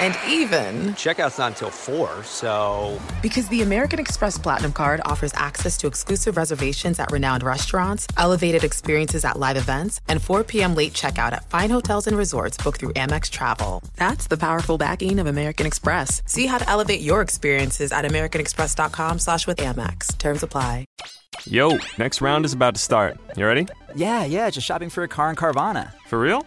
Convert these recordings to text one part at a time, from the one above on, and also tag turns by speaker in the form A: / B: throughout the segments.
A: And even,
B: Checkout's not until 4, so.
A: because the American Express Platinum card offers access to exclusive reservations at renowned restaurants, elevated experiences at live events, and 4 p.m. late checkout at fine hotels and resorts booked through Amex Travel. That's the powerful backing of American Express. See how to elevate your experiences at americanexpress.com slash with Amex. Terms apply.
C: Yo, next round is about to start. You ready?
D: Yeah, yeah, just shopping for a car in Carvana.
C: For real?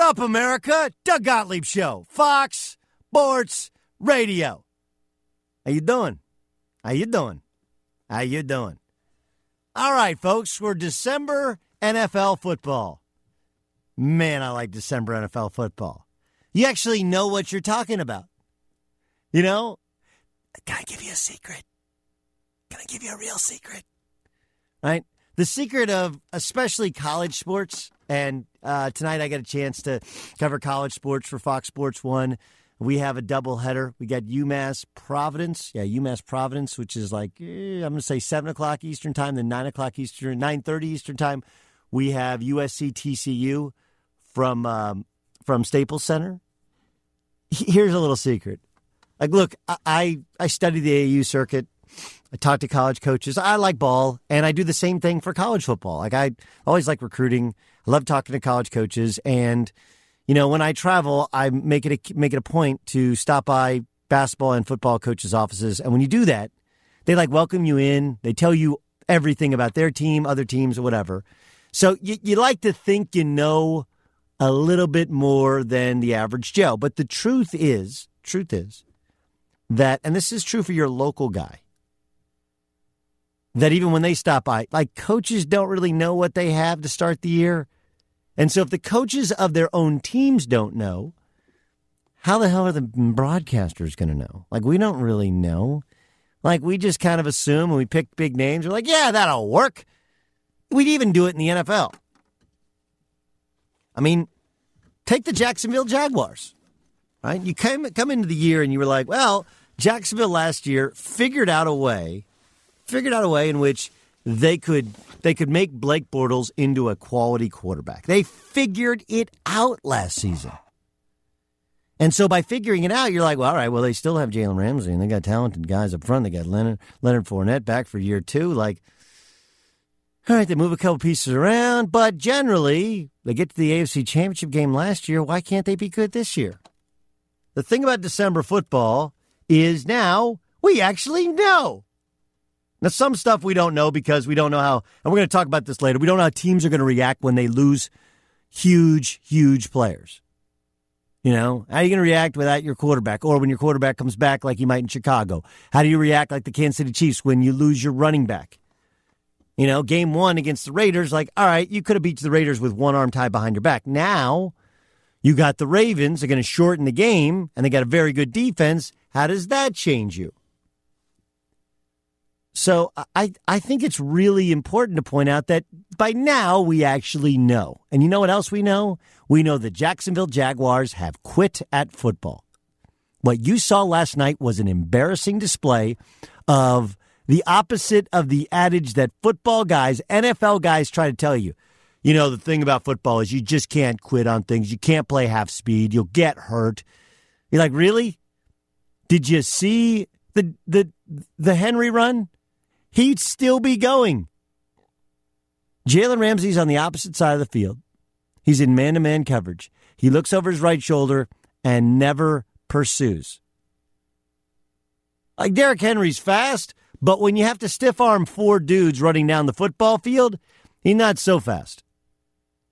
E: What up, America? Doug Gottlieb Show, Fox Sports Radio. How you doing? How you doing? How you doing? All right, folks, we're December NFL football. Man, I like December NFL football. You actually know what you're talking about. You know? Can I give you a secret? Can I give you a real secret? Right? The secret of especially college sports, and uh, tonight I got a chance to cover college sports for Fox Sports One. We have a doubleheader. We got UMass Providence, yeah, UMass Providence, which is like eh, I'm going to say seven o'clock Eastern time, then nine o'clock Eastern, nine thirty Eastern time. We have USC TCU from um, from Staples Center. Here's a little secret. Like, look, I I, I study the AAU circuit. I talk to college coaches. I like ball, and I do the same thing for college football. Like I always like recruiting. Love talking to college coaches, and you know when I travel, I make it a, make it a point to stop by basketball and football coaches' offices. And when you do that, they like welcome you in. They tell you everything about their team, other teams, or whatever. So you, you like to think you know a little bit more than the average Joe. But the truth is, truth is that, and this is true for your local guy that even when they stop by, like coaches don't really know what they have to start the year. And so if the coaches of their own teams don't know, how the hell are the broadcasters going to know? Like, we don't really know. Like, we just kind of assume when we pick big names, we're like, yeah, that'll work. We'd even do it in the NFL. I mean, take the Jacksonville Jaguars, right? You came, come into the year and you were like, well, Jacksonville last year figured out a way figured out a way in which they could they could make Blake Bortles into a quality quarterback. They figured it out last season. And so by figuring it out, you're like, well, all right, well, they still have Jalen Ramsey and they got talented guys up front. They got Leonard Leonard Fournette back for year two. Like, all right, they move a couple pieces around, but generally they get to the AFC championship game last year. Why can't they be good this year? the thing about December football is now we actually know. Now, some stuff we don't know because we don't know how, and we're going to talk about this later. We don't know how teams are going to react when they lose huge, huge players. You know, how are you going to react without your quarterback or when your quarterback comes back like you might in Chicago? How do you react like the Kansas City Chiefs when you lose your running back? You know, game one against the Raiders, like, all right, you could have beat the Raiders with one arm tied behind your back. Now, you got the Ravens, they're going to shorten the game, and they got a very good defense. How does that change you? So I, I think it's really important to point out that by now we actually know. And you know what else we know? We know the Jacksonville Jaguars have quit at football. What you saw last night was an embarrassing display of the opposite of the adage that football guys, NFL guys try to tell you. You know, the thing about football is you just can't quit on things. You can't play half speed. You'll get hurt. You're like, really? Did you see the the the Henry run? He'd still be going. Jalen Ramsey's on the opposite side of the field. He's in man to man coverage. He looks over his right shoulder and never pursues. Like Derrick Henry's fast, but when you have to stiff arm four dudes running down the football field, he's not so fast.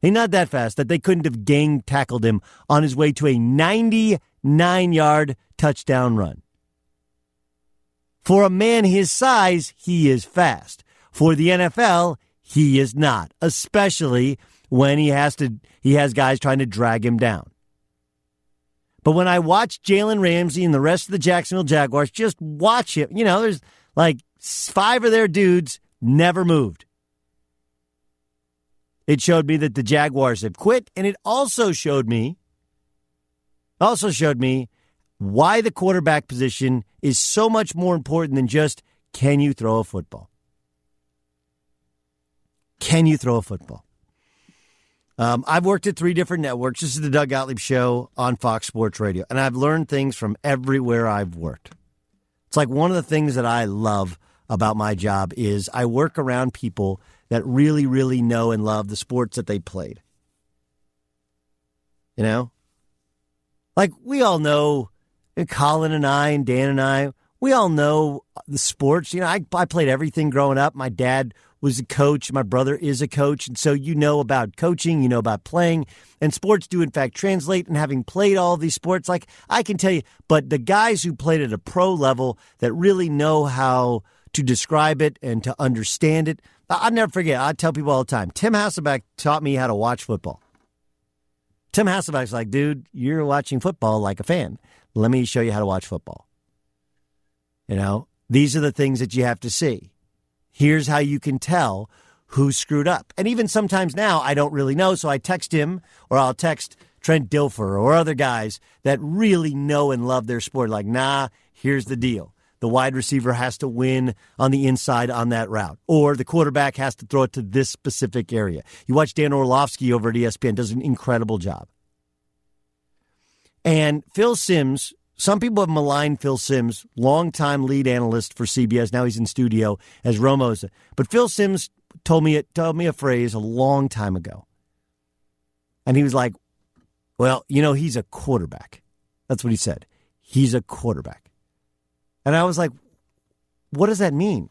E: He's not that fast that they couldn't have gang tackled him on his way to a 99 yard touchdown run. For a man his size, he is fast. For the NFL, he is not, especially when he has to he has guys trying to drag him down. But when I watch Jalen Ramsey and the rest of the Jacksonville Jaguars, just watch him. You know, there's like five of their dudes never moved. It showed me that the Jaguars have quit, and it also showed me, also showed me why the quarterback position is so much more important than just can you throw a football? Can you throw a football? Um, I've worked at three different networks. This is the Doug Gottlieb Show on Fox Sports Radio, and I've learned things from everywhere I've worked. It's like one of the things that I love about my job is I work around people that really, really know and love the sports that they played. You know? Like we all know, Colin and I and Dan and I, we all know the sports. You know, I, I played everything growing up. My dad was a coach. My brother is a coach. And so you know about coaching, you know about playing. And sports do, in fact, translate. And having played all these sports, like I can tell you, but the guys who played at a pro level that really know how to describe it and to understand it, I'll never forget. I tell people all the time Tim Hasselbeck taught me how to watch football. Tim Hasselbeck's like, dude, you're watching football like a fan. Let me show you how to watch football. You know, these are the things that you have to see. Here's how you can tell who screwed up. And even sometimes now, I don't really know. So I text him or I'll text Trent Dilfer or other guys that really know and love their sport. Like, nah, here's the deal. The wide receiver has to win on the inside on that route, or the quarterback has to throw it to this specific area. You watch Dan Orlovsky over at ESPN, does an incredible job. And Phil Simms, some people have maligned Phil Simms, longtime lead analyst for CBS. Now he's in studio as Romo's. But Phil Simms told me it told me a phrase a long time ago. And he was like, Well, you know, he's a quarterback. That's what he said. He's a quarterback. And I was like, What does that mean?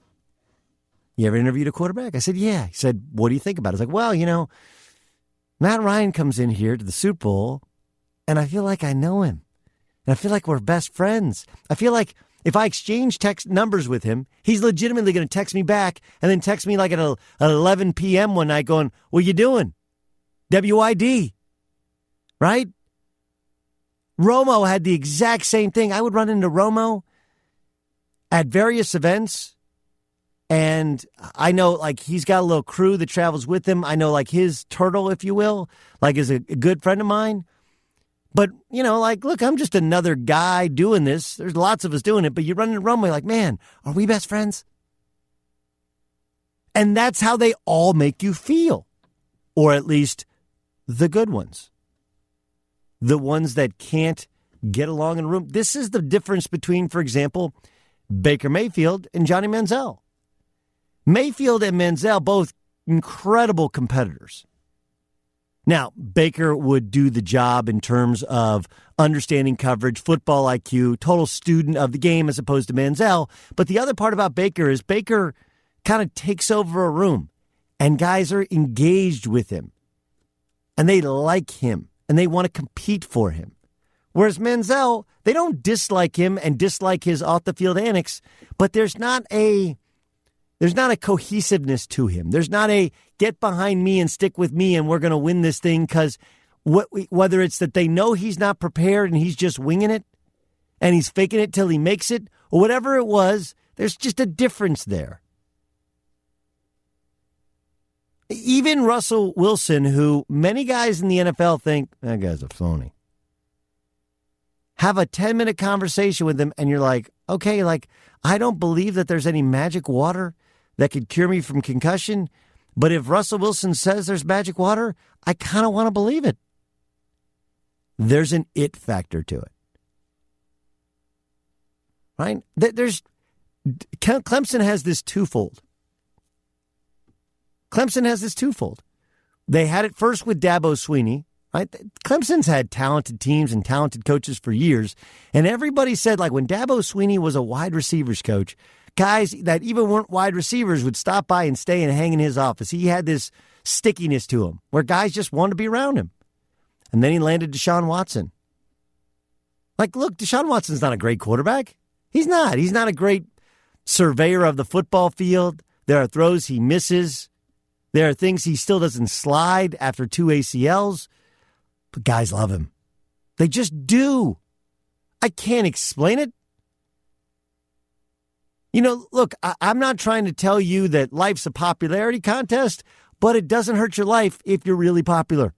E: You ever interviewed a quarterback? I said, Yeah. He said, What do you think about it? I was like, Well, you know, Matt Ryan comes in here to the Super Bowl and I feel like I know him. And I feel like we're best friends. I feel like if I exchange text numbers with him, he's legitimately going to text me back and then text me like at 11 p.m. one night going, What you doing? WID. Right? Romo had the exact same thing. I would run into Romo at various events. And I know, like, he's got a little crew that travels with him. I know, like, his turtle, if you will, like, is a, good friend of mine. But, you know, like, look, I'm just another guy doing this. There's lots of us doing it, but you run into runway like, man, are we best friends? And that's how they all make you feel, or at least the good ones, the ones that can't get along in a room. This is the difference between, for example, Baker Mayfield and Johnny Manziel. Mayfield and Manziel, both incredible competitors. Now, Baker would do the job in terms of understanding coverage, football IQ, total student of the game as opposed to Manziel. But the other part about Baker is Baker kind of takes over a room and guys are engaged with him and they like him and they want to compete for him. Whereas Manziel, they don't dislike him and dislike his off the field antics, but there's not a there's not a cohesiveness to him. There's not a get behind me and stick with me and we're going to win this thing because whether it's that they know he's not prepared and he's just winging it and he's faking it till he makes it or whatever it was, there's just a difference there. Even Russell Wilson, who many guys in the NFL think that guy's a phony, have a 10 minute conversation with them and you're like, okay, like, I don't believe that there's any magic water that could cure me from concussion. But if Russell Wilson says there's magic water, I kind of want to believe it. There's an it factor to it. Right? There's Clemson has this twofold. Clemson has this twofold. They had it first with Dabo Swinney, Clemson's had talented teams and talented coaches for years, and everybody said like when Dabo Swinney was a wide receivers coach, guys that even weren't wide receivers would stop by and stay and hang in his office. He had this stickiness to him where guys just wanted to be around him. And then he landed Deshaun Watson. Like, look, Deshaun Watson's not a great quarterback. He's not. He's not a great surveyor of the football field. There are throws he misses. There are things he still doesn't slide after two ACLs. But guys love him. They just do. I can't explain it. You know, look, I, am not trying to tell you that life's a popularity contest, but it doesn't hurt your life if you're really popular.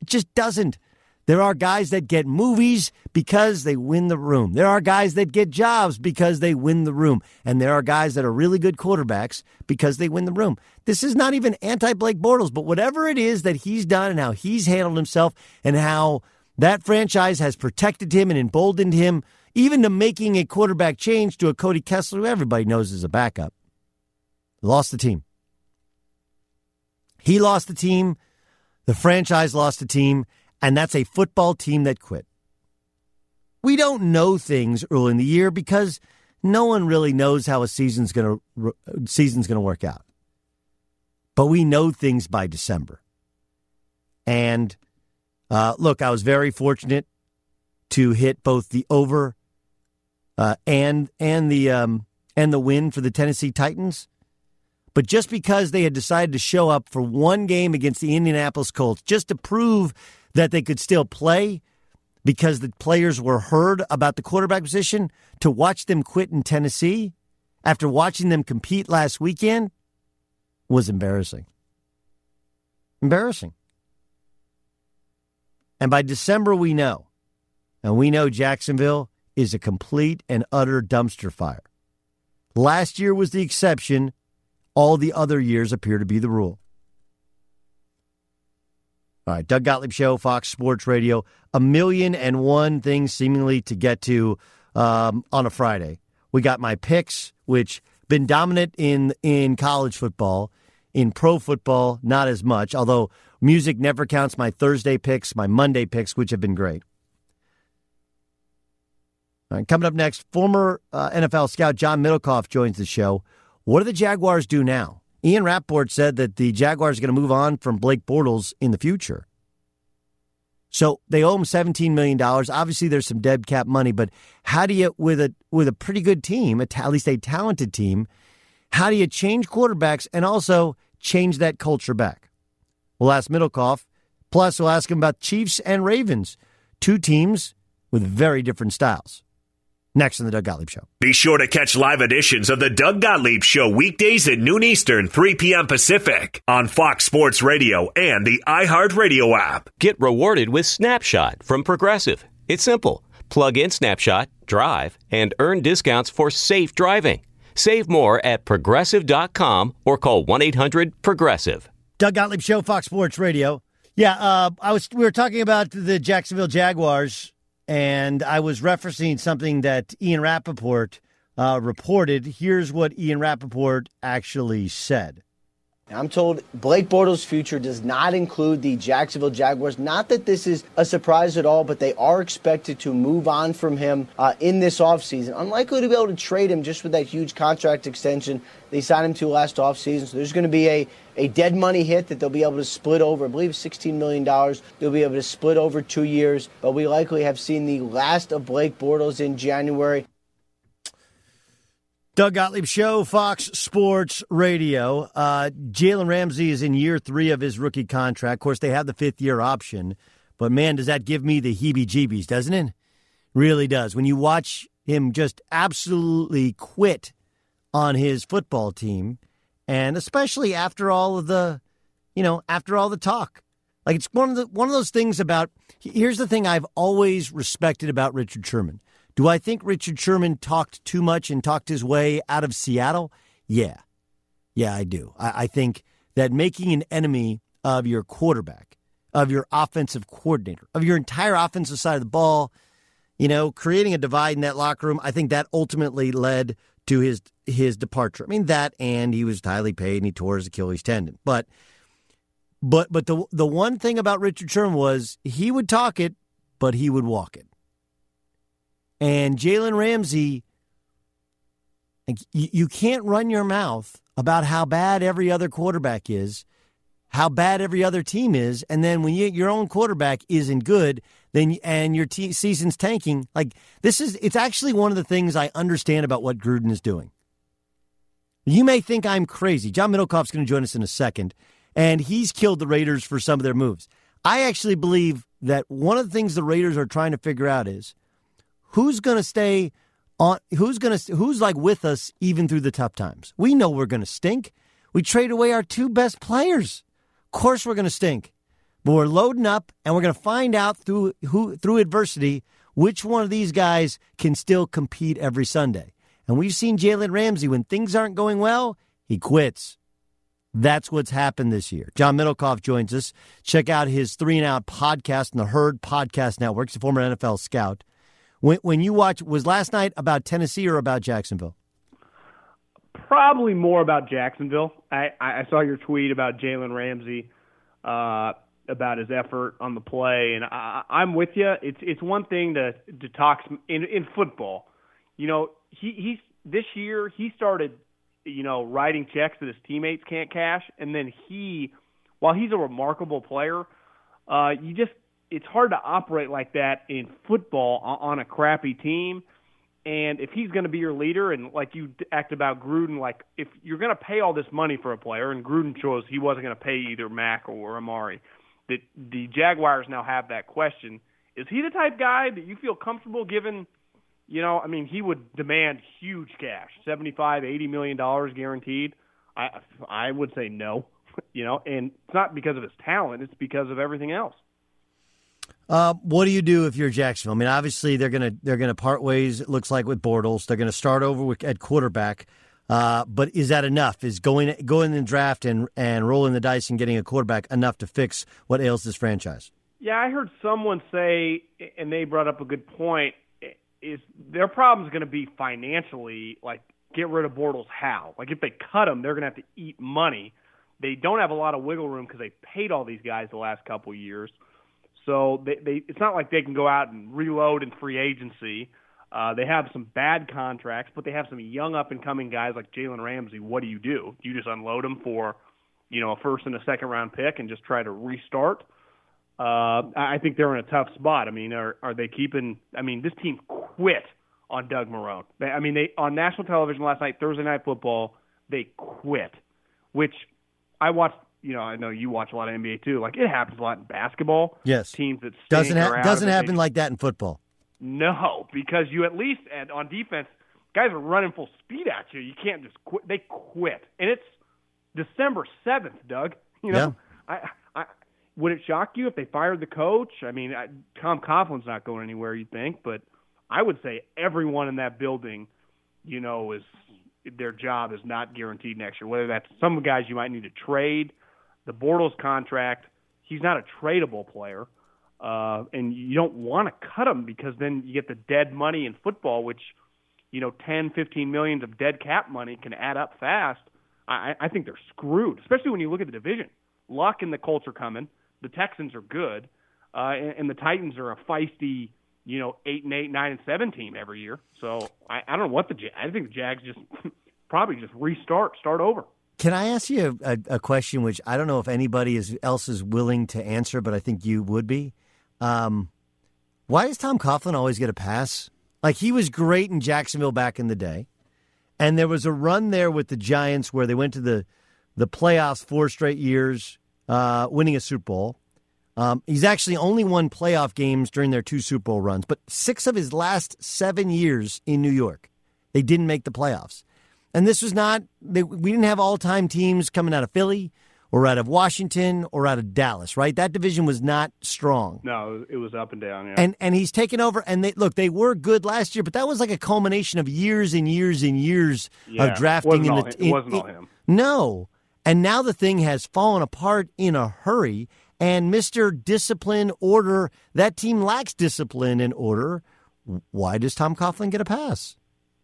E: It just doesn't. There are guys that get movies because they win the room. There are guys that get jobs because they win the room. And there are guys that are really good quarterbacks because they win the room. This is not even anti Blake Bortles, but whatever it is that he's done and how he's handled himself and how that franchise has protected him and emboldened him even to making a quarterback change to a Cody Kessler, who everybody knows is a backup. Lost the team. He lost the team. The franchise lost the team. And that's a football team that quit. We don't know things early in the year because no one really knows how a season's going to season's going to work out. But we know things by December. And uh, look, I was very fortunate to hit both the over uh, and and the um, and the win for the Tennessee Titans. But just because they had decided to show up for one game against the Indianapolis Colts, just to prove that they could still play, because the players were heard about the quarterback position, to watch them quit in Tennessee after watching them compete last weekend was embarrassing. Embarrassing. And by December, we know, and we know Jacksonville is a complete and utter dumpster fire. Last year was the exception. All the other years appear to be the rule. All right, Doug Gottlieb Show, Fox Sports Radio. A million and one things seemingly to get to um, on a Friday. We got my picks, which been dominant in in college football. In pro football, not as much. Although music never counts. My Thursday picks, my Monday picks, which have been great. Right, coming up next, former uh, NFL scout John Middlekauff joins the show. What do the Jaguars do now? Ian Rapoport said that the Jaguars are going to move on from Blake Bortles in the future. So they owe him $17 million. Obviously, there's some dead cap money, but how do you, with a with a pretty good team, at least a talented team, how do you change quarterbacks and also change that culture back? We'll ask Middlekauff. Plus, we'll ask him about Chiefs and Ravens, two teams with very different styles. Next on the Doug Gottlieb Show.
F: Be sure to catch live editions of the Doug Gottlieb Show weekdays at noon Eastern, 3 p.m. Pacific on Fox Sports Radio and the iHeartRadio app.
G: Get rewarded with Snapshot from Progressive. It's simple. Plug in Snapshot, drive, and earn discounts for safe driving. Save more at progressive.com or call 1 800 Progressive.
E: Doug Gottlieb Show, Fox Sports Radio. Yeah, uh, I was. We were talking about the Jacksonville Jaguars and I was referencing something that Ian Rapoport uh, reported. Here's what Ian Rapoport actually said.
H: I'm told Blake Bortles' future does not include the Jacksonville Jaguars. Not that this is a surprise at all, but they are expected to move on from him uh, in this offseason. Unlikely to be able to trade him just with that huge contract extension they signed him to last offseason. So there's going to be a, a dead money hit that they'll be able to split over. I believe $16 million. They'll be able to split over two years. But we likely have seen the last of Blake Bortles in January.
E: Doug Gottlieb Show, Fox Sports Radio. Uh, Jalen Ramsey is in year three of his rookie contract. Of course, they have the fifth year option, but man, does that give me the heebie jeebies, doesn't it? Really does. When you watch him just absolutely quit on his football team, and especially after all of the, you know, after all the talk. Like it's one of the one of those things about here's the thing I've always respected about Richard Sherman. Do I think Richard Sherman talked too much and talked his way out of Seattle? Yeah. Yeah, I do. I, I think that making an enemy of your quarterback, of your offensive coordinator, of your entire offensive side of the ball, you know, creating a divide in that locker room, I think that ultimately led to his his departure. I mean that and he was highly paid and he tore his Achilles tendon. But but but the the one thing about Richard Sherman was he would talk it, but he would walk it. And Jalen Ramsey, you can't run your mouth about how bad every other quarterback is, how bad every other team is, and then when you, your own quarterback isn't good, then and your season's tanking. Like this is, it's actually one of the things I understand about what Gruden is doing. You may think I'm crazy. John Middlekauff's going to join us in a second, and he's killed the Raiders for some of their moves. I actually believe that one of the things the Raiders are trying to figure out is who's going to stay on who's going to who's like with us even through the tough times. We know we're going to stink. We trade away our two best players. Of course we're going to stink. But we're loading up and we're going to find out through who through adversity which one of these guys can still compete every Sunday. And we've seen Jalen Ramsey when things aren't going well, he quits. That's what's happened this year. John Middlekauff joins us. Check out his Three and Out podcast on the Herd Podcast Network. He's a former NFL scout. When, when you watch, was last night about Tennessee or about Jacksonville?
I: Probably more about Jacksonville. I, I saw your tweet about Jalen Ramsey, uh, about his effort on the play, and I, I'm with you. It's it's one thing to to talk in in football. You know, he he's this year he started, you know, writing checks that his teammates can't cash, and then he, while he's a remarkable player, uh, you just it's hard to operate like that in football on a crappy team. And if he's going to be your leader, and like you act about Gruden, like if you're going to pay all this money for a player, and Gruden chose he wasn't going to pay either Mac or Amari, that the Jaguars now have that question: Is he the type guy that you feel comfortable giving? You know, I mean, he would demand huge cash, seventy-five, eighty million dollars guaranteed. I I would say no. You know, and it's not because of his talent; it's because of everything else.
E: Uh, what do you do if you're Jacksonville? I mean, obviously they're gonna they're gonna part ways. It looks like with Bortles, they're gonna start over with, at quarterback. Uh, but is that enough? Is going going in the draft and and rolling the dice and getting a quarterback enough to fix what ails this franchise?
I: Yeah, I heard someone say, and they brought up a good point. Is their problem is going to be financially? Like, get rid of Bortles? How? Like, if they cut him, they're going to have to eat money. They don't have a lot of wiggle room because they paid all these guys the last couple years. So they, they it's not like they can go out and reload in free agency. Uh, they have some bad contracts, but they have some young up and coming guys like Jalen Ramsey. What do you do? Do you just unload them for, you know, a first and a second round pick and just try to restart? Uh, I think they're in a tough spot. I mean, are are they keeping? I mean, this team quit on Doug Marrone. I mean, they on national television last night, Thursday night football, they quit, which I watched you know, I know you watch a lot of NBA too. Like it happens a lot in basketball.
E: Yes,
I: teams that
E: doesn't ha- doesn't happen like that in football.
I: No, because you at least and on defense, guys are running full speed at you. You can't just quit. They quit, and it's December seventh, Doug. You know, yeah. I, I would it shock you if they fired the coach? I mean, I, Tom Coughlin's not going anywhere, you think, but I would say everyone in that building, you know, is their job is not guaranteed next year. Whether that's some guys you might need to trade the Bortles contract, he's not a tradable player. Uh, and you don't want to cut him because then you get the dead money in football, which, you know, 10, 15 millions of dead cap money can add up fast. I, I think they're screwed, especially when you look at the division. Luck and the Colts are coming. The Texans are good, uh, and, and the Titans are a feisty, you know, eight and eight, nine and seven team every year. So I, I don't know what the. I think the Jags just probably just restart, start over.
E: Can I ask you a, a, question, which I don't know if anybody is, else is willing to answer, but I think you would be. Um, why does Tom Coughlin always get a pass? Like he was great in Jacksonville back in the day, and there was a run there with the Giants where they went to the the playoffs four straight years, uh, winning a Super Bowl. Um, he's actually only won playoff games during their two Super Bowl runs, but six of his last seven years in New York, they didn't make the playoffs. And this was not, they, we didn't have all time teams coming out of Philly or out of Washington or out of Dallas, right? That division was not strong.
I: No, it was up and down. Yeah.
E: And and he's taken over. And they look, they were good last year, but that was like a culmination of years and years and years
I: yeah.
E: of drafting.
I: in
E: the,
I: it wasn't all him.
E: No, and now the thing has fallen apart in a hurry. And Mister Discipline Order, that team lacks discipline and order. Why does Tom Coughlin get a pass?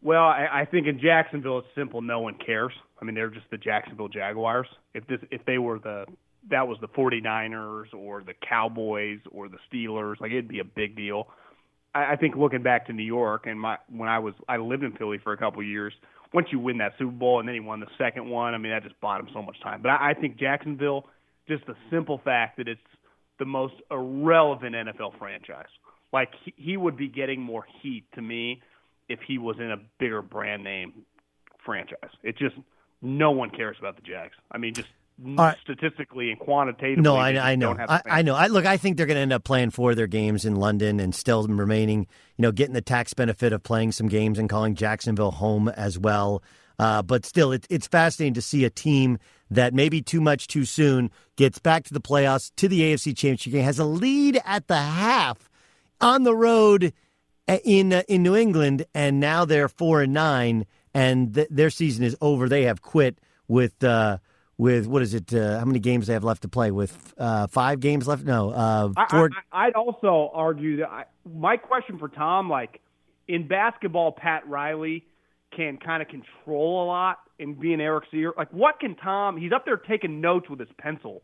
I: Well, I, I think in Jacksonville it's simple. No one cares. I mean, they're just the Jacksonville Jaguars. If this, if they were the, that was the 49ers or the Cowboys or the Steelers, like it'd be a big deal. I, I think looking back to New York and my when I was I lived in Philly for a couple of years. Once you win that Super Bowl and then he won the second one, I mean that just bought him so much time. But I, I think Jacksonville, just the simple fact that it's the most irrelevant NFL franchise. Like he, he would be getting more heat to me if he was in a bigger brand name franchise. It just no one cares about the Jags. I mean, just right. statistically and quantitatively.
E: No, I, I know. I, I, know. I look. I think they're going to end up playing four of their games in London and still remaining. You know, getting the tax benefit of playing some games and calling Jacksonville home as well. Uh, but still, it, it's fascinating to see a team that maybe too much too soon gets back to the playoffs, to the AFC Championship game, has a lead at the half on the road in uh, in New England, and now they're four and nine, and th- their season is over. They have quit with uh, with what is it? Uh, how many games they have left to play? With uh, five games left? No, uh, four.
I: I, would also argue that I, my question for Tom, like in basketball, Pat Riley can kind of control a lot and be an Eric Sear. Like, what can Tom? He's up there taking notes with his pencil.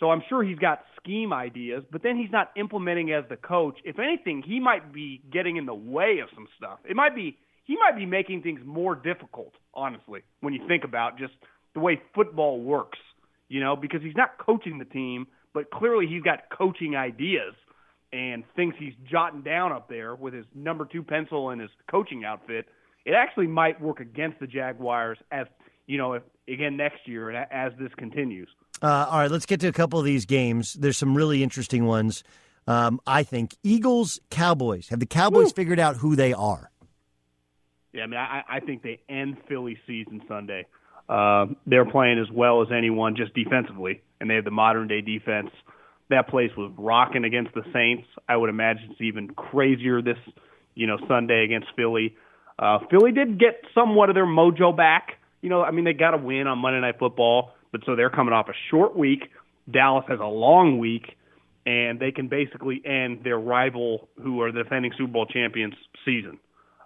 I: So I'm sure he's got scheme ideas, but then he's not implementing as the coach. If anything, he might be getting in the way of some stuff. It might be he might be making things more difficult, honestly, when you think about just the way football works, you know, because he's not coaching the team, but clearly he's got coaching ideas and things he's jotting down up there with his number 2 pencil and his coaching outfit. It actually might work against the Jaguars as, you know, if, again next year as this continues.
E: Uh, all right, let's get to a couple of these games. There's some really interesting ones. Um, I think Eagles, Cowboys. Have the Cowboys Woo. figured out who they are?
I: Yeah, I mean, I, I think they end Philly season Sunday. Uh, they're playing as well as anyone just defensively, and they have the modern day defense. That place was rocking against the Saints. I would imagine it's even crazier this, you know, Sunday against Philly. Uh, Philly did get somewhat of their mojo back. You know, I mean, they got a win on Monday Night Football. But so they're coming off a short week. Dallas has a long week, and they can basically end their rival, who are the defending Super Bowl champions, season.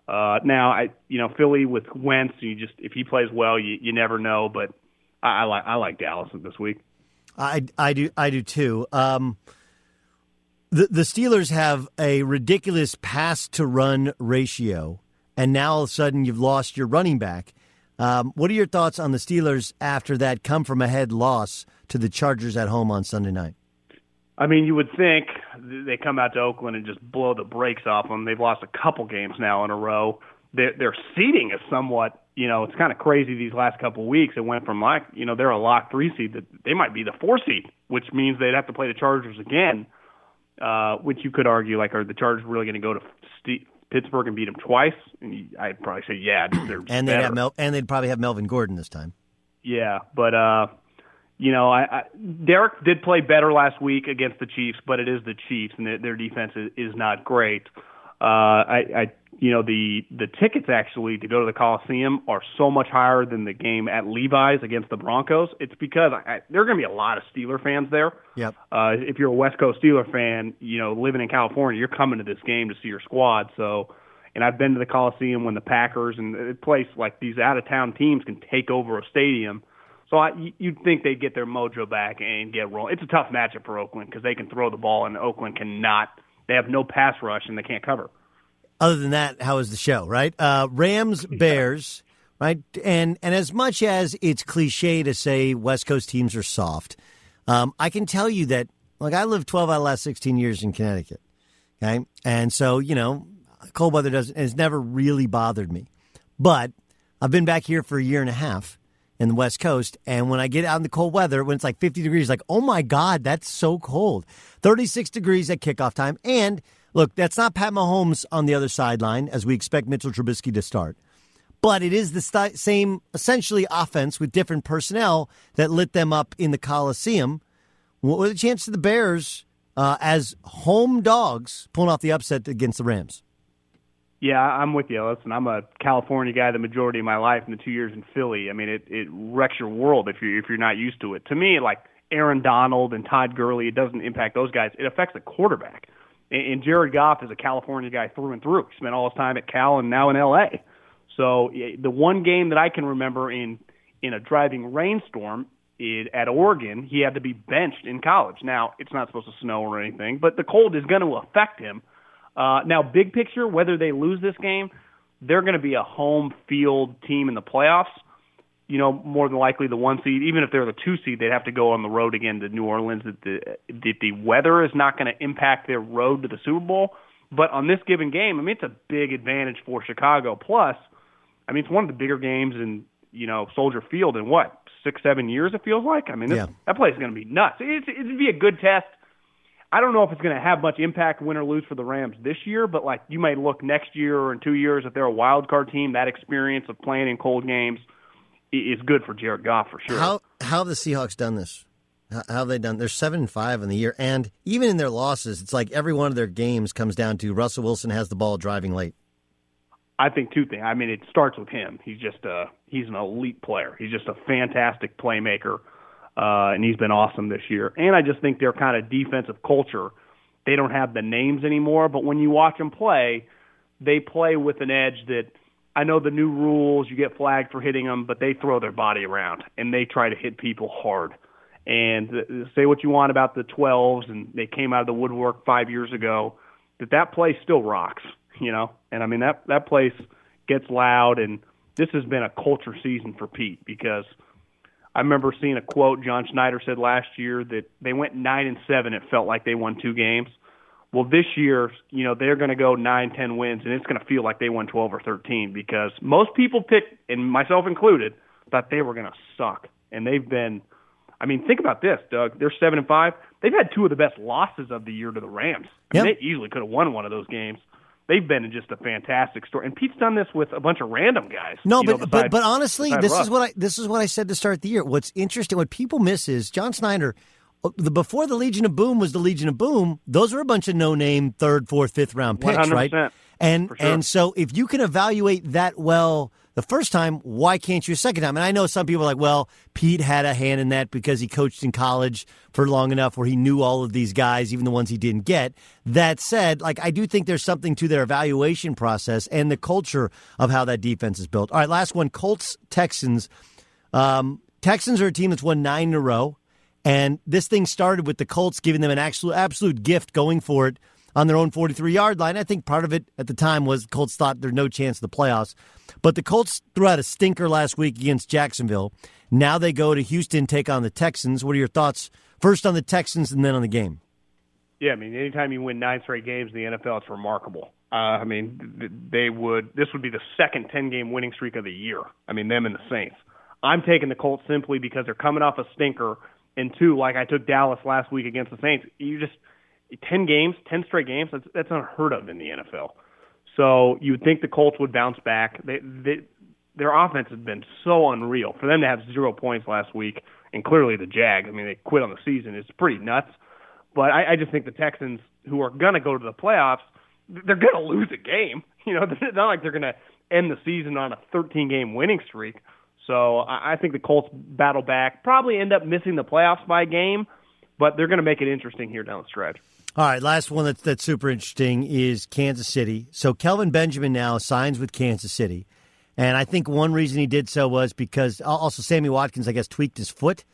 I: Uh, now, I you know Philly with Wentz, you just if he plays well, you you never know. But I, I like I like Dallas this week.
E: I I do I do too. Um, the the Steelers have a ridiculous pass to run ratio, and now all of a sudden you've lost your running back. Um, what are your thoughts on the Steelers after that come from ahead loss to the Chargers at home on Sunday night?
I: I mean, you would think they come out to Oakland and just blow the brakes off them. They've lost a couple games now in a row. Their, their seeding is somewhat, you know, it's kind of crazy these last couple weeks. It went from like, you know, they're a lock three seed that they might be the four seed, which means they'd have to play the Chargers again. Uh, which you could argue, like, are the Chargers really going to go to Pittsburgh and beat them twice, and I'd probably say yeah, they're
E: and they'd have Mel- and they'd probably have Melvin Gordon this time.
I: Yeah, but uh, you know, I, I Derek did play better last week against the Chiefs, but it is the Chiefs, and their, their defense is, is not great. Uh, I, I you know the the tickets actually to go to the Coliseum are so much higher than the game at Levi's against the Broncos. It's because I, there are going to be a lot of Steeler fans there.
E: Yep.
I: Uh, if you're a West Coast Steeler fan, you know living in California, you're coming to this game to see your squad. So, and I've been to the Coliseum when the Packers and a place like these out of town teams can take over a stadium. So I, you- you'd think they'd get their mojo back and get rolling. It's a tough matchup for Oakland because they can throw the ball and Oakland cannot. They have no pass rush and they can't cover.
E: Other than that, how was the show? Right, uh, Rams Bears. Right, and and as much as it's cliche to say West Coast teams are soft, um, I can tell you that like I lived twelve out of the last sixteen years in Connecticut. Okay, and so you know, cold weather doesn't has never really bothered me, but I've been back here for a year and a half in the West Coast, and when I get out in the cold weather, when it's like fifty degrees, like oh my god, that's so cold. Thirty six degrees at kickoff time, and look, that's not Pat Mahomes on the other sideline as we expect Mitchell Trubisky to start but it is the sti- same essentially offense with different personnel that lit them up in the Coliseum. What were the chances of the Bears uh, as home dogs pulling off the upset against the Rams?
I: Yeah, I'm with you. Listen, I'm a California guy the majority of my life, and the two years in Philly, I mean, it it wrecks your world if you if you're not used to it. To me, like Aaron Donald and Todd Gurley, it doesn't impact those guys. It affects the quarterback. And, and Jared Goff is a California guy through and through. He spent all his time at Cal and now in L.A. So the one game that I can remember in in a driving rainstorm it, at Oregon, he had to be benched in college. Now it's not supposed to snow or anything, but the cold is going to affect him. Uh, now, big picture, whether they lose this game, they're going to be a home field team in the playoffs. You know, more than likely the one seed. Even if they're the two seed, they'd have to go on the road again to New Orleans. That the that the weather is not going to impact their road to the Super Bowl. But on this given game, I mean, it's a big advantage for Chicago. Plus, I mean, it's one of the bigger games in you know Soldier Field in what six, seven years. It feels like. I mean, this,
E: Yeah.
I: that place is going to be nuts. It's, it'd be a good test. I don't know if it's going to have much impact, win or lose, for the Rams this year. But like, you may look next year or in two years if they're a wild card team. That experience of playing in cold games is good for Jared Goff for sure.
E: How how have the Seahawks done this? How, how have they done? They're seven and five in the year, and even in their losses, it's like every one of their games comes down to Russell Wilson has the ball driving late.
I: I think two things. I mean, it starts with him. He's just a he's an elite player. He's just a fantastic playmaker, uh, and he's been awesome this year. And I just think their kind of defensive culture. They don't have the names anymore, but when you watch them play, they play with an edge that I know the new rules. You get flagged for hitting them, but they throw their body around and they try to hit people hard. And say what you want about the 12s, and they came out of the woodwork five years ago. That that place still rocks, you know. And I mean that that place gets loud, and this has been a culture season for Pete because I remember seeing a quote John Schneider said last year that they went nine and seven. It felt like they won two games. Well, this year, you know, they're going to go nine, ten wins, and it's going to feel like they won twelve or thirteen because most people picked, and myself included, thought they were going to suck, and they've been. I mean, think about this, Doug. They're seven and five. They've had two of the best losses of the year to the Rams. I mean,
E: Yep.
I: they easily could have won one of those games. They've been in just a fantastic story, and Pete's done this with a bunch of random guys.
E: No,
I: you know,
E: but but but honestly, this
I: Russ.
E: is what I this is what I said to start the year. What's interesting, what people miss is John Schneider. uh, The before the Legion of Boom was the Legion of Boom. Those were a bunch of no name third, fourth, fifth round picks, right?
I: 100%,
E: And
I: for sure.
E: and so if you can evaluate that well the first time, why can't you second time? And I know some people are like, well, Pete had a hand in that because he coached in college for long enough where he knew all of these guys, even the ones he didn't get. That said, like I do think there's something to their evaluation process and the culture of how that defense is built. All right, last one: Colts Texans. Um, Texans are a team that's won nine in a row, and this thing started with the Colts giving them an absolute absolute gift going for it on their own 43 yard line. I think part of it at the time was Colts thought there's no chance of the playoffs. But the Colts threw out a stinker last week against Jacksonville. Now they go to Houston, take on the Texans. What are your thoughts first on the Texans and then on the game?
I: Yeah, I mean, anytime you win nine straight games in the NFL, it's remarkable. Uh, I mean, they would. This would be the second ten-game winning streak of the year. I mean, them and the Saints. I'm taking the Colts simply because they're coming off a stinker, and two, like I took Dallas last week against the Saints. You just ten games, ten straight games. That's that's unheard of in the NFL. So you would think the Colts would bounce back. They, they their offense has been so unreal. For them to have zero points last week, and clearly the Jags, I mean, they quit on the season. It's pretty nuts. But I, I just think the Texans, who are going to go to the playoffs, they're going to lose a game. You know, it's not like they're going to end the season on a 13 game winning streak. So I, I think the Colts battle back, probably end up missing the playoffs by a game, but they're going to make it interesting here down the stretch.
E: All right, last one that's that's super interesting is Kansas City. So Kelvin Benjamin now signs with Kansas City, And I think one reason he did so was because also Sammy Watkins, I guess, tweaked his foot.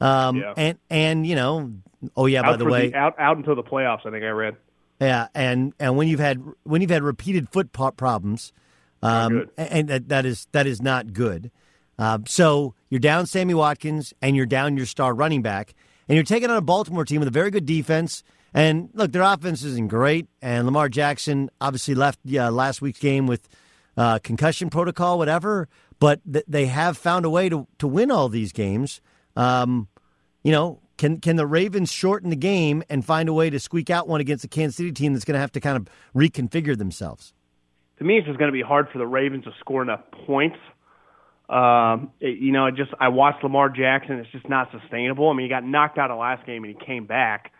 E: Um,
I: Yeah.
E: And and you know, oh yeah, by the way,
I: out out until the playoffs. I think I read.
E: yeah, and and when you've had when you've had repeated foot problems, um, and that, that is that is not good. Uh, so you're down Sammy Watkins, and you're down your star running back, and you're taking on a Baltimore team with a very good defense. And look, their offense isn't great, and Lamar Jackson obviously left last week's game with uh, concussion protocol, whatever. But th- they have found a way to to win all these games. Um, you know, can can the Ravens shorten the game and find a way to squeak out one against the Kansas City team that's going to have to kind of reconfigure themselves?
I: to me, it's just going to be hard for the Ravens to score enough points. Um, it- you know, it just I watched Lamar Jackson. It's just not sustainable. I mean, he got knocked out of last game and he came back.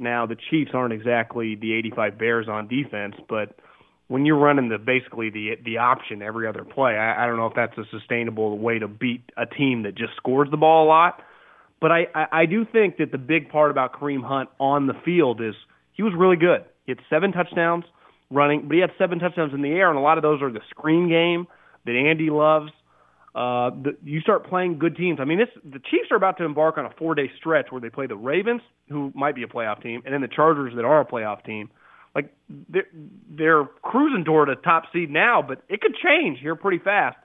I: Now the Chiefs aren't exactly the 85 Bears on defense, but when you're running the basically the the option every other play, I, I don't know if that's a sustainable way to beat a team that just scores the ball a lot. But I, I, I do think that the big part about Kareem Hunt on the field is he was really good. He had seven touchdowns running, but he had seven touchdowns in the air, and a lot of those are the screen game that Andy loves. Uh, the, you start playing good teams. I mean, this the Chiefs are about to embark on a four day stretch where they play the Ravens, who might be a playoff team, and then the Chargers that are a playoff team. Like they're, they're cruising toward a top seed now, but it could change here pretty fast.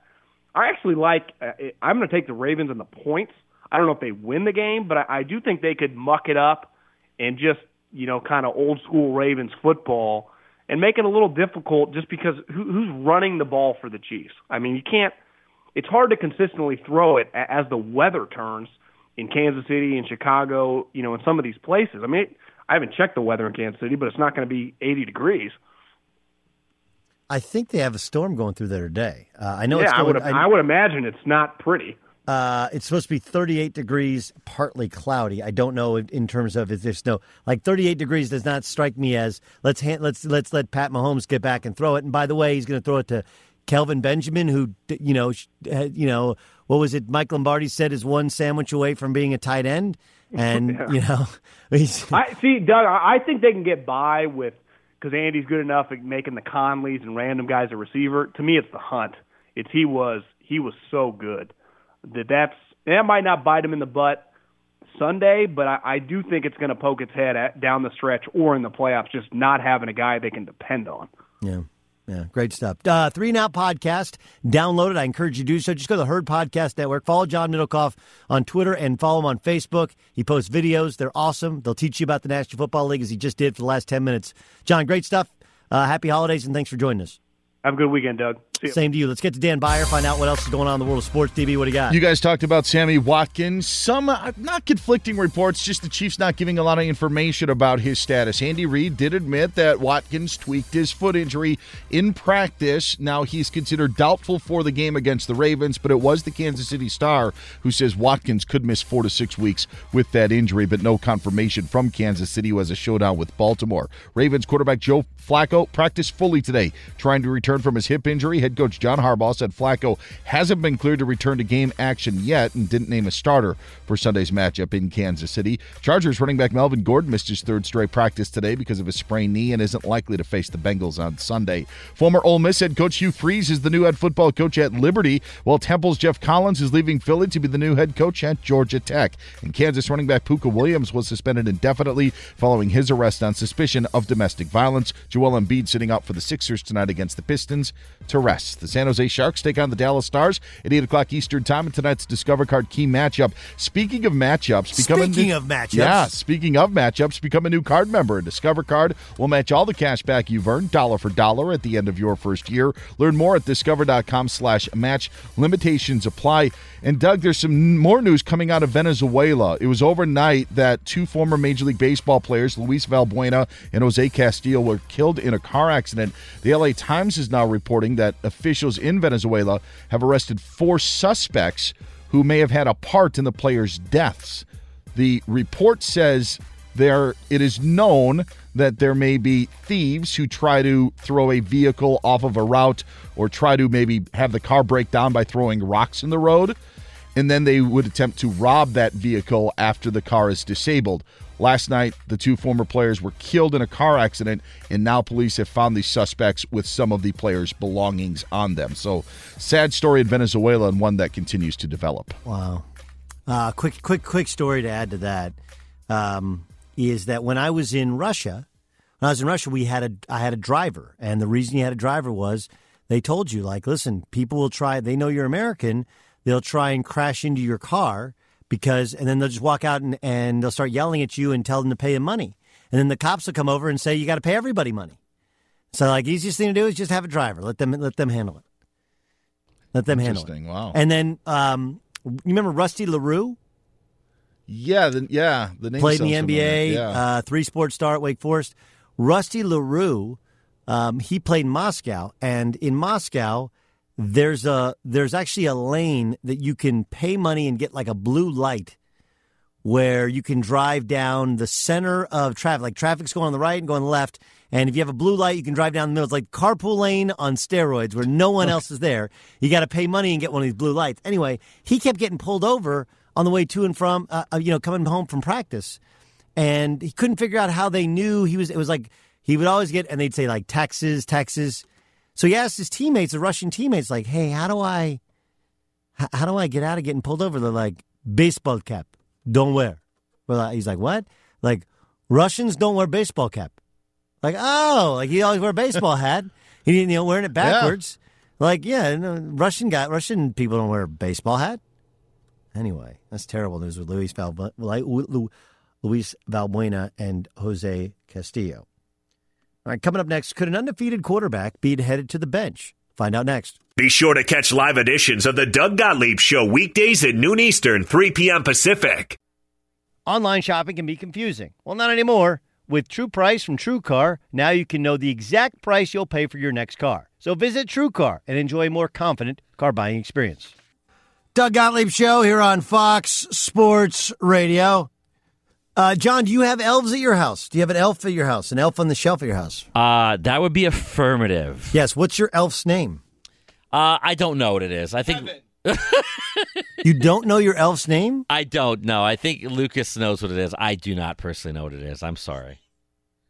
I: I actually like. Uh, I'm going to take the Ravens and the points. I don't know if they win the game, but I, I do think they could muck it up and just you know kind of old school Ravens football and make it a little difficult just because who, who's running the ball for the Chiefs? I mean, you can't. It's hard to consistently throw it as the weather turns in Kansas City and Chicago. You know, in some of these places. I mean, it, I haven't checked the weather in Kansas City, but it's not going to be 80 degrees.
E: I think they have a storm going through there today. Uh, I know
I: yeah,
E: it's
I: I would. I, would imagine it's not pretty.
E: Uh, it's supposed to be 38 degrees, partly cloudy. I don't know in, in terms of if there's snow. Like 38 degrees does not strike me as let's hand, let's let's let Pat Mahomes get back and throw it. And by the way, he's going to throw it to Kelvin Benjamin, who you know you know what was it? Mike Lombardi said is one sandwich away from being a tight end, and
I: Yeah.
E: you know he's
I: I see, Doug. I I think they can get by with because Andy's good enough at making the Conleys and random guys a receiver. To me, it's the Hunt. It's he was he was so good that that's that might not bite him in the butt Sunday, but I, I do think it's going to poke its head at, down the stretch or in the playoffs, just not having a guy they can depend on.
E: Yeah. Yeah, great stuff. Uh, Three Out Podcast. Download it. I encourage you to do so. Just go to the Herd Podcast Network. Follow John Middlekauff on Twitter and follow him on Facebook. He posts videos. They're awesome. They'll teach you about the National Football League as he just did for the last 10 minutes. John, great stuff. Uh, happy holidays and thanks for joining us.
I: Have a good weekend, Doug. See you.
E: Same to you. Let's get to Dan Beyer, find out what else is going on in the world of sports. DB, what do you got?
J: You guys talked about Sammy Watkins. Some uh, not conflicting reports, just the Chiefs not giving a lot of information about his status. Andy Reid did admit that Watkins tweaked his foot injury in practice. Now he's considered doubtful for the game against the Ravens, but it was the Kansas City Star who says Watkins could miss four to six weeks with that injury, but no confirmation from Kansas City who has a showdown with Baltimore. Ravens quarterback Joe Flacco practiced fully today, trying to return from his hip injury. Head coach John Harbaugh said Flacco hasn't been cleared to return to game action yet and didn't name a starter for Sunday's matchup in Kansas City. Chargers running back Melvin Gordon missed his third straight practice today because of a sprained knee and isn't likely to face the Bengals on Sunday. Former Ole Miss head coach Hugh Freeze is the new head football coach at Liberty, while Temple's Geoff Collins is leaving Philly to be the new head coach at Georgia Tech. And Kansas running back Pooka Williams was suspended indefinitely following his arrest on suspicion of domestic violence. Joel Embiid sitting out for the Sixers tonight against the Pistons to rest. The San Jose Sharks take on the Dallas Stars at 8 o'clock Eastern Time in tonight's Discover Card key matchup. Speaking of matchups, become a
E: Speaking
J: new-
E: of matchups.
J: Yeah, speaking of matchups, become a new card member. A Discover Card will match all the cash back you've earned, dollar for dollar, at the end of your first year. Learn more at discover.com slash match. Limitations apply. And Doug, there's some more news coming out of Venezuela. It was overnight that two former Major League Baseball players, Luis Valbuena and Jose Castillo, were killed in a car accident. The LA Times is now reporting that officials in Venezuela have arrested four suspects who may have had a part in the players' deaths. The report says there it is known that there may be thieves who try to throw a vehicle off of a route or try to maybe have the car break down by throwing rocks in the road and then they would attempt to rob that vehicle after the car is disabled. Last night, the two former players were killed in a car accident, and now police have found the suspects with some of the players' belongings on them. So, sad story in Venezuela and one that continues to develop.
E: Wow. Uh, quick, quick, quick story to add to that um, is that when I was in Russia, when I was in Russia, we had a I had a driver, and the reason you had a driver was they told you like, listen, people will try. They know you're American. They'll try and crash into your car because, and then they'll just walk out and, and they'll start yelling at you and tell them to pay them money, and then the cops will come over and say you got to pay everybody money. So like, easiest thing to do is just have a driver. Let them let them handle it. Let them handle it.
J: Wow.
E: And then um, you remember Rusty LaRue?
J: Yeah, the, yeah, the name
E: played in the NBA.
J: Yeah.
E: uh, three sports star at Wake Forest. Rusty LaRue, um, he played in Moscow, and in Moscow, there's a there's actually a lane that you can pay money and get like a blue light, where you can drive down the center of traffic. Like traffic's going on the right and going left, and if you have a blue light, you can drive down the middle. It's like carpool lane on steroids, where no one else is there. You got to pay money and get one of these blue lights. Anyway, he kept getting pulled over on the way to and from, uh, uh, you know, coming home from practice and he couldn't figure out how they knew he was. It was like he would always get, and they'd say like Texas, Texas. So he asked his teammates, the Russian teammates, like, "Hey, how do I, how, how do I get out of getting pulled over?" They're like, "Baseball cap, don't wear." Well, uh, he's like, "What?" Like Russians don't wear baseball cap. Like, oh, like he always wear a baseball hat. He didn't, you know, wearing it backwards. Like, yeah, no, Russian guy, Russian people don't wear a baseball hat. Anyway, that's terrible news with Luis Valbuena and Jose Castillo. All right, coming up next, could an undefeated quarterback be headed to the bench? Find out next.
F: Be sure to catch live editions of the Doug Gottlieb Show weekdays at noon Eastern, 3 p.m. Pacific.
K: Online shopping can be confusing. Well, not anymore. With True Price from TrueCar, now you can know the exact price you'll pay for your next car. So visit TrueCar and enjoy a more confident car buying experience.
E: Doug Gottlieb Show here on Fox Sports Radio. Uh, John, do you have elves at your house? Do you have an elf at your house? An elf on the shelf at your house?
L: Uh, that would be affirmative.
E: Yes. What's your elf's name?
L: Uh, I don't know what it is. I think
E: You don't know your elf's name?
L: I don't know. I think Lucas knows what it is. I do not personally know what it is. I'm sorry.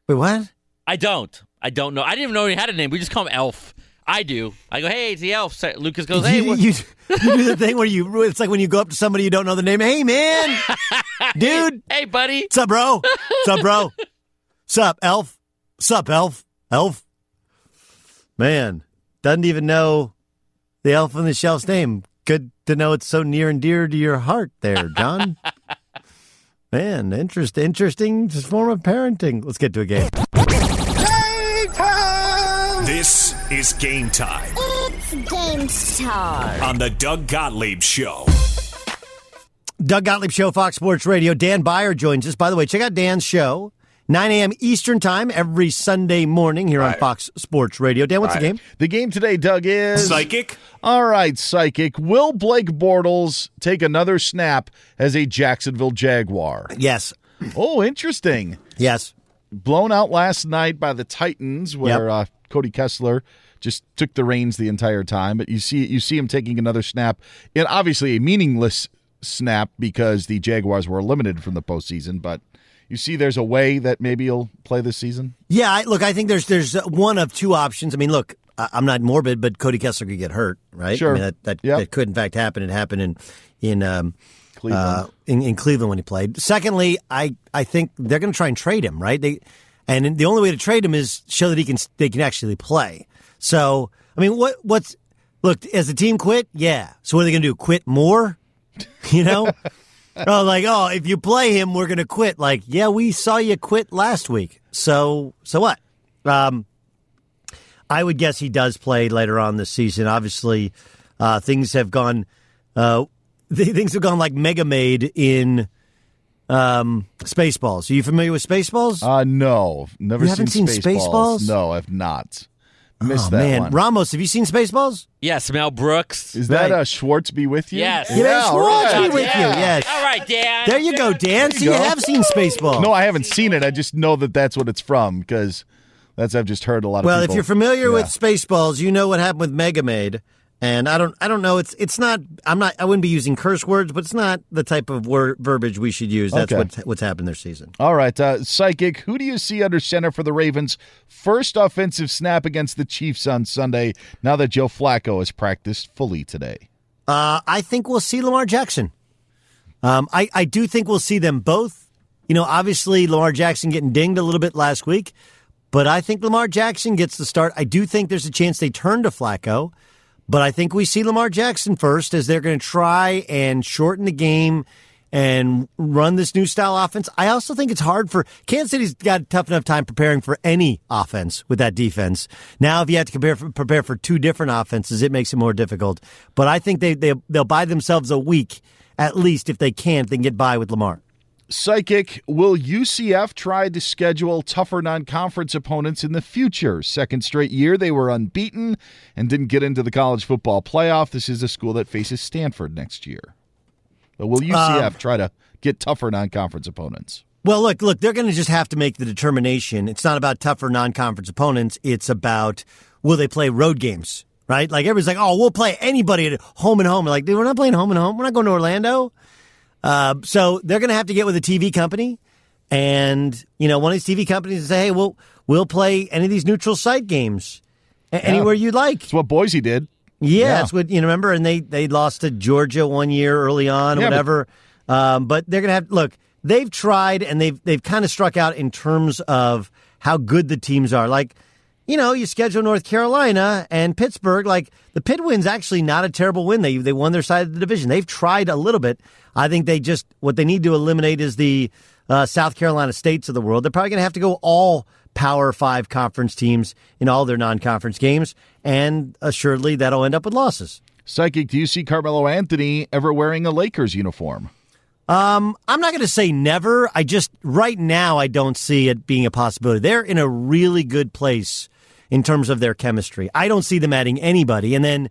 E: Wait, what?
L: I don't. I don't know. I didn't even know he had a name. We just call him Elf. I do. I go, hey, it's the elf. So Lucas goes, hey,
E: you,
L: what?
E: you, you do the thing where you, it's like when you go up to somebody you don't know the name. Hey, man, dude.
L: hey, buddy.
E: What's up, bro? What's up, bro? What's up, elf? What's up, elf? Elf? Man, doesn't even know the elf on the shelf's name. Good to know it's so near and dear to your heart there, John. Man, interest, interesting form of parenting. Let's get to a game.
F: This is game time
M: It's game time.
F: on the Doug Gottlieb Show.
E: Doug Gottlieb Show, Fox Sports Radio. Dan Beyer joins us. By the way, check out Dan's show, 9 a.m. Eastern Time every Sunday morning here on Fox Sports Radio. Dan, what's the game?
J: The game today, Doug, is
F: Psychic.
J: All right, psychic. Will Blake Bortles take another snap as a Jacksonville Jaguar?
E: Yes.
J: Oh, interesting.
E: Yes.
J: Blown out last night by the Titans, where uh, Cody Kessler just took the reins the entire time. But you see, you see him taking another snap, and obviously a meaningless snap because the Jaguars were eliminated from the postseason. But you see, there's a way that maybe he'll play this season.
E: Yeah, I, look, I think there's there's one of two options. I mean, look, I, I'm not morbid, but Cody Kessler could get hurt, right?
J: Sure.
E: I mean, that that,
J: Yep.
E: that could in fact happen. It happened in in um,
J: Cleveland.
E: uh, in, in Cleveland when he played. Secondly, I I think they're going to try and trade him, right? They and the only way to trade him is show that he can they can actually play. So, I mean, what what's look as the team quit? Yeah. So what are they going to do? Quit more? You know? oh, like oh, if you play him, we're going to quit. Like, yeah, we saw you quit last week. So so what? Um, I would guess he does play later on this season. Obviously, uh, things have gone. Uh, th- things have gone like Mega Maid in um, Spaceballs. Are you familiar with Spaceballs?
J: Uh, no, never
E: You haven't
J: seen,
E: seen
J: Spaceballs.
E: Spaceballs?
J: No, I've not. Missed
E: oh
J: that
E: man,
J: one.
E: Ramos, have you seen Spaceballs?
L: Yes, Mel Brooks.
J: Is that uh, Schwartz be with you?
L: Yes.
E: Yeah, man,
J: all
E: Schwartz
J: right.
E: be with you. Yes.
L: All right, Dan.
E: There you go, Dan. So you
J: go.
E: have seen Spaceballs.
J: No, I haven't seen it. I just know that that's what it's from because that's I've just heard a lot of.
E: Well, if you're familiar with Spaceballs, you know what happened with Mega Maid. And I don't, I don't know. It's, it's not. I'm not. I wouldn't be using curse words, but it's not the type of word verbiage we should use. That's
J: Okay.
E: what's what's happened this season.
J: All right, uh, psychic. Who do you see under center for the Ravens' first offensive snap against the Chiefs on Sunday? Now that Joe Flacco has practiced fully today.
E: Uh, I think we'll see Lamar Jackson. Um, I, I do think we'll see them both. You know, obviously Lamar Jackson getting dinged a little bit last week, but I think Lamar Jackson gets the start. I do think there's a chance they turn to Flacco, but I think we see Lamar Jackson first as they're going to try and shorten the game and run this new style offense. I also think it's hard for Kansas City's got a tough enough time preparing for any offense with that defense. Now, if you have to compare prepare for two different offenses, it makes it more difficult. But I think they, they they'll buy themselves a week at least if they can. They can get by with Lamar.
J: Psychic, will UCF try to schedule tougher non conference opponents in the future? Second straight year, they were unbeaten and didn't get into the college football playoff. This is a school that faces Stanford next year. But will UCF
E: Um,
J: try to get tougher non conference opponents?
E: Well, look, look, they're going to just have to make the determination. It's not about tougher non-conference opponents. It's about will they play road games, right? Like everybody's like, oh, we'll play anybody at home and home. Like, dude, we're not playing home and home. We're not going to Orlando. Uh, so they're going to have to get with a TV company, and you know, one of these TV companies and say, hey, we'll we'll play any of these neutral site games a- anywhere you'd like.
J: That's what Boise did.
E: Yeah,
J: Yeah.
E: that's what you know. Remember, and they they lost to Georgia one year early on, or
J: Yeah, but-
E: whatever. um, but they're gonna have look. They've tried, and they've they've kind of struck out in terms of how good the teams are. Like, you know, you schedule North Carolina and Pittsburgh. Like the Pitt win's actually not a terrible win. They they won their side of the division. They've tried a little bit. I think they just what they need to eliminate is the uh, South Carolina states of the world. They're probably going to have to go all Power Five conference teams in all their non conference games, and assuredly that'll end up with losses.
J: Psychic, do you see Carmelo Anthony ever wearing a Lakers uniform?
E: Um, I'm not going to say never. I just right now I don't see it being a possibility. They're in a really good place in terms of their chemistry. I don't see them adding anybody, and then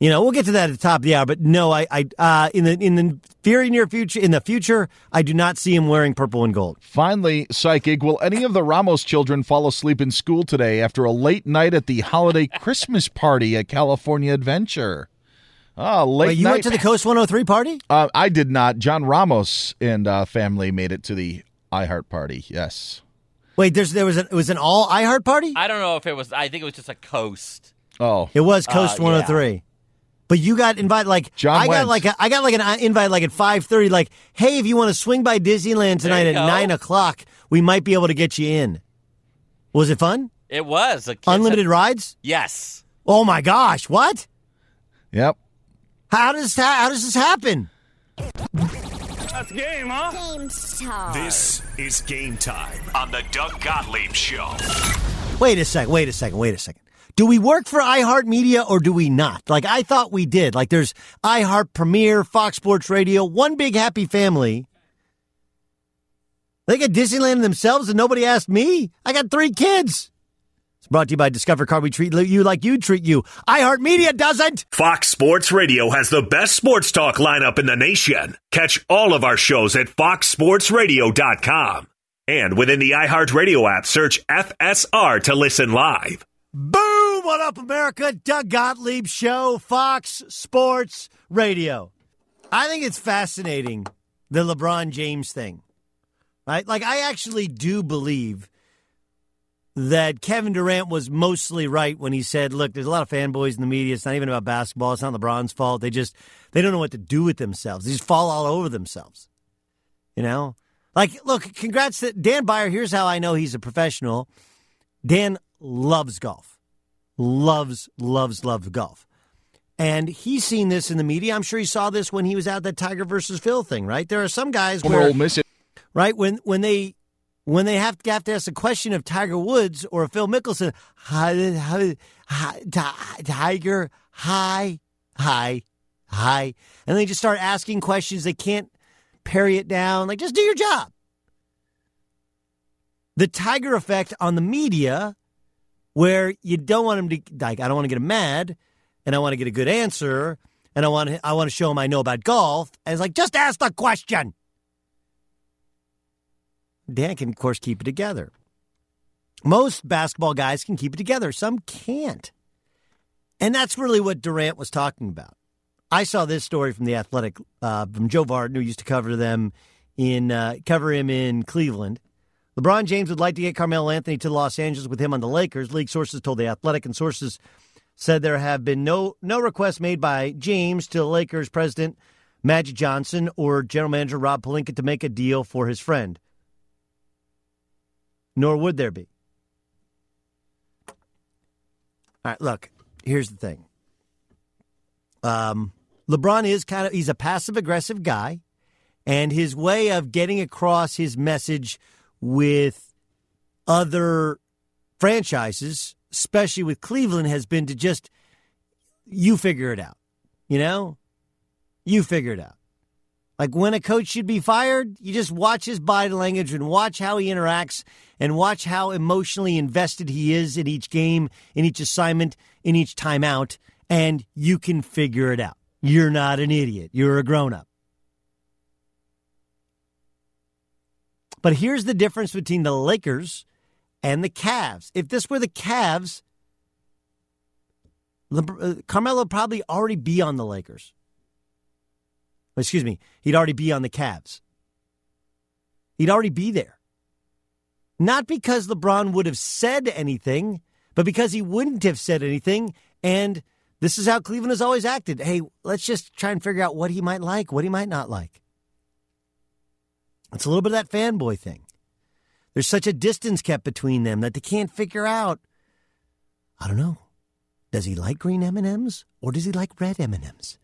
E: you know we'll get to that at the top of the hour. But no, I, I uh, in the in the very near future, in the future, I do not see him wearing purple and gold.
J: Finally, Psychic, will any of the Ramos children fall asleep in school today after a late night at the holiday Christmas party at California Adventure? Ah, late
E: Wait, you
J: night.
E: went to the Coast 103 party?
J: Uh, I did not. John Ramos and uh, family made it to the iHeart party. Yes.
E: Wait, there's there was a, it was an all iHeart party.
L: I don't know if it was. I think it was just a coast.
J: Oh,
E: It was Coast
L: Uh,
E: 103. But you got invited like
J: John
E: I got
J: Wentz.
E: like a, I got like an uh, invite like at five thirty. Like, hey, if you want to swing by Disneyland tonight
L: you
E: at
L: go.
E: nine o'clock, we might be able to get you in. Was it fun?
L: It was the kids
E: Unlimited
L: had-
E: rides?
L: Yes.
E: Oh my gosh! What?
J: Yep.
E: How does that, how does this happen?
F: That's game, huh?
M: Game Star.
F: This is game time on the Doug Gottlieb Show.
E: Wait a second. Wait a second. Wait a second. Do we work for iHeartMedia or do we not? Like I thought we did. Like there's iHeart Premiere, Fox Sports Radio, one big happy family. They got Disneyland themselves and nobody asked me. I got three kids. Brought to you by Discover Car. We treat you like you treat you. iHeartMedia doesn't.
F: Fox Sports Radio has the best sports talk lineup in the nation. Catch all of our shows at foxsportsradio.com. And within the iHeartRadio app, search FSR to listen live.
E: Boom! What up, America? Doug Gottlieb Show, Fox Sports Radio. I think it's fascinating, the LeBron James thing. Right? Like, I actually do believe that Kevin Durant was mostly right when he said, look, there's a lot of fanboys in the media. It's not even about basketball. It's not LeBron's fault. They just, they don't know what to do with themselves. They just fall all over themselves. You know? Like, look, congrats to Dan Beyer. Here's how I know he's a professional. Dan loves golf. Loves, loves, loves golf. And he's seen this in the media. I'm sure he saw this when he was at that Tiger versus Phil thing, right? There are some guys where
J: Ole Miss.
E: right when when they when they have to have to ask a question of Tiger Woods or Phil Mickelson, hi, hi, hi, Tiger, hi, hi, hi, and they just start asking questions. They can't parry it down. Like, just do your job. The Tiger effect on the media, where you don't want him to like, I don't want to get him mad, and I want to get a good answer, and I want to, I want to show him I know about golf, and it's like, just ask the question. Dan can, of course, keep it together. Most basketball guys can keep it together. Some can't. And that's really what Durant was talking about. I saw this story from the Athletic uh, from Joe Vardon, who used to cover them in uh, cover him in Cleveland. LeBron James would like to get Carmelo Anthony to Los Angeles with him on the Lakers. League sources told the Athletic, and sources said there have been no no requests made by James to the Lakers president Magic Johnson or general manager Rob Pelinka to make a deal for his friend. Nor would there be. All right, look, here's the thing. Um, LeBron is kind of he's a passive aggressive guy, and his way of getting across his message with other franchises, especially with Cleveland, has been to just you figure it out. You know, you figure it out. Like when a coach should be fired, you just watch his body language and watch how he interacts and watch how emotionally invested he is in each game, in each assignment, in each timeout, and you can figure it out. You're not an idiot. You're a grown up. But here's the difference between the Lakers and the Cavs. If this were the Cavs, uh, Carmelo would probably already be on the Lakers. Excuse me, he'd already be on the Cavs. He'd already be there. Not because LeBron would have said anything, but because he wouldn't have said anything. And this is how Cleveland has always acted. Hey, let's just try and figure out what he might like, what he might not like. It's a little bit of that fanboy thing. There's such a distance kept between them that they can't figure out. I don't know. Does he like green M&Ms or does he like red M&Ms?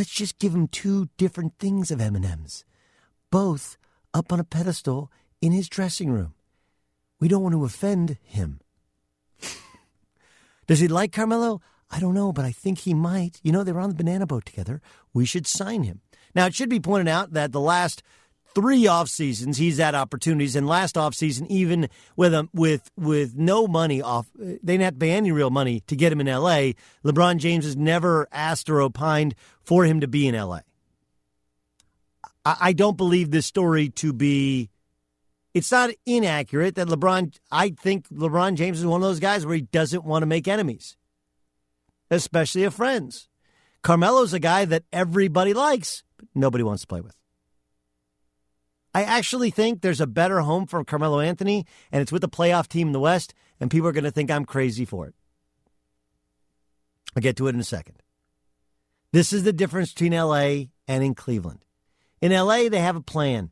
E: Let's just give him two different things of M&Ms, both up on a pedestal in his dressing room. We don't want to offend him. Does he like Carmelo? I don't know, but I think he might. You know, they were on the banana boat together. We should sign him. Now, it should be pointed out that the last three off seasons he's had opportunities and last off season even with a, with with no money off uh, they didn't have to pay any real money to get him in LA LeBron James has never asked or opined for him to be in LA I, I don't believe this story to be it's not inaccurate that LeBron I think LeBron James is one of those guys where he doesn't want to make enemies especially of friends. Carmelo's a guy that everybody likes but nobody wants to play with I actually think there's a better home for Carmelo Anthony, and it's with a playoff team in the West, and people are going to think I'm crazy for it. I'll get to it in a second. This is the difference between LA and in Cleveland. In LA, they have a plan.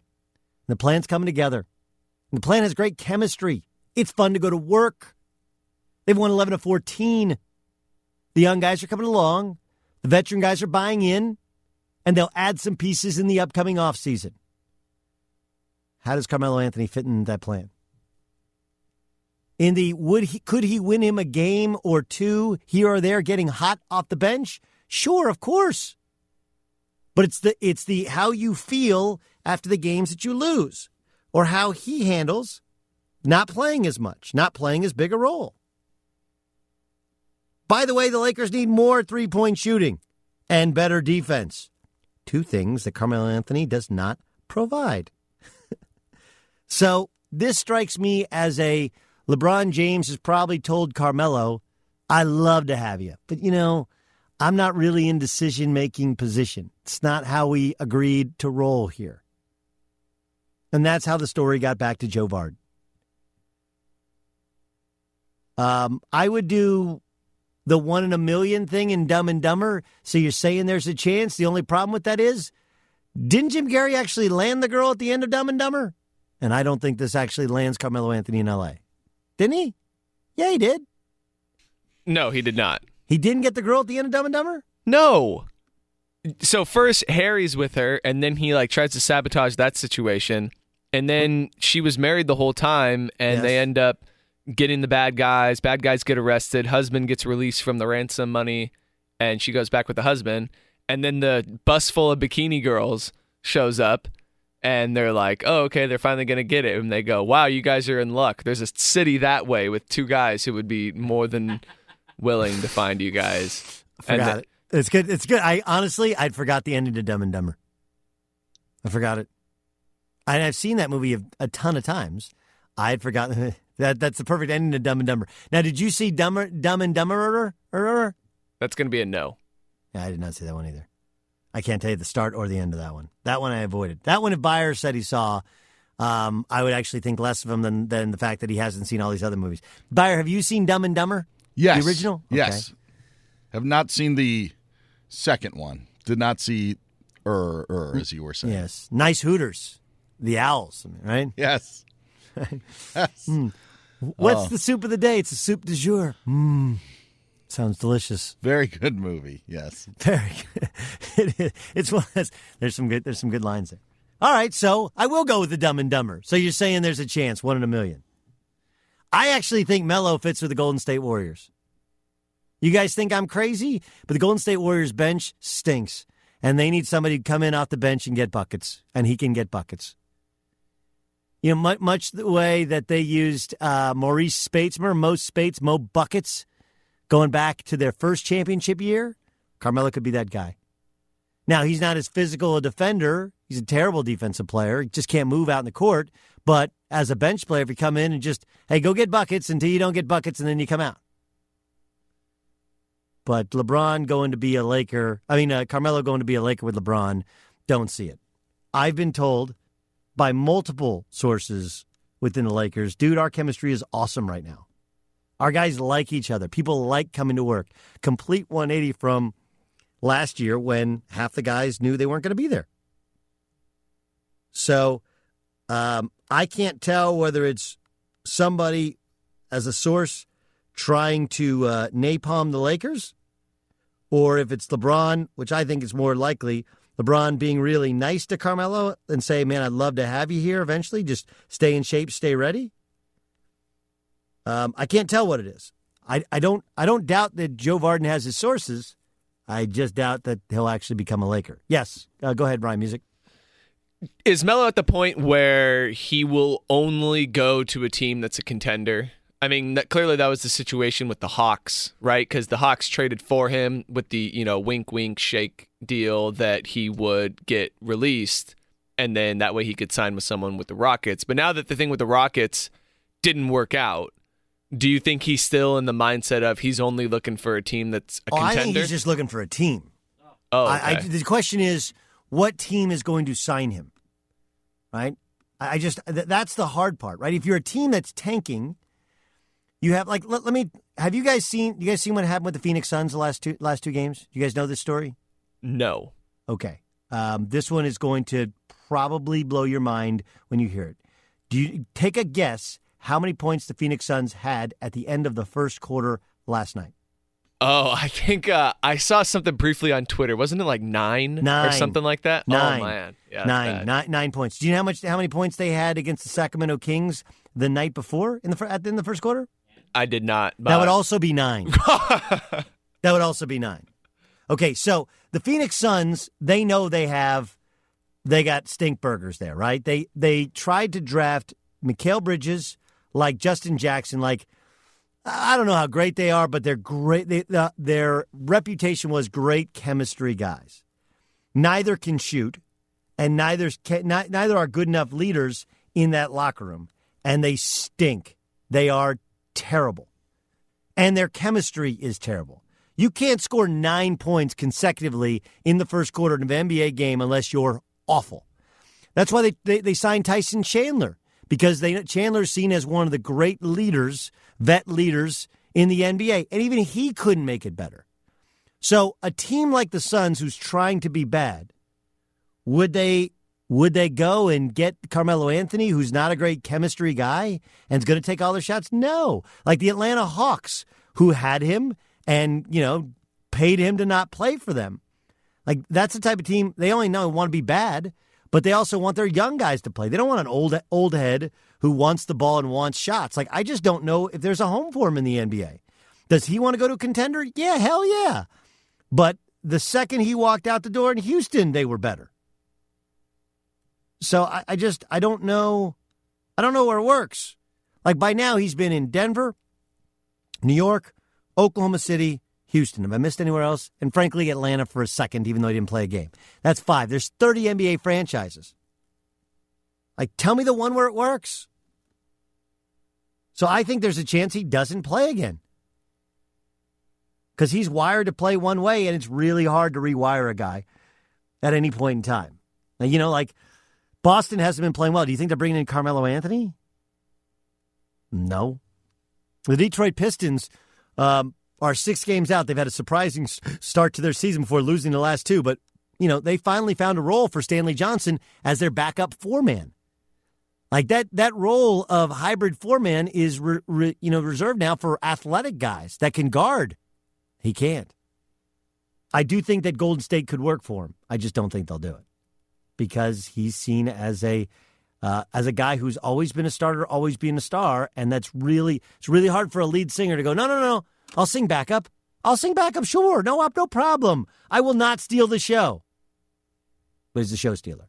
E: The plan's coming together. And the plan has great chemistry. It's fun to go to work. They've won 11 to 14. The young guys are coming along. The veteran guys are buying in, and they'll add some pieces in the upcoming offseason. How does Carmelo Anthony fit in that plan? In the would he could he win him a game or two here or there getting hot off the bench? Sure, of course. But it's the it's the how you feel after the games that you lose or how he handles not playing as much, not playing as big a role. By the way, the Lakers need more three-point shooting and better defense. Two things that Carmelo Anthony does not provide. So this strikes me as a LeBron James has probably told Carmelo, I love to have you. But, you know, I'm not really in decision making position. It's not how we agreed to roll here. And that's how the story got back to Joe Vard. Um, I would do the one in a million thing in Dumb and Dumber. So you're saying there's a chance. The only problem with that is, didn't Jim Carrey actually land the girl at the end of Dumb and Dumber? And I don't think this actually lands Carmelo Anthony in LA. Didn't he? Yeah, he did.
N: No, he did not.
E: He didn't get the girl at the end of Dumb and Dumber?
N: No. So first Harry's with her and then he like tries to sabotage that situation. And then she was married the whole time and yes. they end up getting the bad guys. Bad guys get arrested. Husband gets released from the ransom money and she goes back with the husband. And then the bus full of bikini girls shows up and they're like, "Oh, okay, they're finally gonna get it." And they go, "Wow, you guys are in luck. There's a city that way with two guys who would be more than willing to find you guys."
E: Forgot and it. It's good. It's good. I honestly, I'd forgot the ending to Dumb and Dumber. I forgot it. I, I've seen that movie a, a ton of times. I had forgotten that. That's the perfect ending to Dumb and Dumber. Now, did you see Dumber, Dumb and Dumber?
N: That's going to be a no.
E: Yeah, I did not see that one either. I can't tell you the start or the end of that one. That one I avoided. That one, if Beyer said he saw, um, I would actually think less of him than than the fact that he hasn't seen all these other movies. Beyer, have you seen Dumb and Dumber?
J: Yes.
E: the original.
J: Yes. Have not seen the second one. Did not see er er as you were saying.
E: Yes, nice Hooters, the Owls, right?
J: Yes. yes.
E: Mm. What's
J: Oh.
E: the soup of the day? It's a soup du jour. Mmm. Sounds delicious.
J: Very good movie. Yes.
E: Very good. It's one there's some good there's some good lines there. All right, so I will go with the Dumb and Dumber. So you're saying there's a chance, one in a million. I actually think Melo fits with the Golden State Warriors. You guys think I'm crazy, but the Golden State Warriors bench stinks, and they need somebody to come in off the bench and get buckets, and he can get buckets. You know, much, much the way that they used uh, Maurice Spatesmer, Mo Speights, Mo Buckets, going back to their first championship year. Carmelo could be that guy. Now, he's not as physical a defender. He's a terrible defensive player. He just can't move out in the court. But as a bench player, if you come in and just, hey, go get buckets until you don't get buckets and then you come out. But LeBron going to be a Laker, I mean, uh, Carmelo going to be a Laker with LeBron, don't see it. I've been told by multiple sources within the Lakers, dude, our chemistry is awesome right now. Our guys like each other. People like coming to work. Complete 180 from last year when half the guys knew they weren't going to be there. So um, I can't tell whether it's somebody as a source trying to uh, napalm the Lakers or if it's LeBron, which I think is more likely. LeBron being really nice to Carmelo and say, man, I'd love to have you here eventually. Just stay in shape, stay ready. Um, I can't tell what it is. I, I don't I don't doubt that Joe Vardon has his sources. I just doubt that he'll actually become a Laker. Yes. Uh, go ahead, Brian Music.
N: Is Melo at the point where he will only go to a team that's a contender? I mean, that, clearly that was the situation with the Hawks, right? Because the Hawks traded for him with the you know wink wink shake deal that he would get released, and then that way he could sign with someone with the Rockets. But now that the thing with the Rockets didn't work out, do you think he's still in the mindset of he's only looking for a team that's a
E: Oh, I
N: contender?
E: think he's just looking for a team.
N: oh,
E: I, I, the question is, what team is going to sign him? Right? I, I just th- that's the hard part, right? If you're a team that's tanking, you have like let, let me have you guys seen you guys seen what happened with the Phoenix Suns the last two last two games? Do you guys know this story?
N: no.
E: Okay. Um, this one is going to probably blow your mind when you hear it. Do you take a guess how many points the Phoenix Suns had at the end of the first quarter last night?
N: Oh, I think uh, I saw something briefly on Twitter. Wasn't it like nine,
E: Nine.
N: or something like that?
E: Nine.
N: Oh man, yeah,
E: nine, nine, nine points. Do you know how much how many points they had against the Sacramento Kings the night before in the at the, in the first quarter?
N: I did not. But
E: That would also be nine. that would also be nine. Okay, so the Phoenix Suns, they know they have they got stink burgers there, right? They they tried to draft Mikal Bridges like Justin Jackson, like I don't know how great they are, but they're great. They, uh, their reputation was great chemistry guys. Neither can shoot, and neither neither are good enough leaders in that locker room, and they stink. They are terrible, and their chemistry is terrible. You can't score nine points consecutively in the first quarter of an NBA game unless you're awful. That's why they, they, they signed Tyson Chandler because they Chandler's seen as one of the great leaders, vet leaders in the NBA, and even he couldn't make it better. So a team like the Suns, who's trying to be bad, would they would they go and get Carmelo Anthony, who's not a great chemistry guy and is going to take all their shots? No, like the Atlanta Hawks, who had him and you know paid him to not play for them. Like that's the type of team they only know want to be bad, but they also want their young guys to play. They don't want an old old head who wants the ball and wants shots. Like I just don't know if there's a home for him in the NBA. Does he want to go to a contender? Yeah, hell yeah. But the second he walked out the door in Houston, they were better. So I, I just I don't know I don't know where it works. Like by now he's been in Denver, New York, Oklahoma City, Houston. Have I missed anywhere else? And frankly, Atlanta for a second, even though he didn't play a game. That's five. There's 30 NBA franchises. Like, tell me the one where it works. So I think there's a chance he doesn't play again. because he's wired to play one way, and it's really hard to rewire a guy at any point in time. Now, you know, like Boston hasn't been playing well. Do you think they're bringing in Carmelo Anthony? No. The Detroit Pistons um, are six games out. They've had a surprising start to their season before losing the last two, but you know they finally found a role for Stanley Johnson as their backup four man. Like that that role of hybrid four man is re, re, you know reserved now for athletic guys that can guard. He can't. I do think that Golden State could work for him. I just don't think they'll do it because he's seen as a uh, as a guy who's always been a starter, always being a star, and that's really it's really hard for a lead singer to go. No, no, no, I'll sing backup. I'll sing backup. Sure, no up, no problem. I will not steal the show. But he's the show stealer.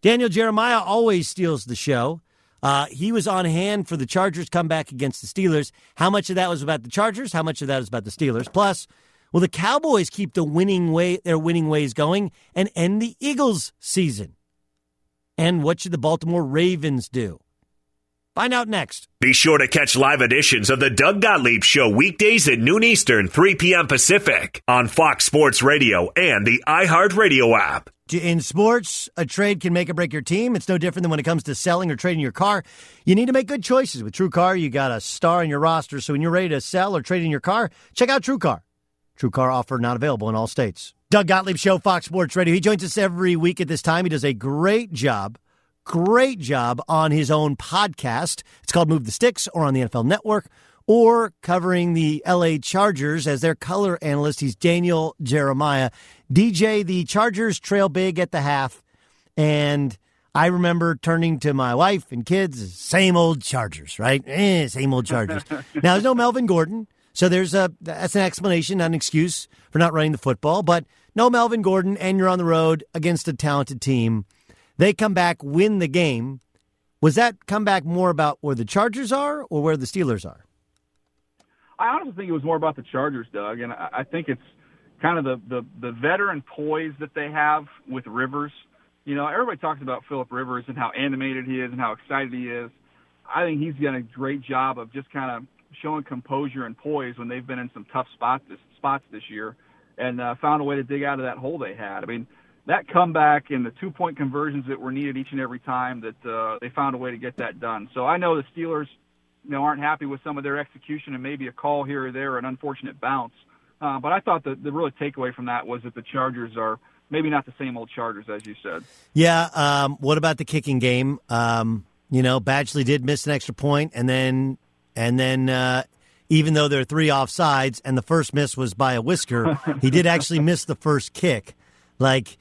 E: Daniel Jeremiah always steals the show. Uh, he was on hand for the Chargers comeback against the Steelers. How much of that was about the Chargers? How much of that is about the Steelers? Plus, will the Cowboys keep the winning way their winning ways going and end the Eagles season? And what should the Baltimore Ravens do? Find out next.
F: Be sure to catch live editions of the Doug Gottlieb Show weekdays at noon Eastern, 3 p.m. Pacific on Fox Sports Radio and the iHeartRadio app.
E: In sports, a trade can make or break your team. It's no different than when it comes to selling or trading your car. You need to make good choices. With TrueCar, you got a star in your roster, so when you're ready to sell or trade in your car, check out TrueCar. TrueCar offer not available in all states. Doug Gottlieb Show, Fox Sports Radio. He joins us every week at this time. He does a great job great job on his own podcast. It's called Move the Sticks or on the NFL Network or covering the LA Chargers as their color analyst. He's Daniel Jeremiah. DJ, the Chargers trail big at the half. And I remember turning to my wife and kids, same old Chargers, right? Eh, same old Chargers. now, there's no Melvin Gordon. So there's a that's an explanation, not an excuse for not running the football, but no Melvin Gordon, and you're on the road against a talented team. They come back, win the game. Was that comeback more about where the Chargers are or where the Steelers are?
O: I honestly think it was more about the Chargers, Doug, and I think it's kind of the the, the veteran poise that they have with Rivers. You know, everybody talks about Philip Rivers and how animated he is and how excited he is. I think he's done a great job of just kind of showing composure and poise when they've been in some tough spots this, spots this year, and uh, found a way to dig out of that hole they had. I mean, that comeback and the two point conversions that were needed each and every time that uh, they found a way to get that done. So I know the Steelers, you know, aren't happy with some of their execution and maybe a call here or there, an unfortunate bounce. Uh, but I thought the the really takeaway from that was that the Chargers are maybe not the same old Chargers as you said.
E: Yeah. Um, what about the kicking game? Um, you know, Badgley did miss an extra point, and then and then. Uh, even though there are three offsides and the first miss was by a whisker, he did actually miss the first kick. Like,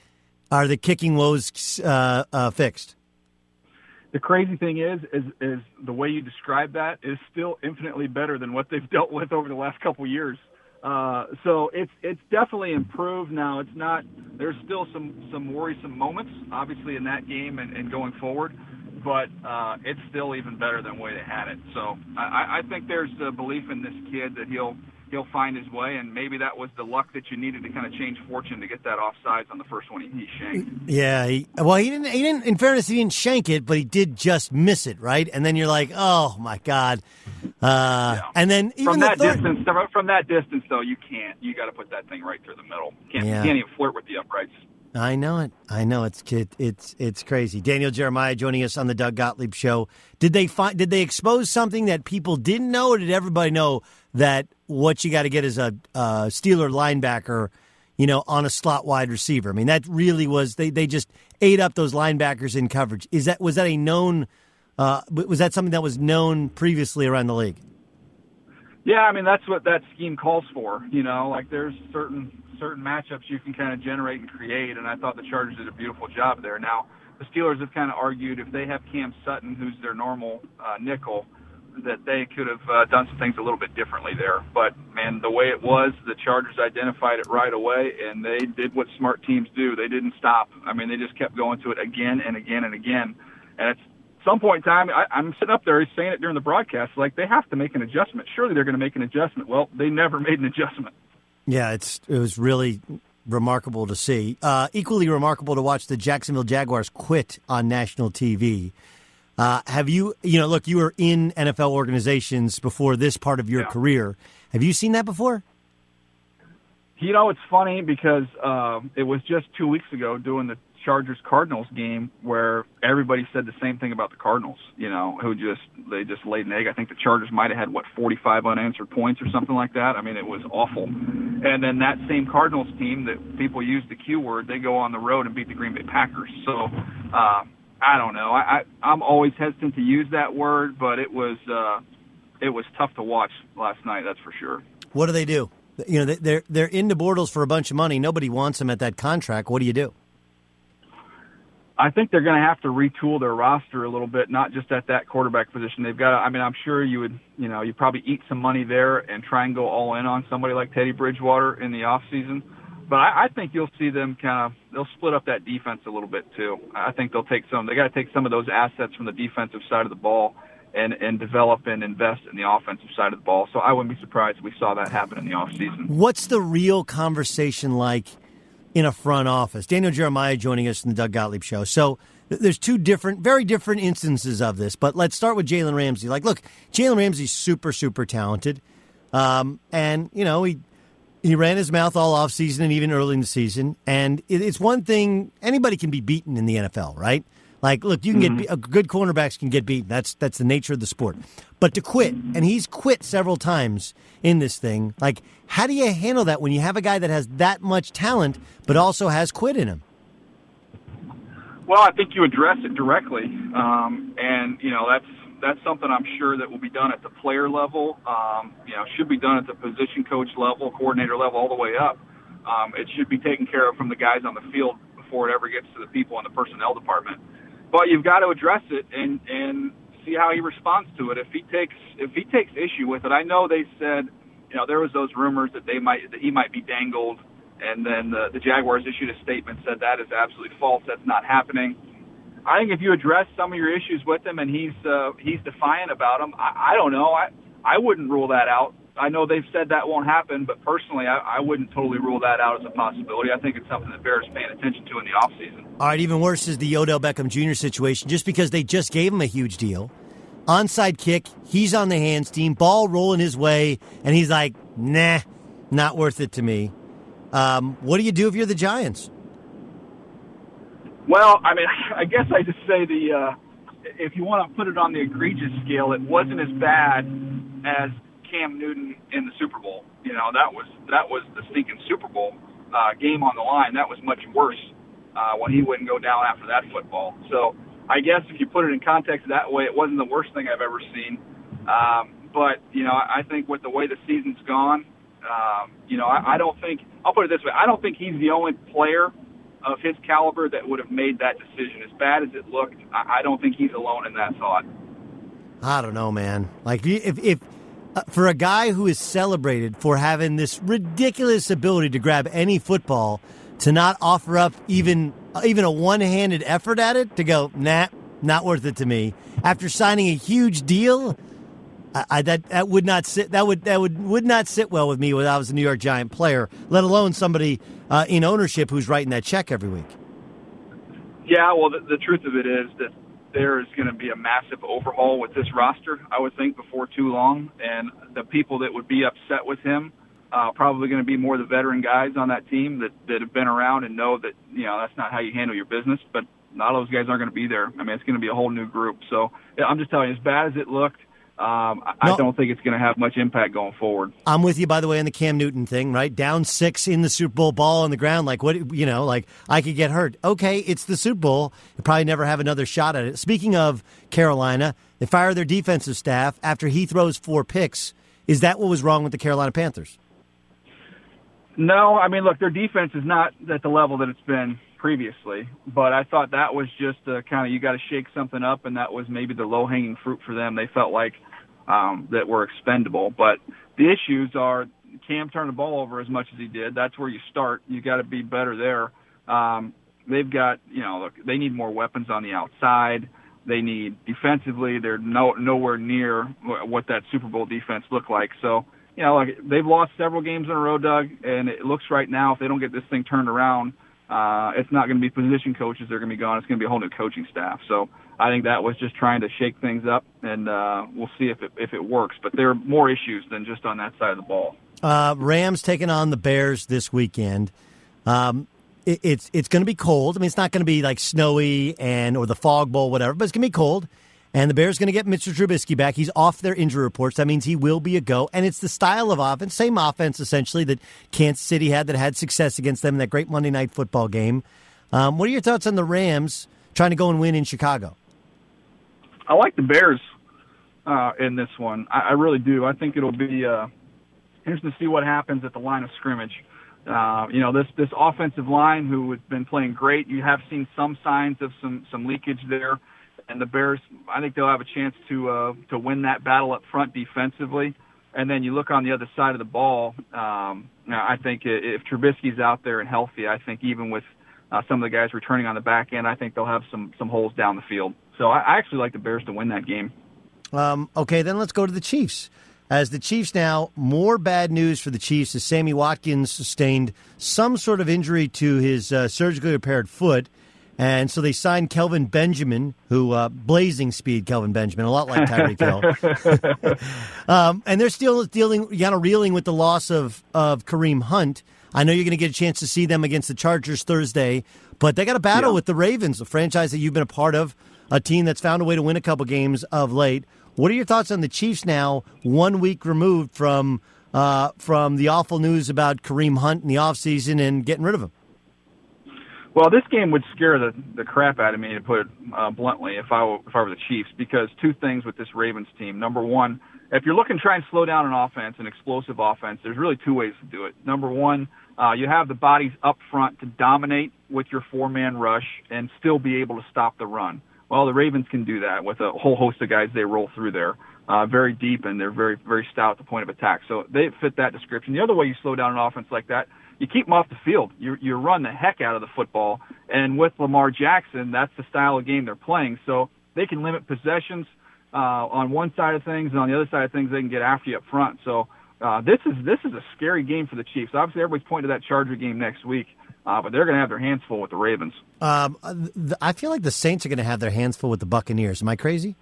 E: are the kicking woes uh, uh, fixed?
O: The crazy thing is, is, is the way you describe that is still infinitely better than what they've dealt with over the last couple years. Uh, so it's it's definitely improved now. It's not. There's still some some worrisome moments, obviously, in that game and, and going forward, but uh, it's still even better than the way they had it. So I, I think there's a belief in this kid that he'll he'll find his way, and maybe that was the luck that you needed to kind of change fortune to get that offsides on the first one he, he shanked.
E: Yeah, he, well, he didn't. He didn't. In fairness, he didn't shank it, but he did just miss it, right? And then you're like, oh my god. Uh, yeah. And then even
O: from that
E: third,
O: distance, from that distance, though, you can't. You got to put that thing right through the middle. You can't,
E: yeah.
O: you can't even flirt with the uprights.
E: I know it. I know it's it's it's crazy. Daniel Jeremiah joining us on the Doug Gottlieb show. Did they find? Did they expose something that people didn't know, or did everybody know that what you got to get is a, a Steeler linebacker, you know, on a slot wide receiver? I mean, that really was they they just ate up those linebackers in coverage. Is that was that a known? Uh, was that something that was known previously around the league?
O: Yeah, I mean that's what that scheme calls for. You know, like there's certain certain matchups you can kind of generate and create, and I thought the Chargers did a beautiful job there. Now, the Steelers have kind of argued if they have Cam Sutton, who's their normal uh, nickel, that they could have uh, done some things a little bit differently there. But man, the way it was, the Chargers identified it right away, and they did what smart teams do. They didn't stop. I mean, they just kept going to it again and again and again. And at some point in time, I, I'm sitting up there saying it during the broadcast, like they have to make an adjustment. Surely they're going to make an adjustment. Well, they never made an adjustment.
E: Yeah, it's it was really remarkable to see. Uh, equally remarkable to watch the Jacksonville Jaguars quit on national TV. Uh, have you, you know, look, you were in NFL organizations before this part of your
O: yeah.
E: career. Have you seen that before?
O: You know, it's funny because uh, it was just two weeks ago doing the Chargers Cardinals game where everybody said the same thing about the Cardinals. You know, who just they just laid an egg. I think the Chargers might have had what 45 unanswered points or something like that. I mean, it was awful. And then that same Cardinals team that people use the Q word, they go on the road and beat the Green Bay Packers. So. Uh, I don't know. I, I I'm always hesitant to use that word, but it was uh, it was tough to watch last night. That's for sure.
E: What do they do? You know, they're they're into Bortles for a bunch of money. Nobody wants him at that contract. What do you do?
O: I think they're going to have to retool their roster a little bit, not just at that quarterback position. They've got. I mean, I'm sure you would, you know, you probably eat some money there and try and go all in on somebody like Teddy Bridgewater in the off season. But I, I think you'll see them kind of they'll split up that defense a little bit too. I think they'll take some. They got to take some of those assets from the defensive side of the ball and and develop and invest in the offensive side of the ball. So I wouldn't be surprised if we saw that happen in the offseason.
E: What's the real conversation like in a front office? Daniel Jeremiah joining us in the Doug Gottlieb show. So there's two different, very different instances of this. But let's start with Jalen Ramsey. Like, look, Jalen Ramsey's super, super talented. Um, and, you know, he he ran his mouth all off season and even early in the season. And it's one thing anybody can be beaten in the NFL, right? Like, look, you can mm-hmm. get good cornerbacks can get beaten. That's that's the nature of the sport. But to quit, and he's quit several times in this thing. Like, how do you handle that when you have a guy that has that much talent but also has quit in him?
O: Well, I think you address it directly, um, and you know that's that's something I'm sure that will be done at the player level. Um, you know, should be done at the position coach level, coordinator level, all the way up. Um, it should be taken care of from the guys on the field before it ever gets to the people in the personnel department. But you've got to address it and and see how he responds to it. If he takes if he takes issue with it, I know they said, you know, there was those rumors that they might that he might be dangled, and then the, the Jaguars issued a statement said that is absolutely false. That's not happening. I think if you address some of your issues with him and he's uh, he's defiant about them, I, I don't know. I I wouldn't rule that out. I know they've said that won't happen, but personally, I, I wouldn't totally rule that out as a possibility. I think it's something that bears paying attention to in the offseason.
E: All right, even worse is the Odell Beckham Jr. situation. Just because they just gave him a huge deal, onside kick, he's on the hands team, ball rolling his way, and he's like, "Nah, not worth it to me." Um, what do you do if you're the Giants?
O: Well, I mean, I guess I just say the uh, if you want to put it on the egregious scale, it wasn't as bad as Cam Newton in the Super Bowl. You know, that was that was the stinking Super Bowl uh, game on the line. That was much worse uh, when he wouldn't go down after that football. So I guess if you put it in context that way, it wasn't the worst thing I've ever seen. Um, but you know, I think with the way the season's gone, um, you know, I, I don't think I'll put it this way: I don't think he's the only player of his caliber that would have made that decision. As bad as it looked, I, don't think he's alone in that thought.
E: I don't know, man. Like if if uh, for a guy who is celebrated for having this ridiculous ability to grab any football, to not offer up even uh, even a one handed effort at it, to go, nah, not worth it to me. After signing a huge deal, I, I, that that would not sit that would that would would not sit well with me when I was a New York Giant player, let alone somebody uh, in ownership who's writing that check every week.
O: Yeah, well, the, the truth of it is that there is going to be a massive overhaul with this roster. I would think before too long, and the people that would be upset with him uh, probably going to be more the veteran guys on that team that that have been around and know that you know that's not how you handle your business. But not all those guys aren't going to be there. I mean, it's going to be a whole new group. So yeah, I'm just telling you, as bad as it looked um, I no. don't think it's going to have much impact going forward.
E: I'm with you, by the way, on the Cam Newton thing, right? Down six in the Super Bowl, ball on the ground. Like, what, you know, like I could get hurt. Okay, it's the Super Bowl. You'll probably never have another shot at it. Speaking of Carolina, they fire their defensive staff after he throws four picks. Is that what was wrong with the Carolina Panthers?
O: No, I mean, look, their defense is not at the level that it's been previously, but I thought that was just kind of you got to shake something up, and that was maybe the low hanging fruit for them. They felt like um, that were expendable, but the issues are Cam turned the ball over as much as he did. That's where you start. You got to be better there. Um, they've got you know look, they need more weapons on the outside. They need defensively. They're no nowhere near what that Super Bowl defense looked like. So you know, like they've lost several games in a row, Doug, and it looks right now if they don't get this thing turned around, uh, it's not going to be position coaches that are going to be gone. It's going to be a whole new coaching staff. So I think that was just trying to shake things up, and uh, we'll see if it, if it works. But there are more issues than just on that side of the ball.
E: Uh, Rams taking on the Bears this weekend. Um, it, it's it's going to be cold. I mean, it's not going to be like snowy and or the fog bowl, whatever, but it's going to be cold. And the Bears going to get Mr. Trubisky back. He's off their injury reports. That means he will be a go. And it's the style of offense, same offense essentially that Kansas City had that had success against them in that great Monday night football game. Um, what are your thoughts on the Rams trying to go and win in Chicago?
O: I like the Bears uh, in this one. I, I really do. I think it'll be uh, interesting to see what happens at the line of scrimmage. Uh, you know, this this offensive line who has been playing great. You have seen some signs of some some leakage there, and the Bears. I think they'll have a chance to uh, to win that battle up front defensively. And then you look on the other side of the ball. Um, I think if Trubisky's out there and healthy, I think even with uh, some of the guys returning on the back end, I think they'll have some some holes down the field. So I, I actually like the Bears to win that game.
E: Um, okay, then let's go to the Chiefs. As the Chiefs now, more bad news for the Chiefs as Sammy Watkins sustained some sort of injury to his uh, surgically repaired foot. And so they signed Kelvin Benjamin, who uh, blazing speed Kelvin Benjamin, a lot like Tyreek Hill. um, and they're still dealing, kind of reeling with the loss of of Kareem Hunt. I know you're going to get a chance to see them against the Chargers Thursday, but they got a battle yeah. with the Ravens, a franchise that you've been a part of, a team that's found a way to win a couple games of late. What are your thoughts on the Chiefs now, one week removed from uh, from the awful news about Kareem Hunt in the offseason and getting rid of him?
O: Well, this game would scare the the crap out of me, to put it uh, bluntly, if I were, if I were the Chiefs, because two things with this Ravens team. Number one, if you're looking to try and slow down an offense, an explosive offense, there's really two ways to do it. Number one, uh, you have the bodies up front to dominate with your four man rush and still be able to stop the run. Well, the Ravens can do that with a whole host of guys they roll through there, uh, very deep and they're very, very stout at the point of attack. So they fit that description. The other way you slow down an offense like that, you keep them off the field. You, you run the heck out of the football. And with Lamar Jackson, that's the style of game they're playing. So they can limit possessions uh, on one side of things, and on the other side of things, they can get after you up front. So uh, this is this is a scary game for the Chiefs. Obviously, everybody's pointing to that Charger game next week. But they're going to have their hands full with the Ravens.
E: Um, I feel like the Saints are going to have their hands full with the Buccaneers. Am I crazy?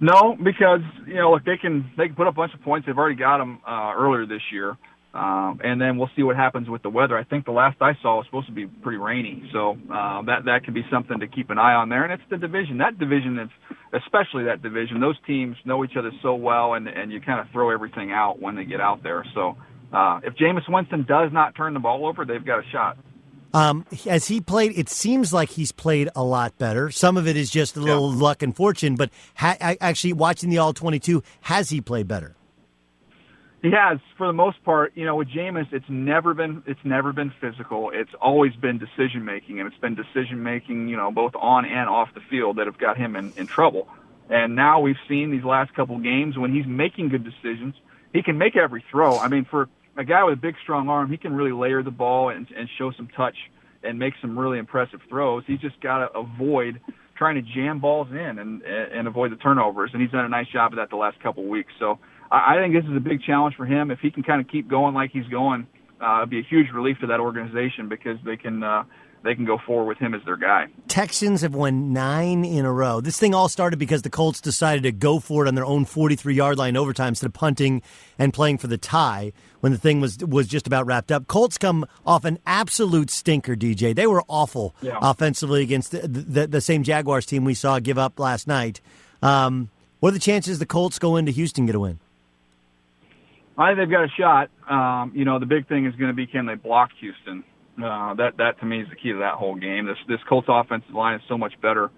O: No, because you know, look, they can they can put up a bunch of points. They've already got them uh, earlier this year, um, and then we'll see what happens with the weather. I think the last I saw was supposed to be pretty rainy, so uh, that that could be something to keep an eye on there. And it's the division. That division is especially that division. Those teams know each other so well, and and you kind of throw everything out when they get out there. So uh, if Jameis Winston does not turn the ball over, they've got a shot.
E: Um, as he played, it seems like he's played a lot better. Some of it is just a little yeah. luck and fortune, but ha- actually, watching the All 22, has he played better?
O: He has, for the most part. You know, with Jameis, it's never been it's never been physical. It's always been decision making, and it's been decision making, you know, both on and off the field that have got him in, in trouble. And now we've seen these last couple games when he's making good decisions. He can make every throw. I mean, for a guy with a big, strong arm, he can really layer the ball and, and show some touch and make some really impressive throws. He's just got to avoid trying to jam balls in and and avoid the turnovers. And he's done a nice job of that the last couple of weeks. So I, I think this is a big challenge for him. If he can kind of keep going like he's going, uh, it'd be a huge relief to that organization because they can uh, they can go forward with him as their guy.
E: Texans have won nine in a row. This thing all started because the Colts decided to go for it on their own 43 yard line overtime instead of punting and playing for the tie when the thing was was just about wrapped up. Colts come off an absolute stinker, DJ. They were awful yeah. offensively against the, the, the, same Jaguars team we saw give up last night. Um, what are the chances the Colts go into Houston get a win?
O: I think they've got a shot. Um, you know, the big thing is going to be can they block Houston? Uh, that that to me is the key to that whole game. This this Colts offensive line is so much better,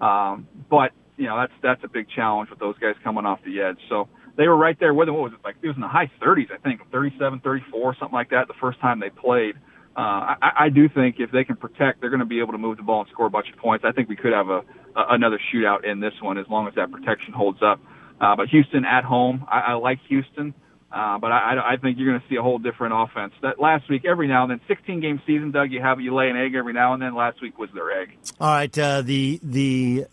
O: um, but you know that's that's a big challenge with those guys coming off the edge. So they were right there with them. What was it like? It was in the high 30s, I think, 37, 34, something like that. The first time they played. Uh, I, I do think if they can protect, they're going to be able to move the ball and score a bunch of points. I think we could have a, a another shootout in this one as long as that protection holds up. Uh, but Houston at home, I, I like Houston. But I, I think you're going to see a whole different offense. That last week, every now and then, 16 game season, Doug, you have you lay an egg every now and then. Last week was their egg.
E: All right, uh, the the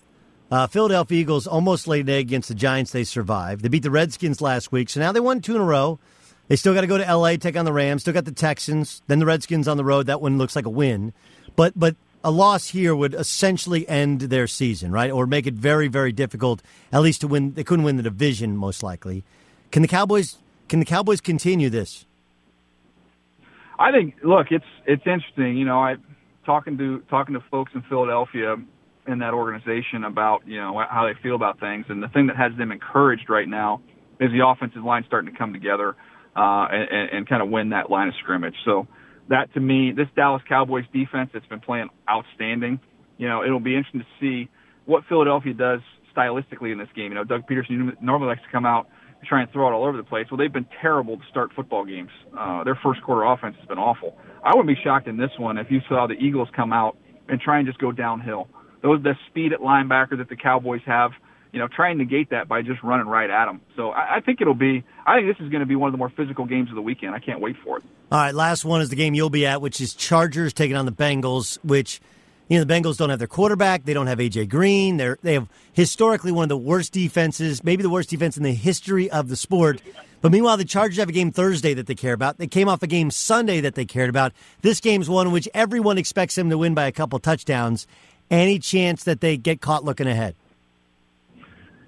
E: uh, Philadelphia Eagles almost laid an egg against the Giants. They survived. They beat the Redskins last week, so now they won two in a row. They still got to go to L.A. take on the Rams. Still got the Texans. Then the Redskins on the road. That one looks like a win, but but a loss here would essentially end their season, right? Or make it very very difficult, at least to win. They couldn't win the division most likely. Can the Cowboys can the Cowboys continue this?
O: I think. Look, it's it's interesting. You know, I talking to talking to folks in Philadelphia in that organization about you know how they feel about things, and the thing that has them encouraged right now is the offensive line starting to come together uh, and, and kind of win that line of scrimmage. So that to me, this Dallas Cowboys defense that's been playing outstanding. You know, it'll be interesting to see what Philadelphia does stylistically in this game. You know, Doug Pederson normally likes to come out try and throw it all over the place. Well, they've been terrible to start football games. Uh, their first quarter offense has been awful. I wouldn't be shocked in this one if you saw the Eagles come out and try and just go downhill. Those the speed at linebacker that the Cowboys have, you know, try and negate that by just running right at them. So I, I think it'll be. I think this is going to be one of the more physical games of the weekend. I can't wait for it.
E: All right, last one is the game you'll be at, which is Chargers taking on the Bengals, which you know, the Bengals don't have their quarterback. They don't have AJ Green. They're they have historically one of the worst defenses, maybe the worst defense in the history of the sport. But meanwhile, the Chargers have a game Thursday that they care about. They came off a game Sunday that they cared about. This game's one in which everyone expects them to win by a couple touchdowns. Any chance that they get caught looking ahead?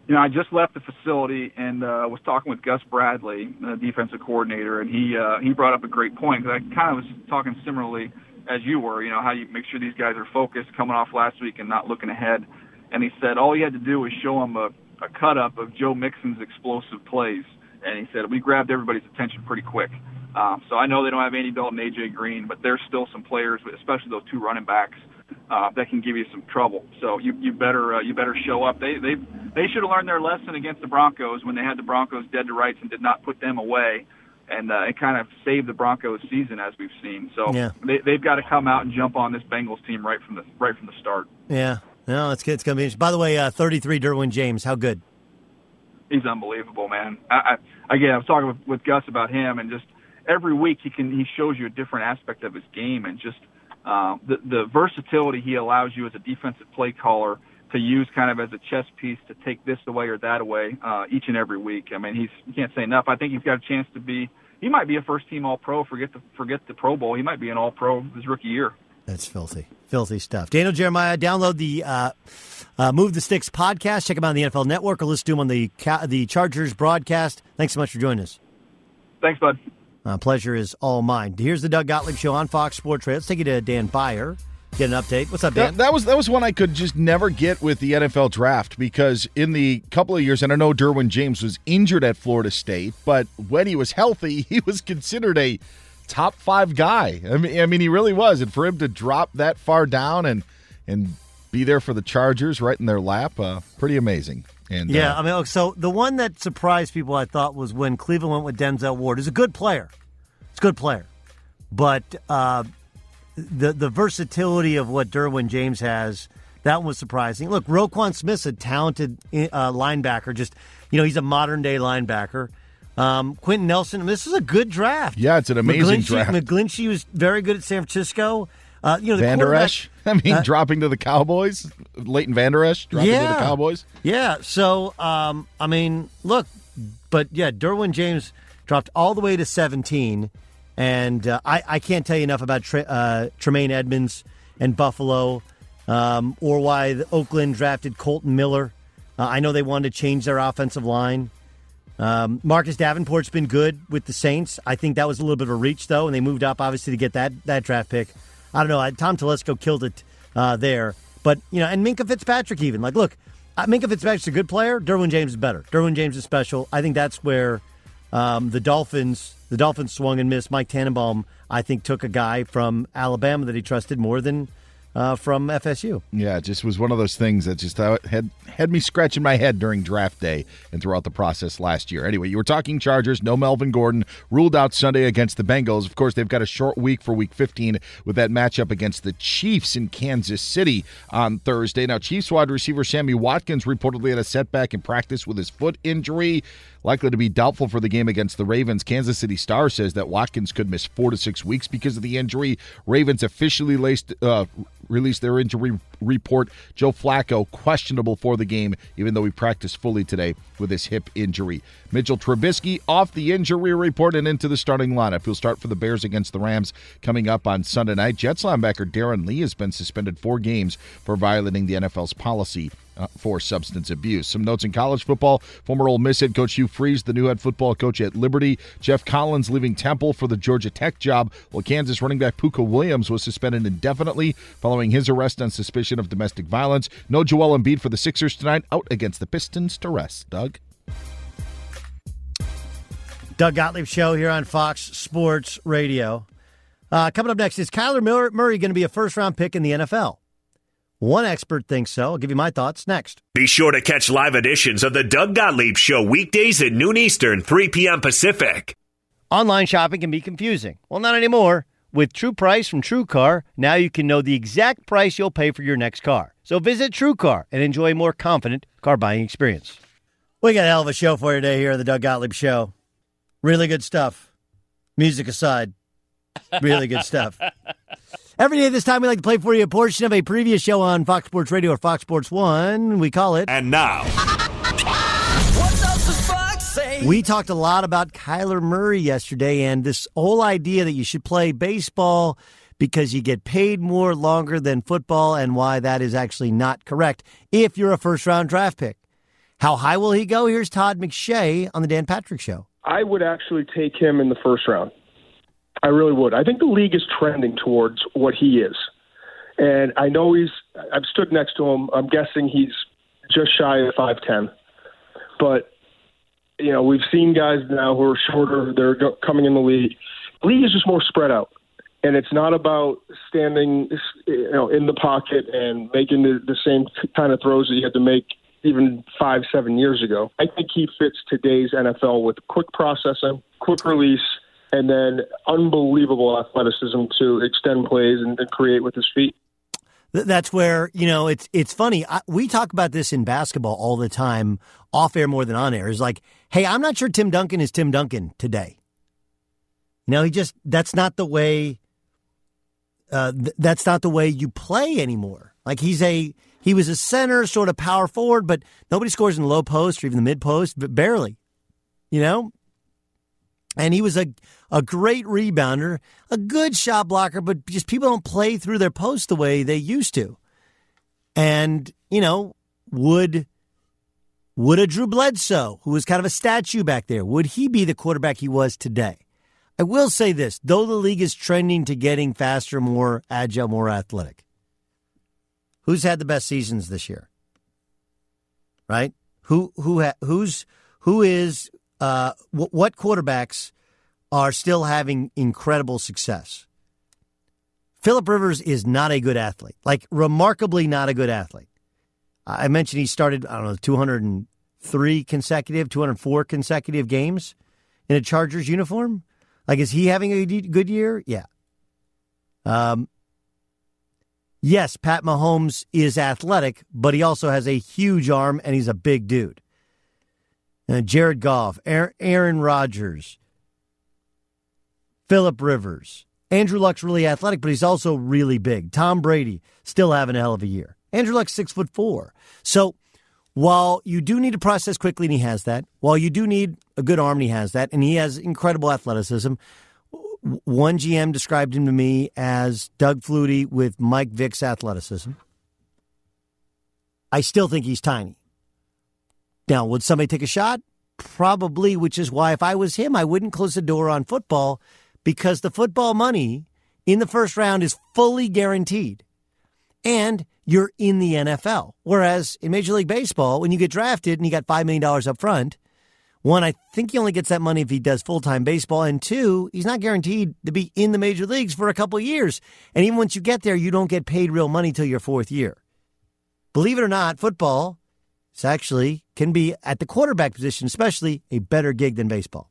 O: You know, I just left the facility and uh, was talking with Gus Bradley, the defensive coordinator, and he uh, he brought up a great point because I kind of was talking similarly as you were, you know, how you make sure these guys are focused coming off last week and not looking ahead. And he said all he had to do was show them a, a cut up of Joe Mixon's explosive plays. And he said we grabbed everybody's attention pretty quick. Um, so I know they don't have Andy Dalton, AJ Green, but there's still some players, especially those two running backs, uh, that can give you some trouble. So you you better uh, you better show up. They they they should have learned their lesson against the Broncos when they had the Broncos dead to rights and did not put them away and uh, it kind of saved the Broncos' season as we've seen. So
E: yeah.
O: they, they've got to come out and jump on this Bengals team right from the right from the start.
E: Yeah, no, it's good. It's gonna be. By the way, uh, 33 Derwin James, how good?
O: He's unbelievable, man. I, I again, I was talking with, with Gus about him, and just every week he can he shows you a different aspect of his game, and just uh, the the versatility he allows you as a defensive play caller to use kind of as a chess piece to take this away or that away uh, each and every week. I mean, he's you can't say enough. I think he's got a chance to be he might be a first team All Pro. Forget the forget the Pro Bowl. He might be an All Pro his rookie year.
E: That's filthy, filthy stuff. Daniel Jeremiah, download the uh, uh, Move the Sticks podcast. Check him out on the NFL Network, or listen to him on the the Chargers broadcast. Thanks so much for joining us.
O: Thanks, bud.
E: Uh, pleasure is all mine. Here's the Doug Gottlieb Show on Fox Sports Radio. Let's take you to Dan Beyer get an update. What's up, Dan?
J: That, that, was that was one I could just never get with the NFL draft because in the couple of years, and I know Derwin James was injured at Florida State, but when he was healthy, he was considered a top five guy. I mean, I mean, he really was, and for him to drop that far down and and be there for the Chargers right in their lap, uh, pretty amazing. And
E: yeah,
J: uh,
E: I mean, so the one that surprised people, I thought, was when Cleveland went with Denzel Ward. He's a good player. It's a good player, but. Uh, the the versatility of what Derwin James has, that was surprising. Look, Roquan Smith's a talented uh, linebacker. Just you know, he's a modern day linebacker. Um, Quenton Nelson. This is a good draft.
J: Yeah, it's an amazing
E: McGlinchey,
J: draft.
E: McGlinchey was very good at San Francisco. Uh, you know, the
J: Vander Esch. I mean, uh, dropping to the Cowboys. Leighton Vander Esch dropping
E: yeah,
J: to the Cowboys.
E: Yeah. So, um, I mean, look, but yeah, Derwin James dropped all the way to 17. And uh, I, I can't tell you enough about Tre- uh, Tremaine Edmunds and Buffalo um, or why Oakland drafted Colton Miller. Uh, I know they wanted to change their offensive line. Um, Marcus Davenport's been good with the Saints. I think that was a little bit of a reach, though, and they moved up, obviously, to get that, that draft pick. I don't know. Tom Telesco killed it uh, there. But, you know, and Minkah Fitzpatrick even. Like, look, uh, Minkah Fitzpatrick's a good player. Derwin James is better. Derwin James is special. I think that's where um, the Dolphins the Dolphins swung and missed. Mike Tannenbaum, I think, took a guy from Alabama that he trusted more than uh, from FSU.
J: Yeah, it just was one of those things that just uh, had had me scratching my head during draft day and throughout the process last year. Anyway, you were talking Chargers. No Melvin Gordon ruled out Sunday against the Bengals. Of course, they've got a short week for Week 15 with that matchup against the Chiefs in Kansas City on Thursday. Now, Chiefs wide receiver Sammy Watkins reportedly had a setback in practice with his foot injury likely to be doubtful for the game against the Ravens. Kansas City Star says that Watkins could miss four to six weeks because of the injury. Ravens officially laced, uh, released their injury report. Joe Flacco questionable for the game, even though he practiced fully today with his hip injury. Mitchell Trubisky off the injury report and into the starting lineup. He'll start for the Bears against the Rams coming up on Sunday night. Jets linebacker Darron Lee has been suspended four games for violating the NFL's policy for substance abuse. Some notes in college football. Former Ole Miss head coach Hugh Freeze, the new head football coach at Liberty. Geoff Collins leaving Temple for the Georgia Tech job, while Kansas running back Pooka Williams was suspended indefinitely following his arrest on suspicion of domestic violence. No Joel Embiid for the Sixers tonight, out against the Pistons to rest. Doug?
E: Doug Gottlieb Show here on Fox Sports Radio. Uh, coming up next, is Kyler Murray going to be a first round pick in the NFL? One expert thinks so. I'll give you my thoughts next.
F: Be sure to catch live editions of the Doug Gottlieb Show weekdays at noon Eastern, 3 p.m. Pacific.
E: Online shopping can be confusing. Well, not anymore. With True Price from TrueCar, now you can know the exact price you'll pay for your next car. So visit TrueCar and enjoy a more confident car buying experience. We got a hell of a show for you today here on the Doug Gottlieb Show. Really good stuff. Music aside, really good stuff. Every day this time, we like to play for you a portion of a previous show on Fox Sports Radio or Fox Sports One. We call it.
F: And now.
E: We talked a lot about Kyler Murray yesterday and this whole idea that you should play baseball because you get paid more longer than football and why that is actually not correct if you're a first round draft pick. How high will he go? Here's Todd McShay on the Dan Patrick Show.
P: I would actually take him in the first round. I really would. I think the league is trending towards what he is. And I know he's, I've stood next to him. I'm guessing he's just shy of 5'10. But, you know, we've seen guys now who are shorter, they're coming in the league. The league is just more spread out. And it's not about standing, you know, in the pocket and making the, the same kind of throws that you had to make even five, seven years ago. I think he fits today's NFL with quick processing, quick release, and then unbelievable athleticism to extend plays and, and create with his feet.
E: That's where you know it's it's funny. I, we talk about this in basketball all the time, off air more than on air. Is like, hey, I'm not sure Tim Duncan is Tim Duncan today. You know, he just that's not the way. Uh, th- that's not the way you play anymore. Like he's a he was a center, sort of power forward, but nobody scores in the low post or even the mid post, but barely. You know, and he was a a great rebounder, a good shot blocker, but just people don't play through their post the way they used to. And you know, would would a Drew Bledsoe, who was kind of a statue back there, would he be the quarterback he was today? I will say this: though the league is trending to getting faster, more agile, more athletic, who's had the best seasons this year? Right? Who who ha, who's who is uh, w- what quarterbacks are still having incredible success? Philip Rivers is not a good athlete, like remarkably not a good athlete. I mentioned he started, I don't know, 203 consecutive, 204 consecutive games in a Chargers uniform. Like, is he having a good year? Yeah. Um, yes, Pat Mahomes is athletic, but he also has a huge arm and he's a big dude uh, Jared Goff, Aaron Rodgers, Philip Rivers. Andrew Luck's really athletic, but he's also really big. Tom Brady still having a hell of a year. Andrew Luck's six foot four. So while you do need to process quickly, and he has that, while you do need a good arm, and he has that, and he has incredible athleticism. One GM described him to me as Doug Flutie with Mike Vick's athleticism. I still think he's tiny. Now, would somebody take a shot? Probably, which is why if I was him, I wouldn't close the door on football because the football money in the first round is fully guaranteed. And you're in the NFL. Whereas in Major League Baseball, when you get drafted and you got $5 million up front, one, I think he only gets that money if he does full time baseball. And two, he's not guaranteed to be in the major leagues for a couple years. And even once you get there, you don't get paid real money till your fourth year. Believe it or not, football it's actually can be at the quarterback position, especially a better gig than baseball.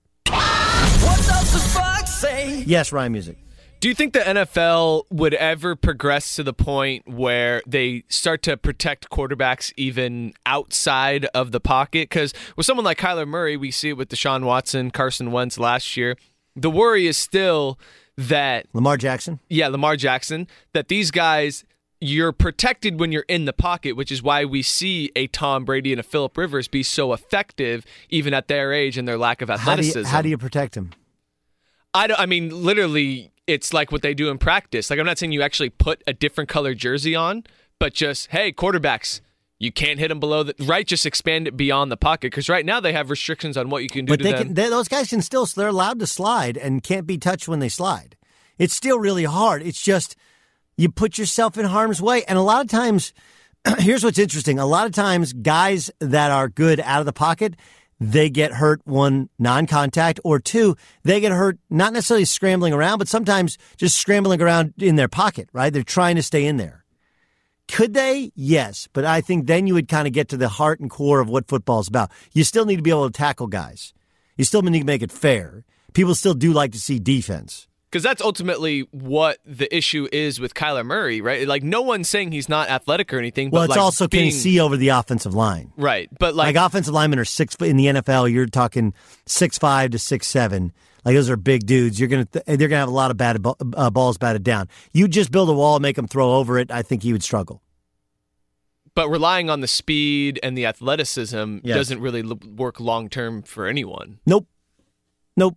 E: Yes, rhyme music.
N: Do you think the NFL would ever progress to the point where they start to protect quarterbacks even outside of the pocket? Because with someone like Kyler Murray, we see it with Deshaun Watson, Carson Wentz last year. The worry is still that
E: Lamar Jackson.
N: Yeah, Lamar Jackson. That these guys you're protected when you're in the pocket, which is why we see a Tom Brady and a Philip Rivers be so effective, even at their age and their lack of athleticism.
E: How do you, how do you protect him?
N: I don't. I mean, literally, it's like what they do in practice. Like I'm not saying you actually put a different color jersey on, but just hey, quarterbacks, You can't hit them below the right. Just expand it beyond the pocket because right now they have restrictions on what you can do
E: But
N: to
E: they
N: them.
E: can, they, those guys can still, they're allowed to slide and can't be touched when they slide. It's still really hard. It's just you put yourself in harm's way. And a lot of times, here's what's interesting a lot of times, guys that are good out of the pocket, they get hurt one non contact, or two, they get hurt not necessarily scrambling around, but sometimes just scrambling around in their pocket, right? They're trying to stay in there. Could they? Yes. But I think then you would kind of get to the heart and core of what football's about. You still need to be able to tackle guys. You still need to make it fair. People still do like to see defense.
N: Because that's ultimately what the issue is with Kyler Murray, right? Like no one's saying he's not athletic or anything.
E: Well,
N: but
E: it's
N: like
E: also can
N: being,
E: you see over the offensive line.
N: right, but
E: Like,
N: like,
E: offensive linemen are six foot in the NFL. You're talking six five to six seven. Like those are big dudes. You're gonna th- they're gonna have a lot of batted ball- uh, balls batted down. You just build a wall, make them throw over it. I think he would struggle.
N: but relying on the speed and the athleticism
E: Yes.
N: doesn't really l- work long term for anyone.
E: Nope, nope.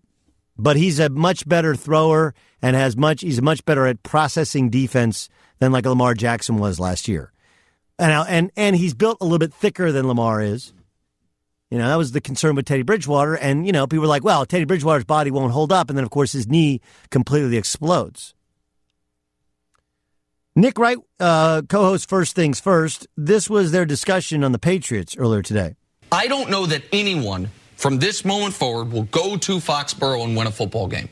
E: But he's a much better thrower and has much. He's much better at processing defense than like Lamar Jackson was last year. And and and he's built a little bit thicker than Lamar is. You know, that was the concern with Teddy Bridgewater. And, you know, people were like, well, Teddy Bridgewater's body won't hold up. And then, of course, his knee completely explodes. Nick Wright, uh, co host First Things First. This was their discussion on the Patriots earlier today.
Q: I don't know that anyone from this moment forward will go to Foxborough and win a football game.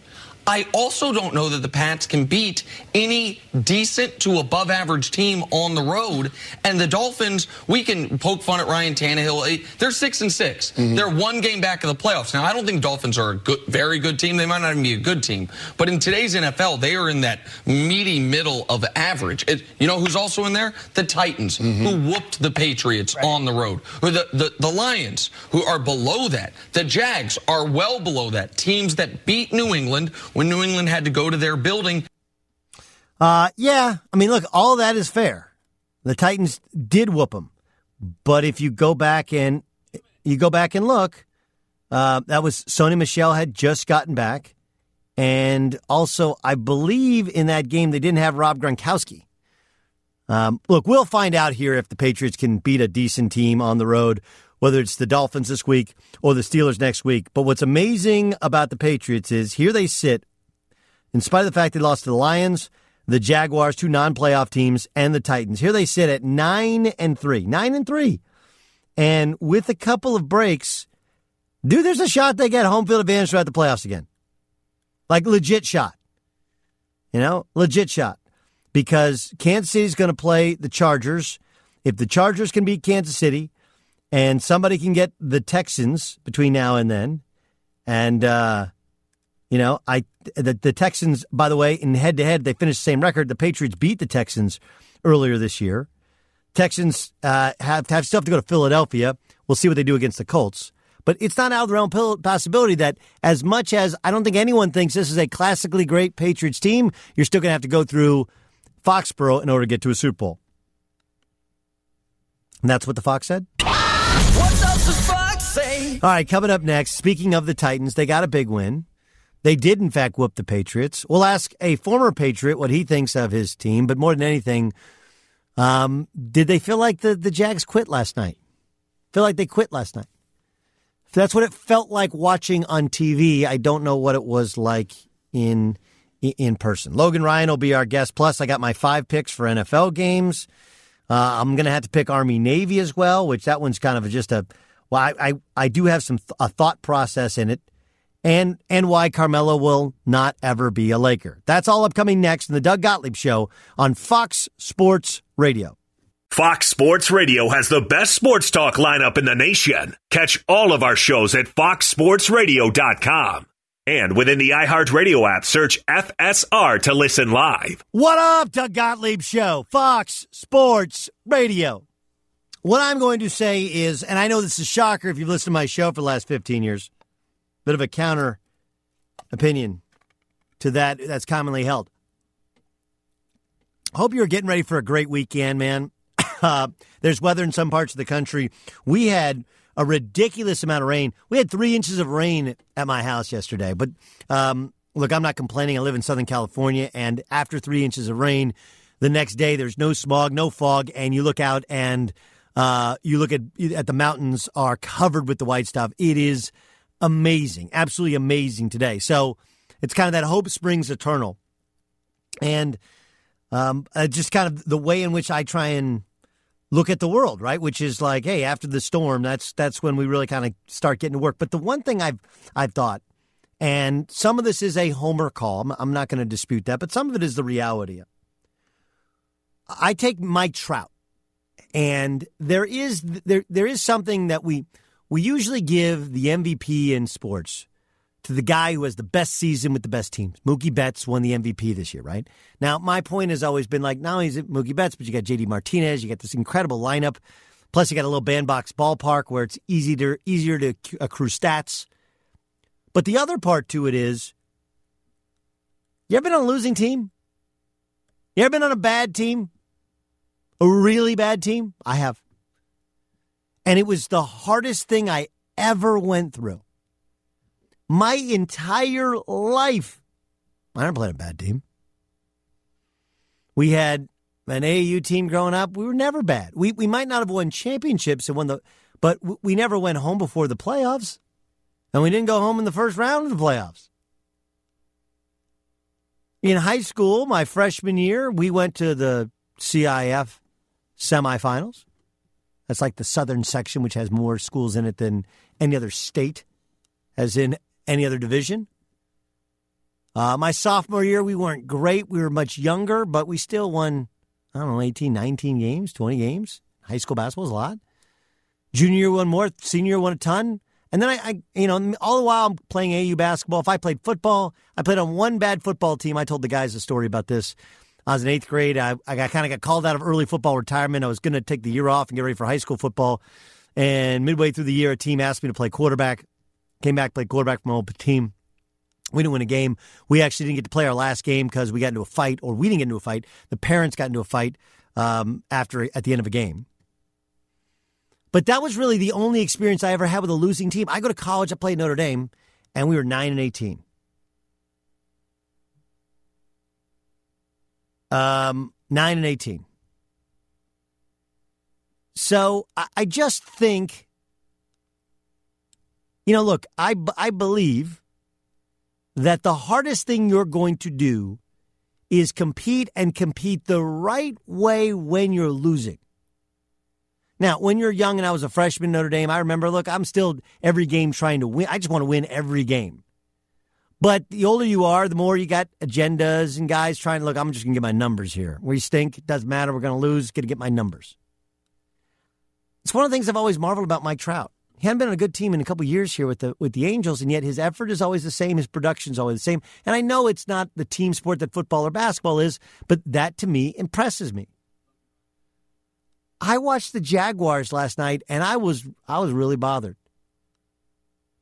Q: I also don't know that the Pats can beat any decent to above average team on the road. And the Dolphins, we can poke fun at Ryan Tannehill. Eh, They're six and 6 they They're one game back of the playoffs. Now, I don't think Dolphins are a good, very good team. They might not even be a good team. But in today's NFL, they are in that meaty middle of average. It, you know who's also in there? The Titans, who whooped the Patriots on the road. Or the, the, the Lions, who are below that. The Jags are well below that. Teams that beat New England when New England had to go to their building.
E: Uh, yeah, I mean, look, all that is fair. The Titans did whoop them, but if you go back and you go back and look, uh, that was Sony Michel had just gotten back, and also I believe in that game they didn't have Rob Gronkowski. Um, look, we'll find out here if the Patriots can beat a decent team on the road, whether it's the Dolphins this week or the Steelers next week. But what's amazing about the Patriots is here they sit, in spite of the fact they lost to the Lions, the Jaguars, two non-playoff teams, and the Titans. Here they sit at nine and three, nine and three, and with a couple of breaks, dude, there's a shot they get home field advantage throughout the playoffs again, like legit shot. You know, legit shot because Kansas City's going to play the Chargers. If the Chargers can beat Kansas City, and somebody can get the Texans between now and then, and uh, you know, I the, the Texans, by the way, in head to head, they finished the same record. The Patriots beat the Texans earlier this year. Texans uh, have have still have to go to Philadelphia. We'll see what they do against the Colts. But it's not out of the realm of possibility that as much as I don't think anyone thinks this is a classically great Patriots team, you're still going to have to go through Foxborough in order to get to a Super Bowl. And that's what the Fox said.
B: What does the fox say?
E: All right, coming up next, speaking of the Titans, they got a big win. They did, in fact, whoop the Patriots. We'll ask a former Patriot what he thinks of his team, but more than anything, um, did they feel like the, the Jags quit last night? Feel like they quit last night? That's what it felt like watching on TV. I don't know what it was like in in person. Logan Ryan will be our guest. Plus, I got my five picks for NFL games. Uh, I'm going to have to pick Army Navy as well, which that one's kind of just a. Well, I I, I do have some th- a thought process in it, and and why Carmelo will not ever be a Laker. That's all upcoming next in the Doug Gottlieb Show on Fox Sports Radio.
F: Fox Sports Radio has the best sports talk lineup in the nation. Catch all of our shows at foxsportsradio.com. And within the iHeartRadio app, search FSR to listen live.
E: What up, Doug Gottlieb Show, Fox Sports Radio. What I'm going to say is, and I know this is a shocker if you've listened to my show for the last 15 years, bit of a counter opinion to that that's commonly held. Hope you're getting ready for a great weekend, man. Uh, there's weather in some parts of the country. We had a ridiculous amount of rain. We had three inches of rain at my house yesterday. But um, look, I'm not complaining. I live in Southern California, and after three inches of rain, the next day there's no smog, no fog, and you look out and Uh, you look at at the mountains are covered with the white stuff. It is amazing, absolutely amazing today. So it's kind of that hope springs eternal, and um, uh, just kind of the way in which I try and look at the world, right? Which is like, hey, after the storm, that's that's when we really kind of start getting to work. But the one thing I've I've thought, and some of this is a homer call. I'm, I'm not going to dispute that, but some of it is the reality. I take Mike Trout, and there is there there is something that we we usually give the MVP in sports to the guy who has the best season with the best teams. Mookie Betts won the MVP this year, right? Now, my point has always been like, not only is it Mookie Betts, but you got JD Martinez, you got this incredible lineup. Plus, you got a little bandbox ballpark where it's easy to, easier to accrue stats. But the other part to it is, you ever been on a losing team? You ever been on a bad team? A really bad team? I have. And it was the hardest thing I ever went through my entire life. I never played a bad team. We had an AAU team growing up. We were never bad. We we might not have won championships and won the, but we never went home before the playoffs, and we didn't go home in the first round of the playoffs. In high school, my freshman year, we went to the CIF semifinals. That's like the southern section, which has more schools in it than any other state, as in any other division. Uh, my sophomore year, we weren't great. We were much younger, but we still won, I don't know, 18, 19 games, 20 games. High school basketball was a lot. Junior year, won more. Senior year, won a ton. And then I, I, you know, all the while I'm playing AU basketball. If I played football, I played on one bad football team. I told the guys a story about this. I was in eighth grade. I, I kind of got called out of early football retirement. I was going to take the year off and get ready for high school football. And midway through the year, a team asked me to play quarterback. Came back, played quarterback for my old team. We didn't win a game. We actually didn't get to play our last game because we got into a fight, or we didn't get into a fight. The parents got into a fight um, after at the end of a game. But that was really the only experience I ever had with a losing team. I go to college, I played Notre Dame, and we were nine and eighteen. Um, nine and eighteen. So I, I just think you know, look, I, I believe that the hardest thing you're going to do is compete and compete the right way when you're losing. Now, when you're young and I was a freshman Notre Dame, I remember, look, I'm still every game trying to win. I just want to win every game. But the older you are, the more you got agendas and guys trying to look, I'm just going to get my numbers here. We stink. It doesn't matter. We're going to lose. Going to get my numbers. It's one of the things I've always marveled about Mike Trout. He hadn't been on a good team in a couple years here with the with the Angels, and yet his effort is always the same. His production is always the same. And I know it's not the team sport that football or basketball is, but that to me impresses me. I watched the Jaguars last night, and I was I was really bothered.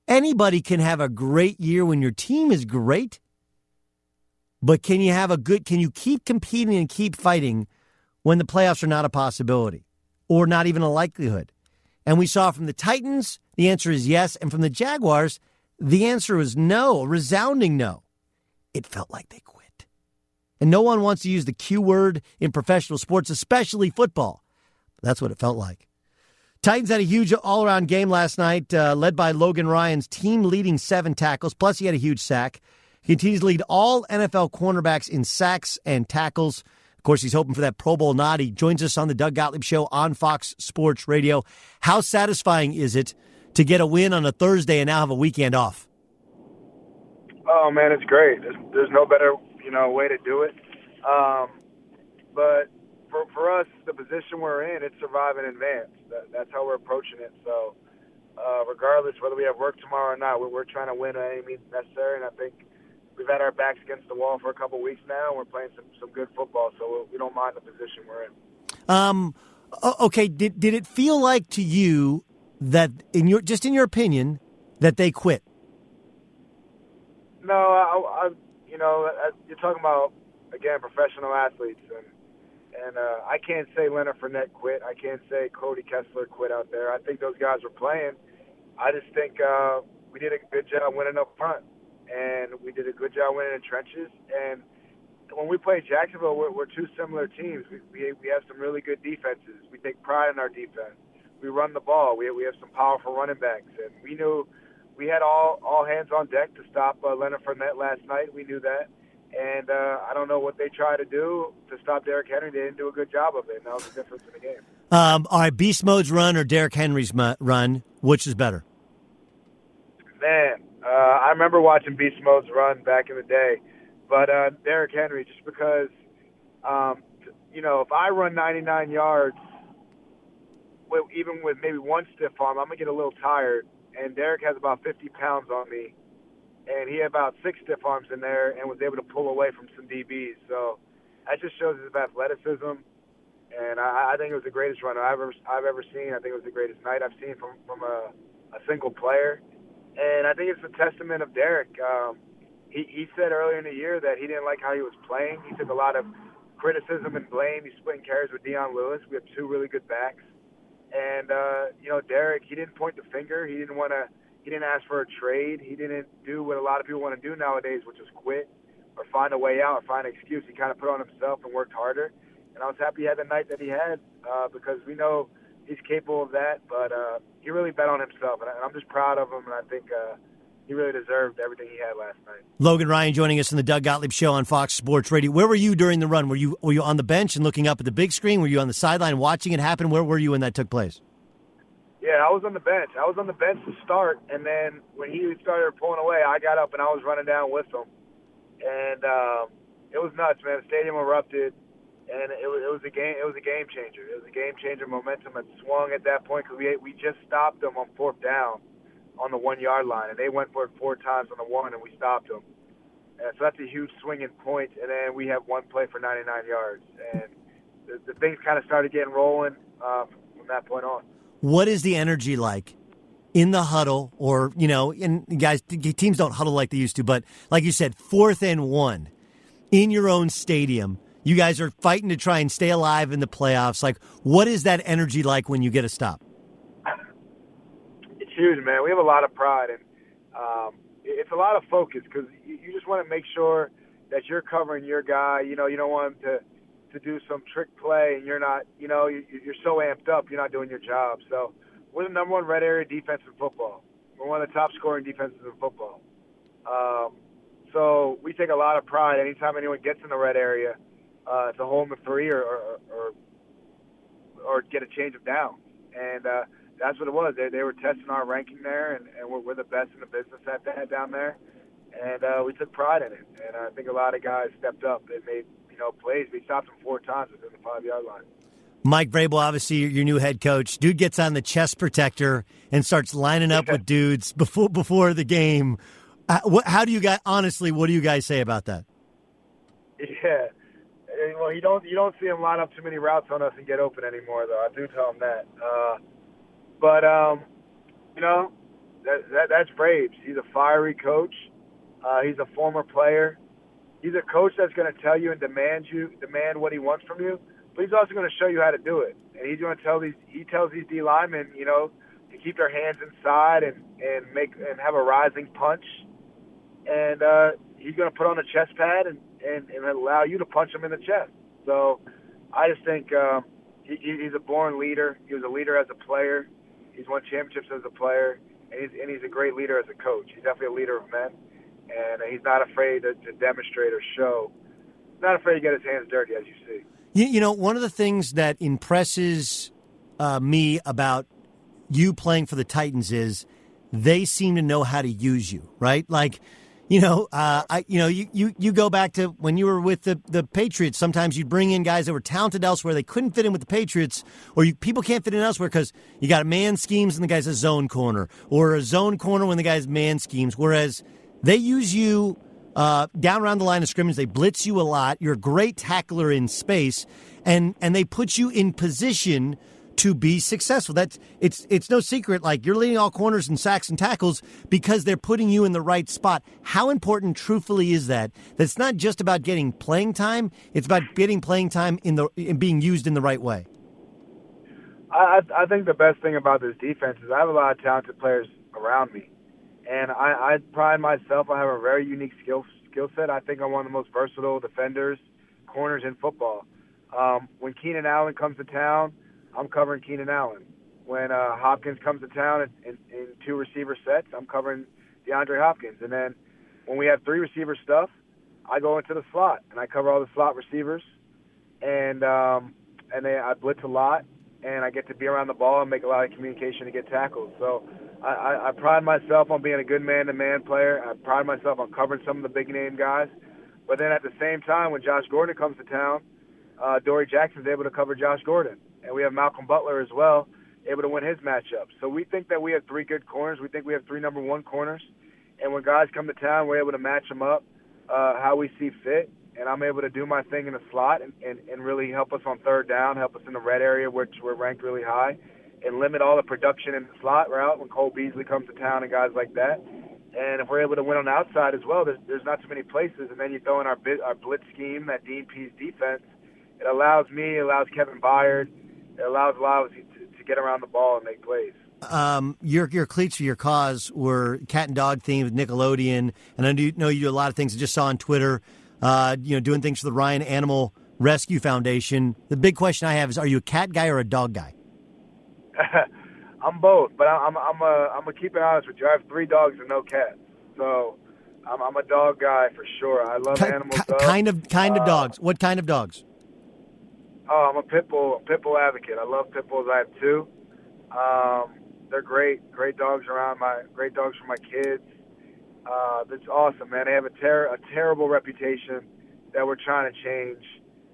E: Anybody can have a great year when your team is great, but can you have a good? Can you keep competing and keep fighting when the playoffs are not a possibility or not even a likelihood? And we saw from the Titans, the answer is yes. And from the Jaguars, the answer was no, a resounding no. It felt like they quit. And no one wants to use the Q word in professional sports, especially football. That's what it felt like. Titans had a huge all around game last night, uh, led by Logan Ryan's team leading seven tackles, plus he had a huge sack. He continues to lead all NFL cornerbacks in sacks and tackles Of course, he's hoping for that Pro Bowl nod. He joins us on the Doug Gottlieb Show on Fox Sports Radio. How satisfying is it to get a win on a Thursday and now have a weekend off?
R: Oh man, it's great. There's, there's no better you know way to do it. Um, but for for us, the position we're in, it's survive and advance. That, that's how we're approaching it. So, uh, regardless whether we have work tomorrow or not, we're, we're trying to win at any means necessary. And I think we've had our backs against the wall for a couple weeks now. And We're playing some some good football, so we don't mind the position we're in.
E: Um, okay. Did did it feel like to you that, in your just in your opinion, that they quit?
R: No, I, I you know, you're talking about again professional athletes, and and uh, I can't say Leonard Fournette quit. I can't say Cody Kessler quit out there. I think those guys were playing. I just think uh, we did a good job winning up front and we did a good job winning in trenches. And when we play Jacksonville, we're, we're two similar teams. We, we we have some really good defenses. We take pride in our defense, we run the ball. We we have some powerful running backs, and we knew we had all all hands on deck to stop uh, Leonard Fournette last night. We knew that, and uh, I don't know what they try to do to stop Derrick Henry. They didn't do a good job of it, and that was the difference in the game.
E: Um, all right, Beast Mode's run or Derrick Henry's mu- run, which is better?
R: Man, uh, I remember watching Beast Mode's run back in the day, but uh, Derrick Henry, just because, um, you know, if I run 99 yards, even with maybe one stiff arm, I'm gonna get a little tired. And Derrick has about 50 pounds on me, and he had about six stiff arms in there, and was able to pull away from some DBs. So that just shows his athleticism. And I, I think it was the greatest run I've ever I've ever seen. I think it was the greatest night I've seen from from a, a single player. And I think it's a testament of Derrick. Um, he, he said earlier in the year that he didn't like how he was playing. He took a lot of criticism and blame. He's splitting carries with Dion Lewis. We have two really good backs. And, uh, you know, Derrick, he didn't point the finger. He didn't want to, he didn't ask for a trade. He didn't do what a lot of people want to do nowadays, which is quit or find a way out or find an excuse. He kind of put on himself and worked harder. And I was happy he had the night that he had uh, because we know he's capable of that. But uh, he really bet on himself, and I'm just proud of him. And I think uh, he really deserved everything he had last night.
E: Logan Ryan joining us in the Doug Gottlieb Show on Fox Sports Radio. Where were you during the run? Were you were you on the bench and looking up at the big screen? Were you on the sideline watching it happen? Where were you when that took place?
R: Yeah, I was on the bench. I was on the bench to start, and then when he started pulling away, I got up and I was running down with him, and um, it was nuts, man. The stadium erupted and it was, it was a game. It was a game changer. It was a game changer. Momentum had swung at that point because we we just stopped them on fourth down on the one yard line, and they went for it four times on the one, and we stopped them. And so that's a huge swinging point. And then we have one play for 99 yards, and the, the things kind of started getting rolling uh, from that point on.
E: What is the energy like? In the huddle, or you know, and guys, teams don't huddle like they used to, but like you said, fourth and one in your own stadium you guys are fighting to try and stay alive in the playoffs. Like, what is that energy like when you get a stop?
R: It's huge, man. We have a lot of pride, and um, it's a lot of focus because you, just want to make sure that you're covering your guy. You know, you don't want him to to do some trick play, and you're not. You know, you, you're so amped up, you're not doing your job. So we're the number one red area defense in football. We're one of the top scoring defenses in football. Um, so we take a lot of pride anytime anyone gets in the red area uh, to hold them three or, or or or get a change of downs. And uh, that's what it was. They they were testing our ranking there, and, and we're, we're the best in the business at that down there. And uh, we took pride in it. And I think a lot of guys stepped up and made you know plays. We stopped him four times within the five yard line.
E: Mike Vrabel, obviously your new head coach. Dude gets on the chest protector and starts lining up with dudes before before the game. Uh, what, how do you guys honestly? What do you guys say about that?
R: Yeah, well, you don't you don't see him line up too many routes on us and get open anymore, though. I do tell him that. Uh, but um, you know, that, that that's Braves. He's a fiery coach. Uh, he's a former player. He's a coach that's going to tell you and demand you demand what he wants from you, but he's also going to show you how to do it. And he's going to tell these he tells these D linemen, you know, to keep their hands inside and and make and have a rising punch. And uh, he's going to put on a chest pad and and, and allow you to punch him in the chest. So I just think um, he, he's a born leader. He was a leader as a player. He's won championships as a player, and he's, and he's a great leader as a coach. He's definitely a leader of men, and he's not afraid to, to demonstrate or show. Not afraid to get his hands dirty, as you see.
E: You, you know, one of the things that impresses uh, me about you playing for the Titans is they seem to know how to use you, right? Like you know, uh, I, you know, you, you, you go back to when you were with the, the Patriots. Sometimes you'd bring in guys that were talented elsewhere. They couldn't fit in with the Patriots, or you, people can't fit in elsewhere because you got man schemes and the guy's a zone corner, or a zone corner when the guy's man schemes. Whereas they use you uh, down around the line of scrimmage. They blitz you a lot. You're a great tackler in space, and and they put you in position to be successful. That's it's it's no secret. Like you're leading all corners and sacks and tackles because they're putting you in the right spot. How important, truthfully, is that? That's not just about getting playing time. It's about getting playing time in the in being used in the right way.
R: I I think the best thing about this defense is I have a lot of talented players around me, and I, I pride myself. I have a very unique skill skill set. I think I'm one of the most versatile defenders, corners in football. Um, when Keenan Allen comes to town I'm covering Keenan Allen. when uh, Hopkins comes to town in, in, in two receiver sets, I'm covering DeAndre Hopkins. And then when we have three receiver stuff, I go into the slot and I cover all the slot receivers, and um, and then I blitz a lot, and I get to be around the ball and make a lot of communication to get tackles. So I, I, pride myself on being a good man-to-man player. I pride myself on covering some of the big-name guys. But then at the same time, when Josh Gordon comes to town, uh, Adoree' Jackson's able to cover Josh Gordon, and we have Malcolm Butler as well, able to win his matchup. So we think that we have three good corners. We think we have three number one corners, and when guys come to town, we're able to match them up uh, how we see fit, and I'm able to do my thing in the slot and, and, and really help us on third down, help us in the red area, which we're ranked really high, and limit all the production in the slot route when Cole Beasley comes to town and guys like that. And if we're able to win on the outside as well, there's, there's not too many places. And then you throw in our, bit, our blitz scheme, that Pees defense. It allows me, it allows Kevin Byard, it allows us to, to get around the ball and make plays.
E: Um, your your cleats for your cause were cat and dog themed with Nickelodeon, and I know you do a lot of things. I just saw on Twitter, uh, you know, doing things for the Ryan Animal Rescue Foundation. The big question I have is: Are you a cat guy or a dog guy?
R: I'm both, but I'm I'm a I'm gonna keep it honest with you. I have three dogs and no cats, so I'm, I'm a dog guy for sure. I love animals.
E: ki- kind of kind of
R: Uh,
E: dogs. What kind of dogs?
R: Oh, I'm a pit bull pit bull advocate. I love pit bulls. I have two. Um, they're great, great dogs around my great dogs for my kids. Uh, that's awesome, man. They have a ter- a terrible reputation that we're trying to change.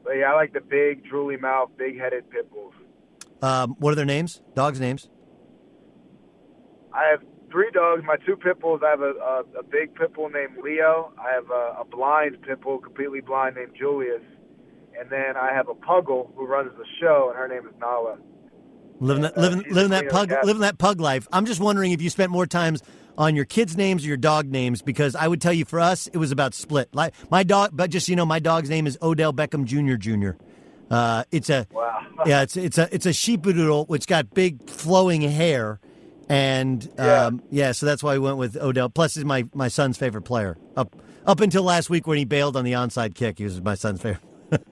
R: But yeah, I like the big, drooly mouth, big headed pit bulls.
E: Um, what are their names? Dogs' names?
R: I have three dogs. My two pit bulls. I have a, a, a big pit bull named Leo. I have a, a blind pit bull, completely blind, named Julius. And then I have a puggle who runs the show, and her name is Nala.
E: Living that
R: Uh,
E: living living that pug
R: cats.
E: living that pug life. I'm just wondering if you spent more times on your kids' names or your dog names because I would tell you for us it was about split. Like my dog, but just you know, my dog's name is Odell Beckham Jr. Jr. Uh, it's a
R: wow.
E: yeah, it's it's a it's a sheepadoodle which got big flowing hair, and um, yeah. so that's why we went with Odell. Plus, he's my my son's favorite player. Up up until last week when he bailed on the onside kick, he was my son's favorite.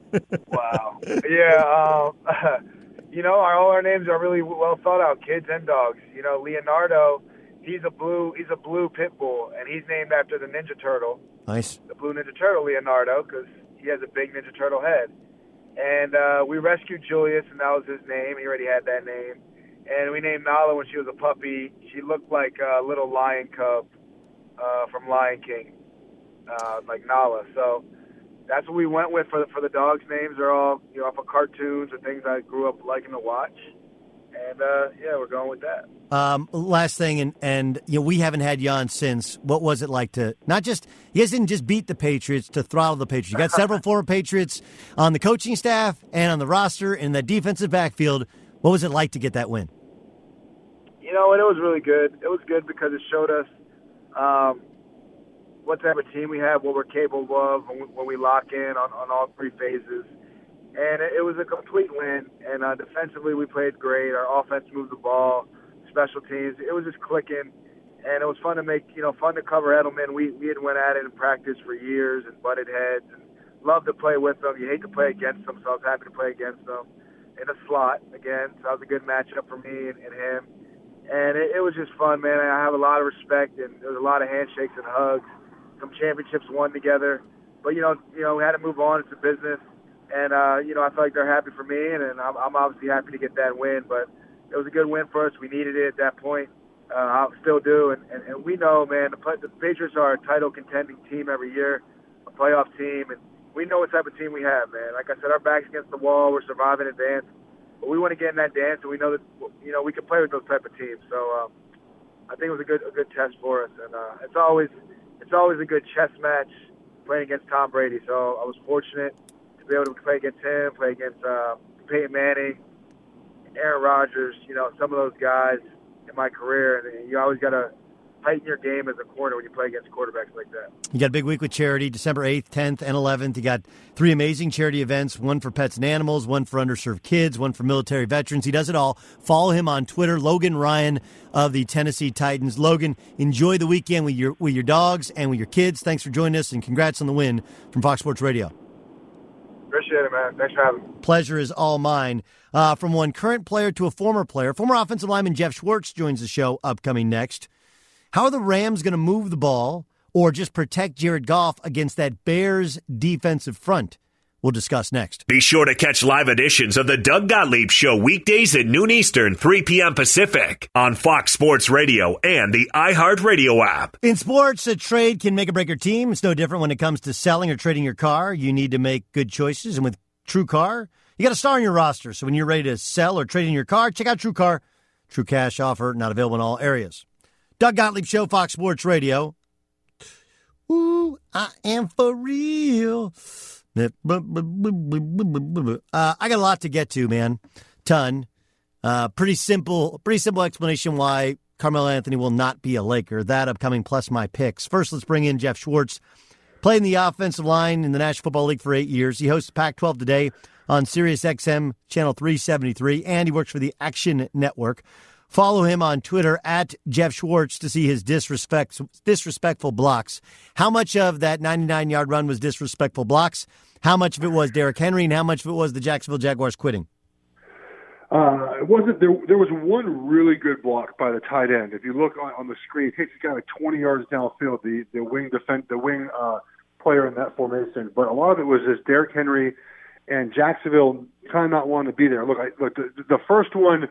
R: Wow. yeah. Um, you know, our, all our names are really well thought out, kids and dogs. You know, Leonardo, he's a blue, he's a blue pit bull, and he's named after the Ninja Turtle,
E: Nice.
R: the blue Ninja Turtle, Leonardo, because he has a big Ninja Turtle head. And uh, we rescued Julius, and that was his name. He already had that name. And we named Nala when she was a puppy. She looked like a little lion cub uh, from Lion King, uh, like Nala. So that's what we went with for the, for the dogs' names. They're all you know off of cartoons or things I grew up liking to watch. And uh, yeah, we're going with that.
E: Um, last thing, and and you know we haven't had Jan since. What was it like to not just you guys didn't just beat the Patriots to throttle the Patriots. You got several former Patriots on the coaching staff and on the roster in the defensive backfield. What was it like to get that win?
R: You know, and it was really good. It was good because it showed us um, what type of team we have, what we're capable of when we, when we lock in on, on all three phases. And it, it was a complete win. And uh, defensively, we played great. Our offense moved the ball. Special teams, it was just clicking. And it was fun to make, you know, fun to cover Edelman. We we had went at it in practice for years and butted heads and loved to play with them. You hate to play against them, so I was happy to play against them in a slot again. So that was a good matchup for me and, and him and it, it was just fun, man. I have a lot of respect, and there was a lot of handshakes and hugs. Some championships won together, but you know, you know, we had to move on. It's a business, and uh, you know, I feel like they're happy for me, and, and I'm, I'm obviously happy to get that win. But it was a good win for us. We needed it at that point. Uh, I still do, and, and, and we know, man, the, the Patriots are a title contending team every year, a playoff team, and we know what type of team we have, man. Like I said, our backs against the wall. We're surviving advance. But we want to get in that dance, and we know that you know we can play with those type of teams. So um, I think it was a good a good test for us, and uh, it's always it's always a good chess match playing against Tom Brady. So I was fortunate be able to play against him, play against uh, Peyton Manning, Aaron Rodgers. You know some of those guys in my career, and you always got to heighten your game as a corner when you play against quarterbacks like that.
E: You got a big week with charity, December 8th, 10th, and 11th. You got three amazing charity events one for pets and animals, one for underserved kids, one for military veterans. He does it all. Follow him on Twitter, Logan Ryan of the Tennessee Titans. Logan, enjoy the weekend with your, with your dogs and with your kids. Thanks for joining us, and congrats on the win from Fox Sports Radio.
R: Appreciate it, man. Thanks for having me.
E: Pleasure is all mine. Uh, from one current player to a former player, former offensive lineman Jeff Schwartz joins the show upcoming next. How are the Rams going to move the ball or just protect Jared Goff against that Bears defensive front? We'll discuss next.
F: Be sure to catch live editions of the Doug Gottlieb Show weekdays at noon Eastern, 3 p.m. Pacific on Fox Sports Radio and the iHeartRadio app.
E: In sports, a trade can make or break your team. It's no different when it comes to selling or trading your car. You need to make good choices. And with TrueCar, you got a star in your roster. So when you're ready to sell or trade in your car, check out TrueCar. True cash offer, not available in all areas. Doug Gottlieb Show, Fox Sports Radio. Ooh, I am for real. Uh, I got a lot to get to, man. Ton. Uh, pretty simple, pretty simple explanation why Carmelo Anthony will not be a Laker. That upcoming plus my picks. First, let's bring in Jeff Schwartz. Playing the offensive line in the National Football League for eight years. He hosts Pac-12 today on Sirius XM channel 373, and he works for the Action Network. Follow him on Twitter at Jeff Schwartz to see his disrespect, disrespectful blocks. How much of that 99 yard run was disrespectful blocks? How much of it was Derrick Henry, and how much of it was the Jacksonville Jaguars quitting?
I: Uh, it wasn't there. There was one really good block by the tight end. If you look on, on the screen, it takes the guy like 20 yards downfield. The the wing defend the wing uh, player in that formation. But a lot of it was just Derrick Henry and Jacksonville kind of not wanting to be there. Look, I, look, the, the first one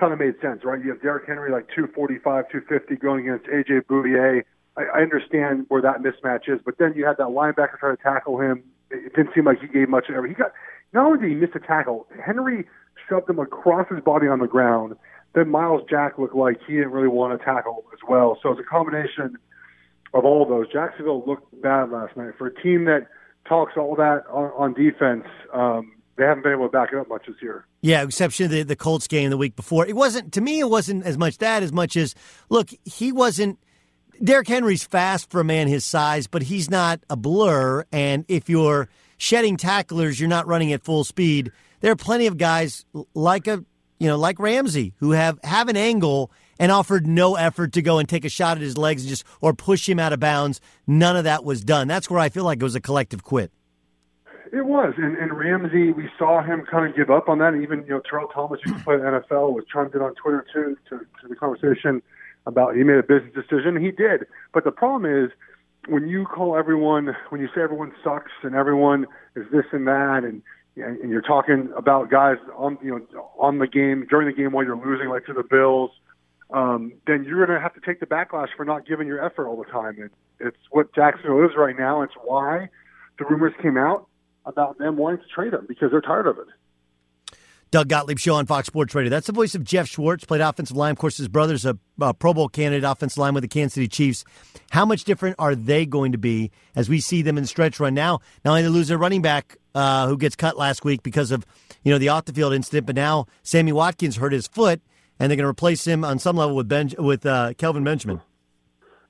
I: kind of made sense, right? You have Derrick Henry like 245, 250 going against AJ Bouye. I, I understand where that mismatch is, but then you had that linebacker try to tackle him. It didn't seem like he gave much. He got not only did he miss a tackle, Henry shoved him across his body on the ground. Then Myles Jack looked like he didn't really want to tackle as well. So it's a combination of all those. Jacksonville looked bad last night for a team that talks all that on, on defense. Um, they haven't been able to back it up much this year.
E: Yeah, exception of the, the Colts game the week before. It wasn't to me. It wasn't as much that as much as look. He wasn't. Derrick Henry's fast for a man his size, but he's not a blur. And if you're shedding tacklers, you're not running at full speed. There are plenty of guys like a you know like Ramsey who have have an angle and offered no effort to go and take a shot at his legs and just or push him out of bounds. None of that was done. That's where I feel like it was a collective quit.
I: It was, and, and Ramsey, we saw him kind of give up on that. Even you know, Terrell Thomas who played NFL, was chimed in on Twitter too to, to the conversation about he made a business decision. He did, but the problem is when you call everyone, when you say everyone sucks and everyone is this and that, and and you're talking about guys on you know on the game during the game while you're losing, like to the Bills, um, then you're going to have to take the backlash for not giving your effort all the time. And it's what Jacksonville is right now. It's why the rumors came out about them wanting to trade him because they're tired of it.
E: Doug Gottlieb show on Fox Sports Radio. That's the voice of Jeff Schwartz, played offensive line. Of course, his brother's a, a Pro Bowl candidate, offensive line with the Kansas City Chiefs. How much different are they going to be as we see them in the stretch run now? Not only they lose their running back uh, who gets cut last week because of you know the off the field incident, but now Sammy Watkins hurt his foot, and they're going to replace him on some level with Ben with uh, Kelvin Benjamin.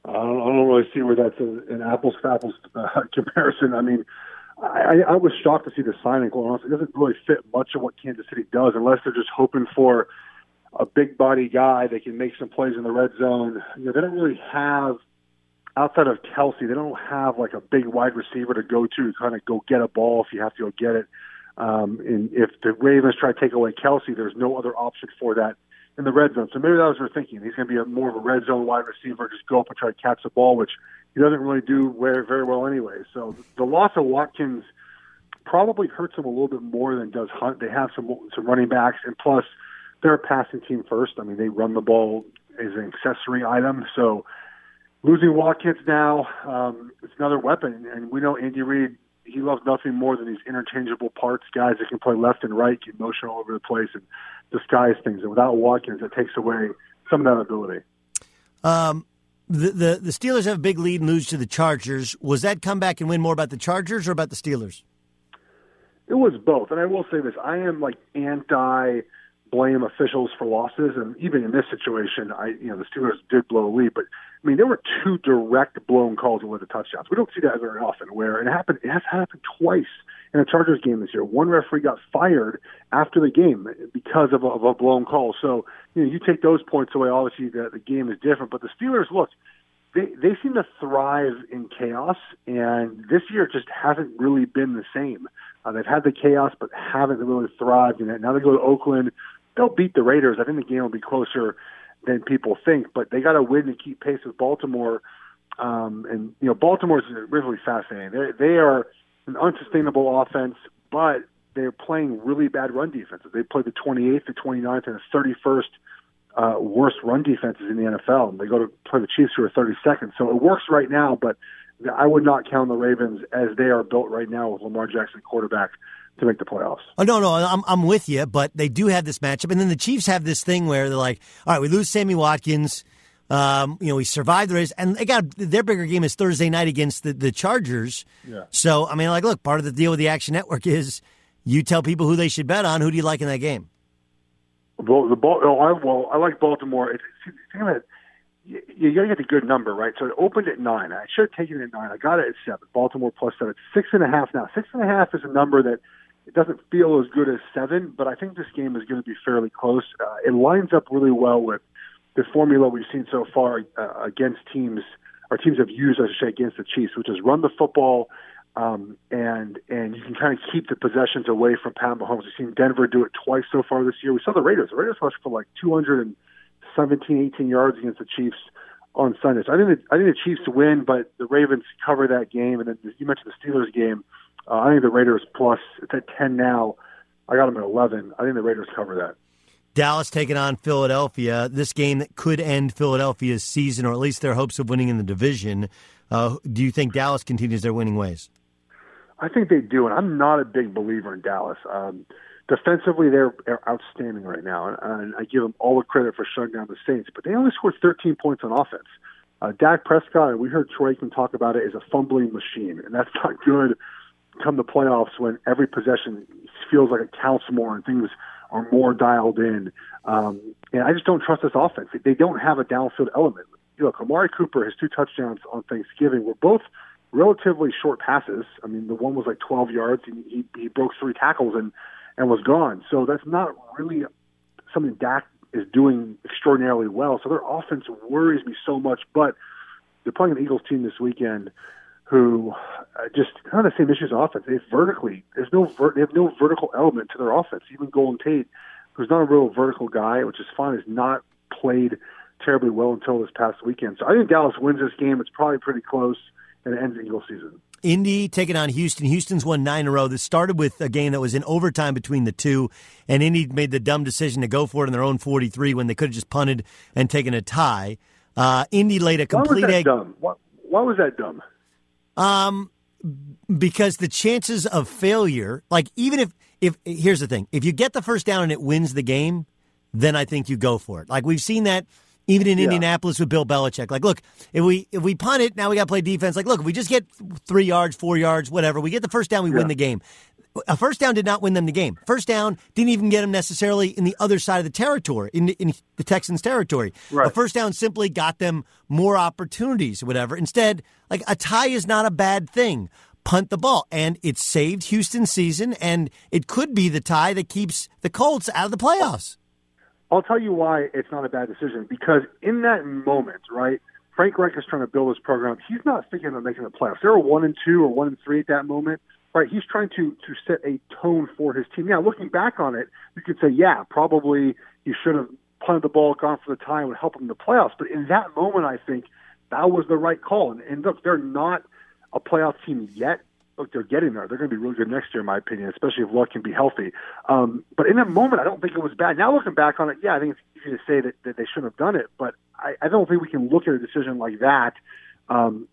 I: I don't, I don't really see where that's a, an apples to apples uh, comparison. I mean, I, I was shocked to see the signing. Quite honestly, it doesn't really fit much of what Kansas City does, unless they're just hoping for a big body guy that can make some plays in the red zone. You know, they don't really have outside of Kelce, they don't have like a big wide receiver to go to, to kind of go get a ball if you have to go get it. Um, and if the Ravens try to take away Kelce, there's no other option for that in the red zone. So maybe that was their thinking. He's going to be a more of a red zone wide receiver, just go up and try to catch the ball, which he doesn't really do very, well anyway. So the loss of Watkins probably hurts him a little bit more than does Hunt. They have some some running backs, and plus they're a passing team first. I mean, they run the ball as an accessory item. So losing Watkins now, um, it's another weapon, and we know Andy Reid. He loves nothing more than these interchangeable parts, guys that can play left and right, get motion all over the place, and disguise things. And without Watkins, it takes away some of that ability.
E: Um, the, the the Steelers have a big lead and lose to the Chargers. Was that come back and win more about the Chargers or about the Steelers?
I: It was both, and I will say this: I am like anti blame officials for losses, and even in this situation, I you know the Steelers did blow a lead, but I mean there were two direct blown calls that to touchdowns. We don't see that very often. Where it happened, it has happened twice in a Chargers game this year. One referee got fired after the game because of a, of a blown call. So you know you take those points away, obviously the, the game is different. But the Steelers, look, they seem to thrive in chaos, and this year just hasn't really been the same. Uh, they've had the chaos, but haven't really thrived in it. Now they go to Oakland. They'll beat the Raiders. I think the game will be closer than people think, but they got to win to keep pace with Baltimore. Um, and you know, Baltimore's really fascinating. They they are an unsustainable offense, but they're playing really bad run defenses. They play the 28th, the 29th, and the 31st uh, worst run defenses in the NFL. And they go to play the Chiefs, who are 32nd. So it works right now, but I would not count the Ravens as they are built right now with Lamar Jackson quarterback to make the playoffs.
E: Oh no, no, I'm I'm with you, but they do have this matchup, and then the Chiefs have this thing where they're like, all right, we lose Sammy Watkins. Um, you know, we survived the race, and they got their bigger game is Thursday night against the, the Chargers.
I: Yeah.
E: So, I mean, like, look, part of the deal with the Action Network is you tell people who they should bet on. Who do you like in that game?
I: Well, the ball. Oh, I, well, I like Baltimore. It's, it's of you, you got to get the good number, right? So it opened at nine. I should have taken it at nine. I got it at seven. Baltimore plus seven. It's six and a half now. Six and a half is a number that it doesn't feel as good as seven, but I think this game is going to be fairly close. Uh, it lines up really well with the formula we've seen so far uh, against teams, or teams have used, I should say, against the Chiefs, which is run the football, um, and and you can kind of keep the possessions away from Pat Mahomes. We've seen Denver do it twice so far this year. We saw the Raiders. The Raiders rushed for like 217, 18 yards against the Chiefs on Sunday. So I think the, I think the Chiefs win, but the Ravens cover that game. And then you mentioned the Steelers game. Uh, I think the Raiders plus it's at 10 now. I got them at 11. I think the Raiders cover that.
E: Dallas taking on Philadelphia. This game that could end Philadelphia's season, or at least their hopes of winning in the division. Uh, do you think Dallas continues their winning ways?
I: I think they do, and I'm not a big believer in Dallas. Um, defensively, they're, they're outstanding right now, and, and I give them all the credit for shutting down the Saints. But they only scored 13 points on offense. Uh, Dak Prescott, we heard Troy Aikman talk about it, is a fumbling machine, and that's not good. Come the playoffs, when every possession feels like it counts more and things are more dialed in. Um, and I just don't trust this offense. They don't have a downfield element. Look, Amari Cooper, has two touchdowns on Thanksgiving were both relatively short passes. I mean, the one was like 12 yards. and he, he broke three tackles and and was gone. So that's not really something Dak is doing extraordinarily well. So their offense worries me so much. But they're playing an Eagles team this weekend who uh, just kind of the same issues offense. They vertically there's no ver- they have no vertical element to their offense. Even Golden Tate, who's not a real vertical guy, which is fine, has not played terribly well until this past weekend. So I think Dallas wins this game. It's probably pretty close and it ends the Eagles season.
E: Indy taking on Houston. Houston's won nine in a row. This started with a game that was in overtime between the two, and Indy made the dumb decision to go for it in their own 43 when they could have just punted and taken a tie. Uh, Indy laid a complete
I: why was that
E: egg.
I: Dumb? Why, why was that dumb?
E: Um, because the chances of failure, like even if if here's the thing, if you get the first down and it wins the game, then I think you go for it. Like we've seen that even in
I: Yeah.
E: Indianapolis with Bill Belichick. Like, look, if we if we punt it, now we got to play defense. Like, look, if we just get three yards, four yards, whatever, we get the first down, we win the game. A first down did not win them the game. First down didn't even get them necessarily in the other side of the territory, in, in the Texans' territory.
I: Right.
E: A first down simply got them more opportunities, whatever. Instead, like a tie is not a bad thing. Punt the ball, and it saved Houston's season, and it could be the tie that keeps the Colts out of the playoffs.
I: I'll tell you why it's not a bad decision. Because in that moment, right, Frank Reich is trying to build his program. He's not thinking of making the playoffs. They were one and two or one and three at that moment. Right, he's trying to to set a tone for his team. Now, looking back on it, you could say, yeah, probably he should have punted the ball, gone for the tie, would help him in the playoffs. But in that moment, I think that was the right call. And, and look, they're not a playoff team yet. Look, they're getting there. They're going to be really good next year, in my opinion, especially if Luck can be healthy. Um, but in that moment, I don't think it was bad. Now looking back on it, yeah, I think it's easy to say that, that they shouldn't have done it. But I, I don't think we can look at a decision like that um,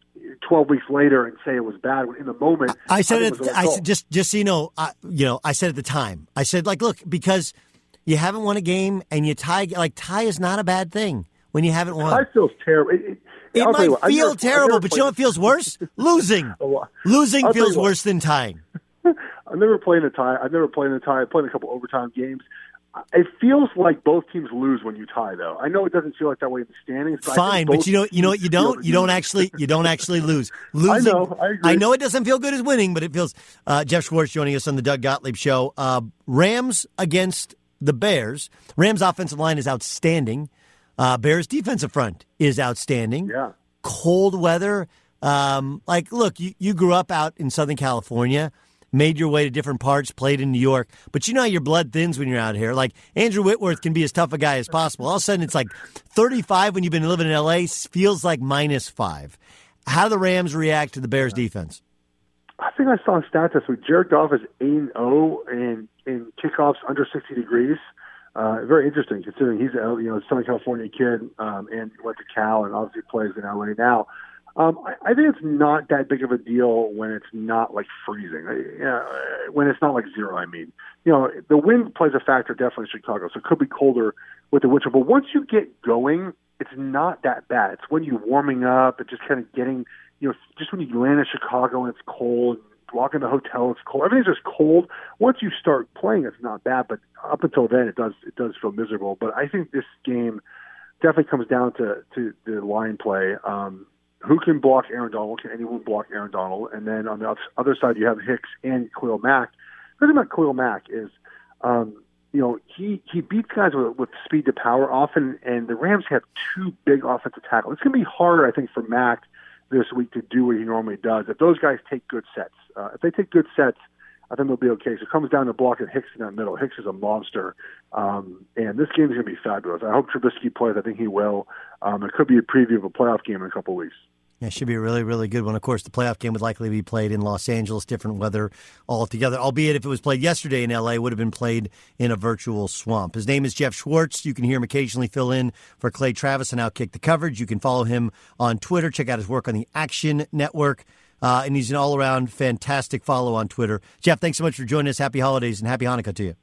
I: 12 weeks later and say it was bad. In the moment,
E: I said
I: think
E: it.
I: right
E: I said just just so you know, I, you know, I said at the time. I said like, look, because you haven't won a game and you tie. Like tie is not a bad thing when you haven't won.
I: Tie feels terrible. It, it,
E: It might
I: what,
E: feel
I: never-
E: terrible, but you know
I: played-
E: what feels worse? Losing. Losing
I: I'll
E: feels worse than tying.
I: I've never played in a tie. I've never played in a tie. I've played in a couple overtime games. It feels like both teams lose when you tie, though. I know it doesn't feel like that way in the standings. But
E: Fine, but you know, you know what? You don't. You don't actually. You don't actually lose. Losing.
I: know, I agree.
E: I know it doesn't feel good as winning, but it feels. Uh, Jeff Schwartz joining us on the Doug Gottlieb Show. Uh, Rams against the Bears. Rams offensive line is outstanding. Uh, Bears defensive front is outstanding.
I: Yeah.
E: Cold weather. Um, like, look, you, you grew up out in Southern California. Made your way to different parts, played in New York. But you know how your blood thins when you're out here. Like Andrew Whitworth can be as tough a guy as possible. All of a sudden, it's like 35 when you've been living in LA feels like minus five. How do the Rams react to the Bears defense?
I: I think I saw a stat this week. Jared Goff is 8 0 in, in kickoffs under 60 degrees. Uh, very interesting considering he's a you know Southern California kid um, and went to Cal and obviously plays in LA now. Um, I, I think it's not that big of a deal when it's not like freezing. Uh, when it's not like zero, I mean, you know, the wind plays a factor definitely in Chicago, so it could be colder with the winter. But once you get going, it's not that bad. It's when you're warming up and just kind of getting, you know, just when you land in Chicago and it's cold, walk in the hotel, it's cold. Everything's just cold. Once you start playing, it's not bad, but up until then, it does it does feel miserable. But I think this game definitely comes down to to the line play. Um, who can block Aaron Donald? Can anyone block Aaron Donald? And then on the other side, you have Hicks and Khalil Mack. The thing about Khalil Mack is, um, you know, he he beats guys with, with speed to power often, and the Rams have two big offensive tackles. It's going to be harder, I think, for Mack this week to do what he normally does. If those guys take good sets, uh, if they take good sets, I think they'll be okay. So it comes down to blocking Hicks in that middle. Hicks is a monster, um, and this game is going to be fabulous. I hope Trubisky plays. I think he will. Um, it could be a preview of a playoff game in a couple weeks.
E: Yeah, it should be a really, really good one. Of course, the playoff game would likely be played in Los Angeles, different weather altogether. Albeit, if it was played yesterday in LA, it would have been played in a virtual swamp. His name is Jeff Schwartz. You can hear him occasionally fill in for Clay Travis and Outkick the Coverage. You can follow him on Twitter. Check out his work on the Action Network. Uh, and he's an all around fantastic follow on Twitter. Jeff, thanks so much for joining us. Happy holidays and happy Hanukkah to you.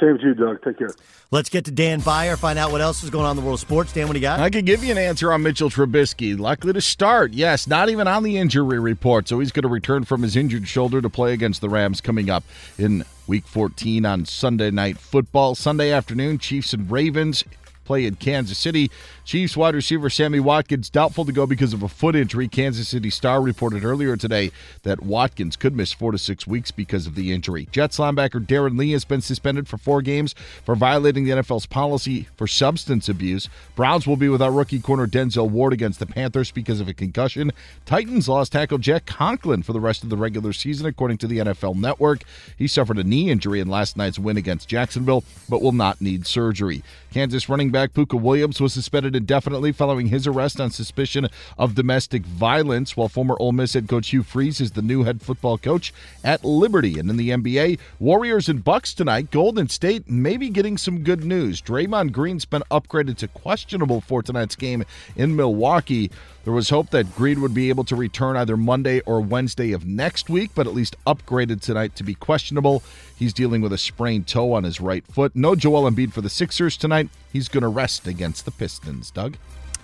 I: Same to you, Doug. Take care.
E: Let's get to Dan Beyer, find out what else is going on in the world of sports. Dan, what do you got?
J: I could give you an answer on Mitchell Trubisky. Likely to start, yes, not even on the injury report. So he's going to return from his injured shoulder to play against the Rams coming up in week 14 on Sunday Night Football. Sunday afternoon, Chiefs and Ravens play in Kansas City. Chiefs wide receiver Sammy Watkins doubtful to go because of a foot injury. Kansas City Star reported earlier today that Watkins could miss four to six weeks because of the injury. Jets linebacker Darron Lee has been suspended for four games for violating the NFL's policy for substance abuse. Browns will be without rookie corner Denzel Ward against the Panthers because of a concussion. Titans lost tackle Jack Conklin for the rest of the regular season, according to the NFL Network. He suffered a knee injury in last night's win against Jacksonville, but will not need surgery. Kansas running back Pooka Williams was suspended indefinitely following his arrest on suspicion of domestic violence, while former Ole Miss head coach Hugh Freeze is the new head football coach at Liberty. And in the NBA, Warriors and Bucks tonight. Golden State maybe getting some good news. Draymond Green's been upgraded to questionable for tonight's game in Milwaukee. There was hope that Green would be able to return either Monday or Wednesday of next week, but at least upgraded tonight to be questionable. He's dealing with a sprained toe on his right foot. No Joel Embiid for the Sixers tonight. He's going to rest against the Pistons. Doug?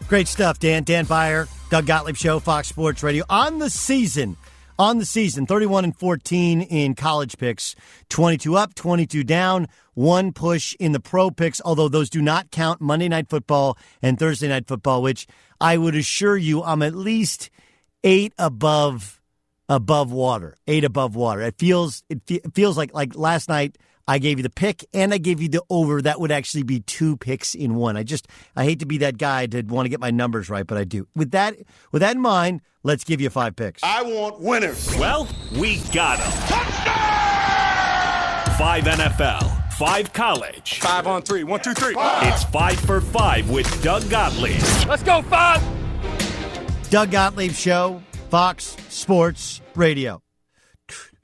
E: Great stuff, Dan. Dan Beyer, Doug Gottlieb Show, Fox Sports Radio. On the season, on the season, 31 and 14 in college picks, 22 up, 22 down, one push in the pro picks, although those do not count Monday Night Football and Thursday Night Football, which I would assure you I'm at least eight above above water, eight above water. It feels it, fe- it feels like like last night I gave you the pick and I gave you the over. That would actually be two picks in one. I just I hate to be that guy to want to get my numbers right, but I do. With that with that in mind, let's give you five picks.
S: I want winners.
F: Well, we got them. Five NFL, five college.
S: Five on three. One, two, three.
F: It's five for five with Doug Gottlieb.
S: Let's go, five.
E: Doug Gottlieb Show, Fox Sports Radio.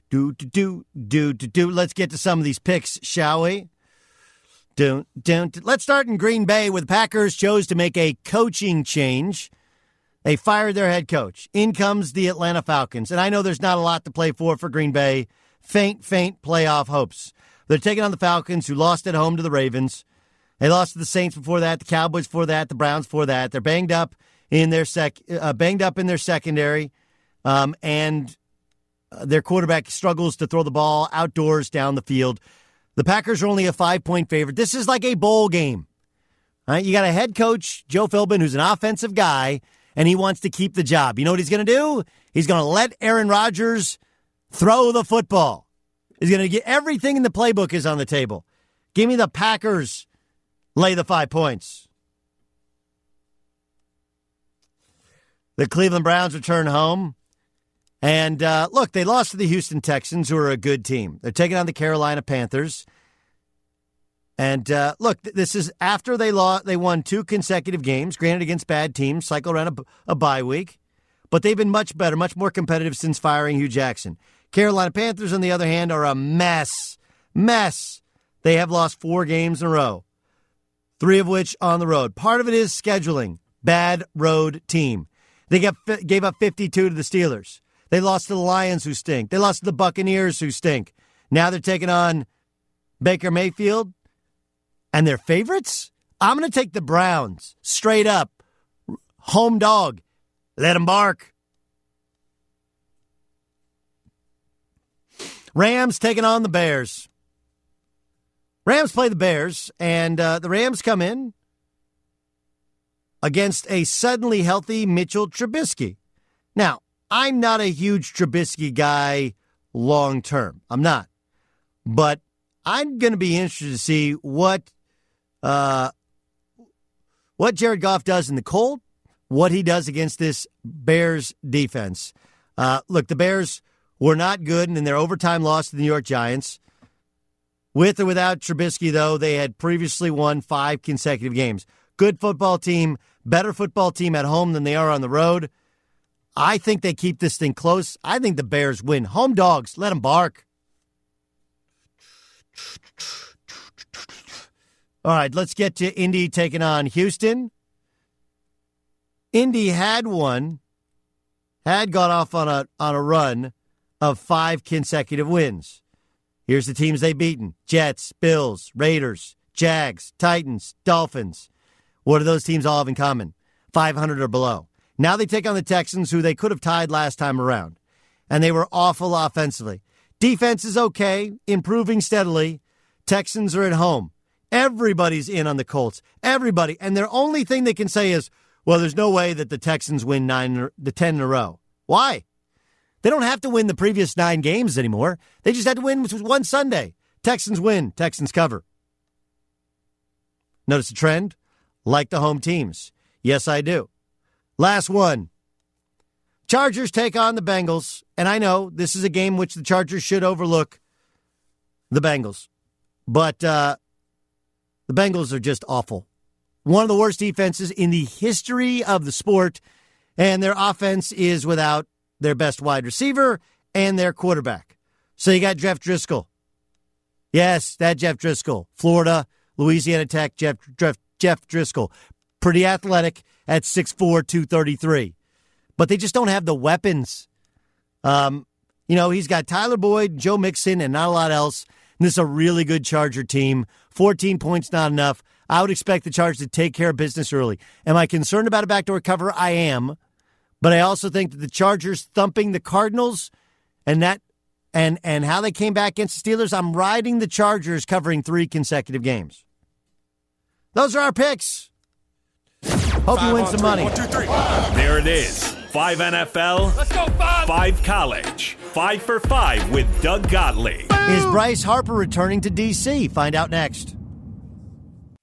E: Do do do do do do. Let's get to some of these picks, shall we? Do do. Let's start in Green Bay, where the Packers chose to make a coaching change. They fired their head coach. In comes the Atlanta Falcons, and I know there's not a lot to play for for Green Bay. Faint, faint playoff hopes. They're taking on the Falcons, who lost at home to the Ravens. They lost to the Saints before that, the Cowboys before that, the Browns before that. They're banged up in their sec, uh, banged up in their secondary, um, and uh, their quarterback struggles to throw the ball outdoors down the field. The Packers are only a five point favorite. This is like a bowl game. Right? You got a head coach, Joe Philbin, who's an offensive guy, and he wants to keep the job. You know what he's going to do? He's going to let Aaron Rodgers throw the football. He's going to get everything in the playbook is on the table. Give me the Packers. Lay the five points. The Cleveland Browns return home And uh, look, they lost to the Houston Texans, who are a good team. They're taking on the Carolina Panthers. And uh, look, th- this is after they lost. They won two consecutive games, granted against bad teams, cycle around a bye week, but they've been much better, much more competitive since firing Hue Jackson. Carolina Panthers, on the other hand, are a mess. Mess. They have lost four games in a row, three of which on the road. Part of it is scheduling. Bad road team. They gave up 52 to the Steelers. They lost to the Lions, who stink. They lost to the Buccaneers, who stink. Now they're taking on Baker Mayfield and their favorites. I'm going to take the Browns straight up. Home dog. Let them bark. Rams taking on the Bears. Rams play the Bears, and uh, the Rams come in against a suddenly healthy Mitchell Trubisky. Now, I'm not a huge Trubisky guy long term. I'm not. But I'm going to be interested to see what uh, what Jared Goff does in the cold, what he does against this Bears defense. Uh, look, the Bears were not good in their overtime loss to the New York Giants. With or without Trubisky, though, they had previously won five consecutive games. Good football team, better football team at home than they are on the road. I think they keep this thing close. I think the Bears win. Home dogs, let them bark. All right, let's get to Indy taking on Houston. Indy had won, had gone off on a on a run of five consecutive wins. Here's the teams they've beaten Jets, Bills, Raiders, Jags, Titans, Dolphins. What do those teams all have in common? 500 or below. Now they take on the Texans, who they could have tied last time around. And they were awful offensively. Defense is okay, improving steadily. Texans are at home. Everybody's in on the Colts. Everybody. And their only thing they can say is, well, there's no way that the Texans win nine, the 10 in a row. Why? They don't have to win the previous nine games anymore. They just had to win one Sunday. Texans win, Texans cover. Notice the trend? Like the home teams. Yes, I do. Last one. Chargers take on the Bengals. And I know this is a game which the Chargers should overlook the Bengals. But uh, the Bengals are just awful. One of the worst defenses in the history of the sport. And their offense is without their best wide receiver and their quarterback. So you got Jeff Driskel. Yes, that Jeff Driskel. Florida, Louisiana Tech, Jeff, Jeff, Jeff Driskel. Pretty athletic at 6'4, 233. But they just don't have the weapons. Um, you know, he's got Tyler Boyd, Joe Mixon, and not a lot else. And this is a really good Charger team. 14 points, not enough. I would expect the Chargers to take care of business early. Am I concerned about a backdoor cover? I am. But I also think that the Chargers thumping the Cardinals and that and and how they came back against the Steelers, I'm riding the Chargers covering three consecutive games. Those are our picks. Hope you win some money.
F: There it is. Five NFL.
T: Let's go five.
F: Five college. Five for five with Doug Gottlieb.
E: Is Bryce Harper returning to DC? Find out next.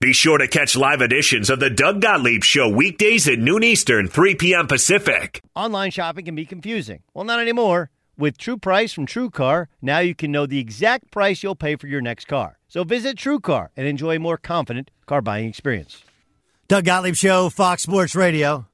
F: Be sure to catch live editions of the Doug Gottlieb Show weekdays at noon Eastern, 3 p.m. Pacific.
E: Online shopping can be confusing. Well, not anymore. With True Price from TrueCar, now you can know the exact price you'll pay for your next car. So visit True Car and enjoy a more confident car buying experience. Doug Gottlieb Show, Fox Sports Radio.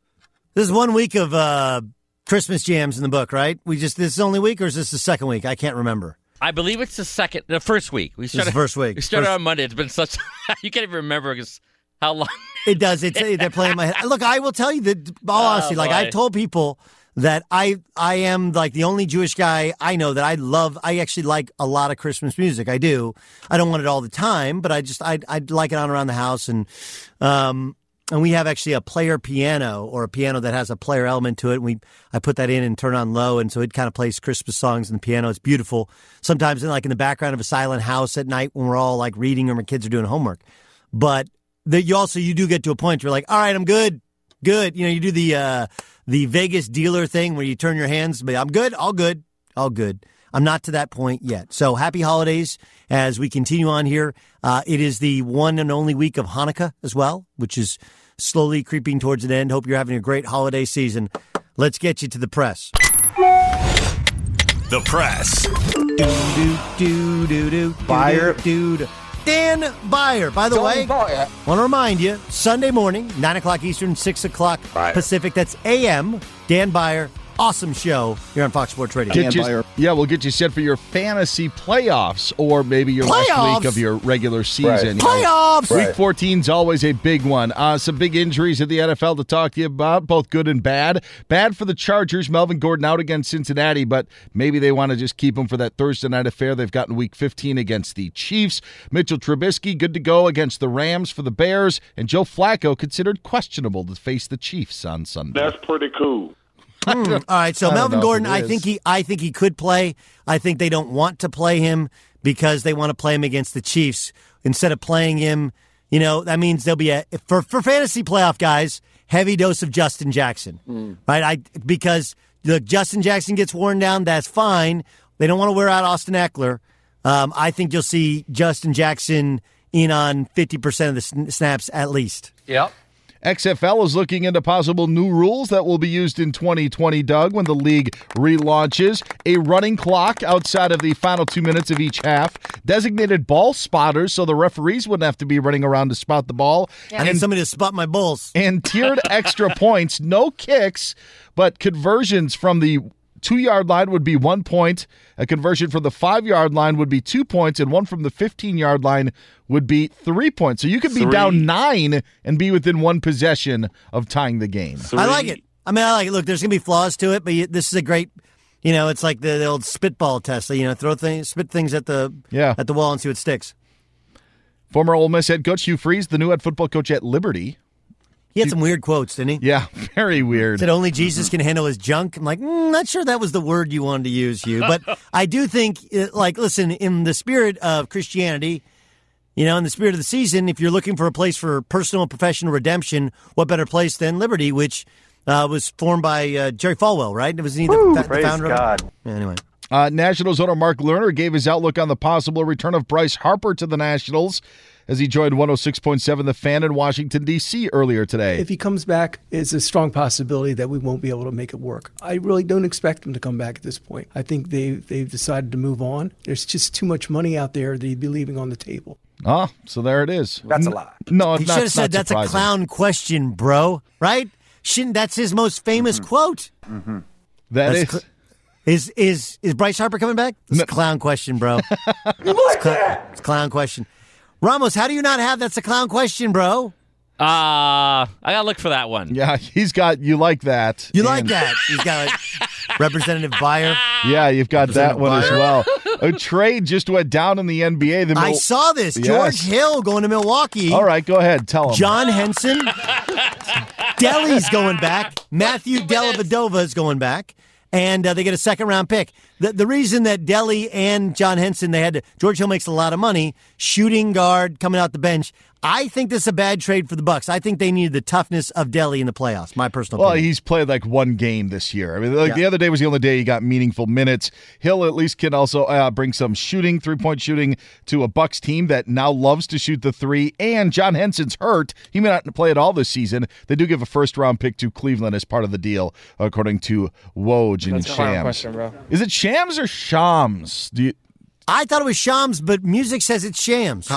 E: This is one week of uh, Christmas jams in the book, right? We just this is only week, or is this the second week? I can't remember.
L: I believe it's the second, the first week. We
E: is
L: started
E: the first week.
L: We started
E: First-
L: on Monday. It's been such. you can't even remember because how long.
E: It does. It's they're playing my head. Look, I will tell you that. All
L: Oh,
E: honesty, like. I've told people that I I am like the only Jewish guy I know that I love. I actually like a lot of Christmas music. I do. I don't want it all the time, but I just I I like it on around the house and um. And we have actually a player piano or a piano that has a player element to it. And we I put that in and turn on low, and so it kind of plays Christmas songs in the piano. It's beautiful. Sometimes, in, like in the background of a silent house at night when we're all like reading or my kids are doing homework. But that you also you do get to a point where you're like, all right, I'm good, good. You know, you do the uh, the Vegas dealer thing where you turn your hands, but I'm good, all good, all good. I'm not to that point yet. So happy holidays as we continue on here. Uh, it is the one and only week of Hanukkah as well, which is slowly creeping towards an end. Hope you're having a great holiday season. Let's get you to the press.
F: The Press.
E: Do do do do do
S: Beyer.
E: do do. Dan Beyer. By the way,
S: Beyer.
E: want to remind you Sunday morning, nine o'clock Eastern, six o'clock
S: Right.
E: Pacific. That's a.m. Dan Beyer. Awesome show here on Fox Sports Radio.
J: Get you- yeah, we'll get you set for your fantasy playoffs or maybe your last week of your regular season.
E: Right.
J: You know,
E: Playoffs!
J: Week
E: Right.
J: 14 is always a big one. Uh, some big injuries in the NFL to talk to you about, both good and bad. Bad for the Chargers. Melvin Gordon out against Cincinnati, but maybe they want to just keep him for that Thursday night affair. They've gotten week 15 against the Chiefs. Mitchell Trubisky good to go against the Rams for the Bears. And Joe Flacco considered questionable to face the Chiefs on Sunday.
S: That's pretty cool.
E: Hmm. All right, so Melvin Gordon, I think he, I think he could play. I think they don't want to play him because they want to play him against the Chiefs instead of playing him. You know, that means there'll be a for for fantasy playoff guys heavy dose of Justin Jackson, right? I because look, Justin Jackson gets worn down. That's fine. They don't want to wear out Austin Ekeler. Um, I think you'll see Justin Jackson in on fifty percent of the snaps at least.
U: Yep.
J: XFL is looking into possible new rules that will be used in 2020, Doug, when the league relaunches. A running clock outside of the final two minutes of each half, designated ball spotters so the referees wouldn't have to be running around to spot the ball.
E: I need somebody to spot my bulls.
J: And tiered extra points, no kicks, but conversions from the two yard line would be one point. A conversion from the five yard line would be two points, and one from the 15 yard line would be three points. So you could be
E: Three.
J: down nine and be within one possession of tying the game.
E: I like it. I mean, I like it. Look, there's gonna be flaws to it, but you, this is a great. You know, it's like the, the old spitball test. You know, throw things, spit things at the
J: Yeah.
E: at the wall and see what sticks.
J: Former Ole Miss head coach Hugh Freeze, the new head football coach at Liberty.
E: He had some weird quotes, didn't he?
J: Yeah, very weird.
E: Said only Jesus can handle his junk. I'm like, mm, not sure that was the word you wanted to use, Hugh. But I do think, uh, like, listen, in the spirit of Christianity, you know, in the spirit of the season, if you're looking for a place for personal and professional redemption, what better place than Liberty, which uh, was formed by uh, Jerry Falwell, right? It Wasn't he the,
J: Woo,
E: fa- the
J: praise
E: founder? of it?
J: God.
E: Anyway.
J: Uh, Nationals owner Mark Lerner gave his outlook on the possible return of Bryce Harper to the Nationals as he joined 106.7 The Fan in Washington, D.C. earlier today.
V: If he comes back, it's a strong possibility that we won't be able to make it work. I really don't expect him to come back at this point. I think they they've decided to move on. There's just too much money out there that he'd be leaving on the table.
J: Ah, so there it is.
V: That's a lot.
J: No,
E: he
J: not-
E: should have said
J: not
E: that's a clown question, bro. Right? Shouldn't that's his most famous quote?
J: Mm-hmm. That
E: That's
J: is-
E: cl- is is is Bryce Harper coming back? It's a clown question, bro. it's, cl- it's a clown question. Ramos, how do you not have that's a clown question, bro?
L: Uh, I gotta look for that one.
J: Yeah, he's got you like that.
E: You like that? He's got like Representative Beyer.
J: Yeah, you've got that
E: Representative
J: one as well. A trade just went down in the NBA. The
E: I saw this.
J: Yes.
E: George Hill going to Milwaukee.
J: All right, go ahead. Tell him.
E: John Henson. Delly's going back. Matthew Dellavedova is going back. And uh, they get a second round pick. The, the reason that Delly and John Henson, they had to, George Hill makes a lot of money, shooting guard coming out the bench. I think this is a bad trade for the Bucks. I think they needed the toughness of Delly in the playoffs. My personal
J: Well,
E: opinion.
J: he's played like one game this year. I mean, like
E: Yeah.
J: the other day was the only day he got meaningful minutes. Hill at least can also uh, bring some shooting, three point shooting to a Bucks team that now loves to shoot the three. And John Henson's hurt; he may not play at all this season. They do give a first round pick to Cleveland as part of the deal, according to Woj and
N: That's a
J: Shams.
N: question, bro.
J: Is it Shams or Shams? Do you?
E: I thought it was Shams, but music says it's Shams.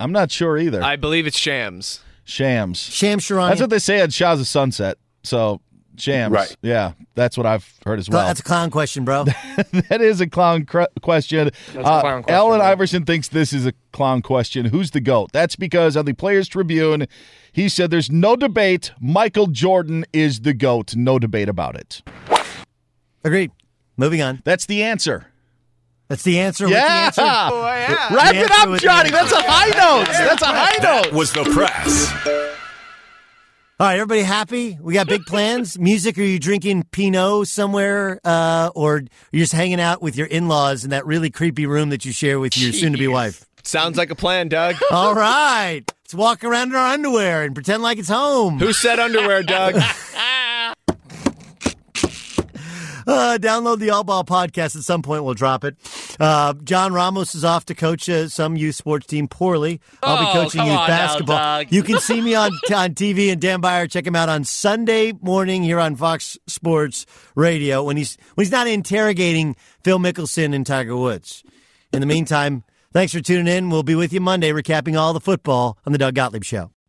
J: I'm not sure either.
N: I believe it's Shams.
J: Shams.
E: Shams Charania.
J: That's what they say at Shahs of Sunset. So Shams.
E: Right.
J: Yeah, that's what I've heard as well.
E: That's a clown question, bro.
J: that is a clown cr- question.
E: That's a
J: Uh,
E: clown question,
J: Allen
E: bro.
J: Iverson thinks this is a clown question. Who's the GOAT? That's because on the Players Tribune, he said there's no debate. Michael Jordan is the GOAT. No debate about it.
E: Agreed. Moving on.
J: That's the answer.
E: That's the answer.
J: Yeah.
E: With the answer.
J: Oh, Wrap
E: The
J: it up, Johnny. That's a high note. That's a high
F: That
J: note.
F: was the press.
E: All right, everybody happy? We got big plans. Music? Are you drinking Pinot somewhere, uh, or you're just hanging out with your in-laws in that really creepy room that you share with your soon-to-be wife?
N: Sounds like a plan, Doug.
E: All right, let's walk around in our underwear and pretend like it's home.
N: Who said underwear, Doug?
E: Uh, download the All Ball podcast. At some point, we'll drop it. Uh, John Ramos is off to coach uh, some youth sports team poorly. I'll be
L: Oh,
E: coaching
L: come
E: youth
L: on now,
E: basketball. You can see me on on TV and Dan Beyer. Check him out on Sunday morning here on Fox Sports Radio when he's when he's not interrogating Phil Mickelson and Tiger Woods. In the meantime, thanks for tuning in. We'll be with you Monday, recapping all the football on the Doug Gottlieb Show.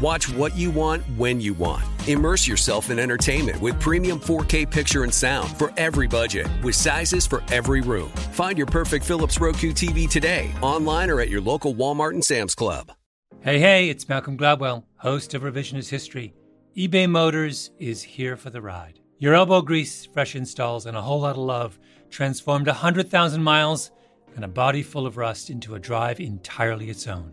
W: Watch what you want when you want. Immerse yourself in entertainment with premium 4K picture and sound for every budget, with sizes for every room. Find your perfect Philips Roku TV today, online or at your local Walmart and Sam's Club.
X: Hey, hey, it's Malcolm Gladwell, host of Revisionist History. eBay Motors is here for the ride. Your elbow grease, fresh installs, and a whole lot of love transformed 100,000 miles and a body full of rust into a drive entirely its own.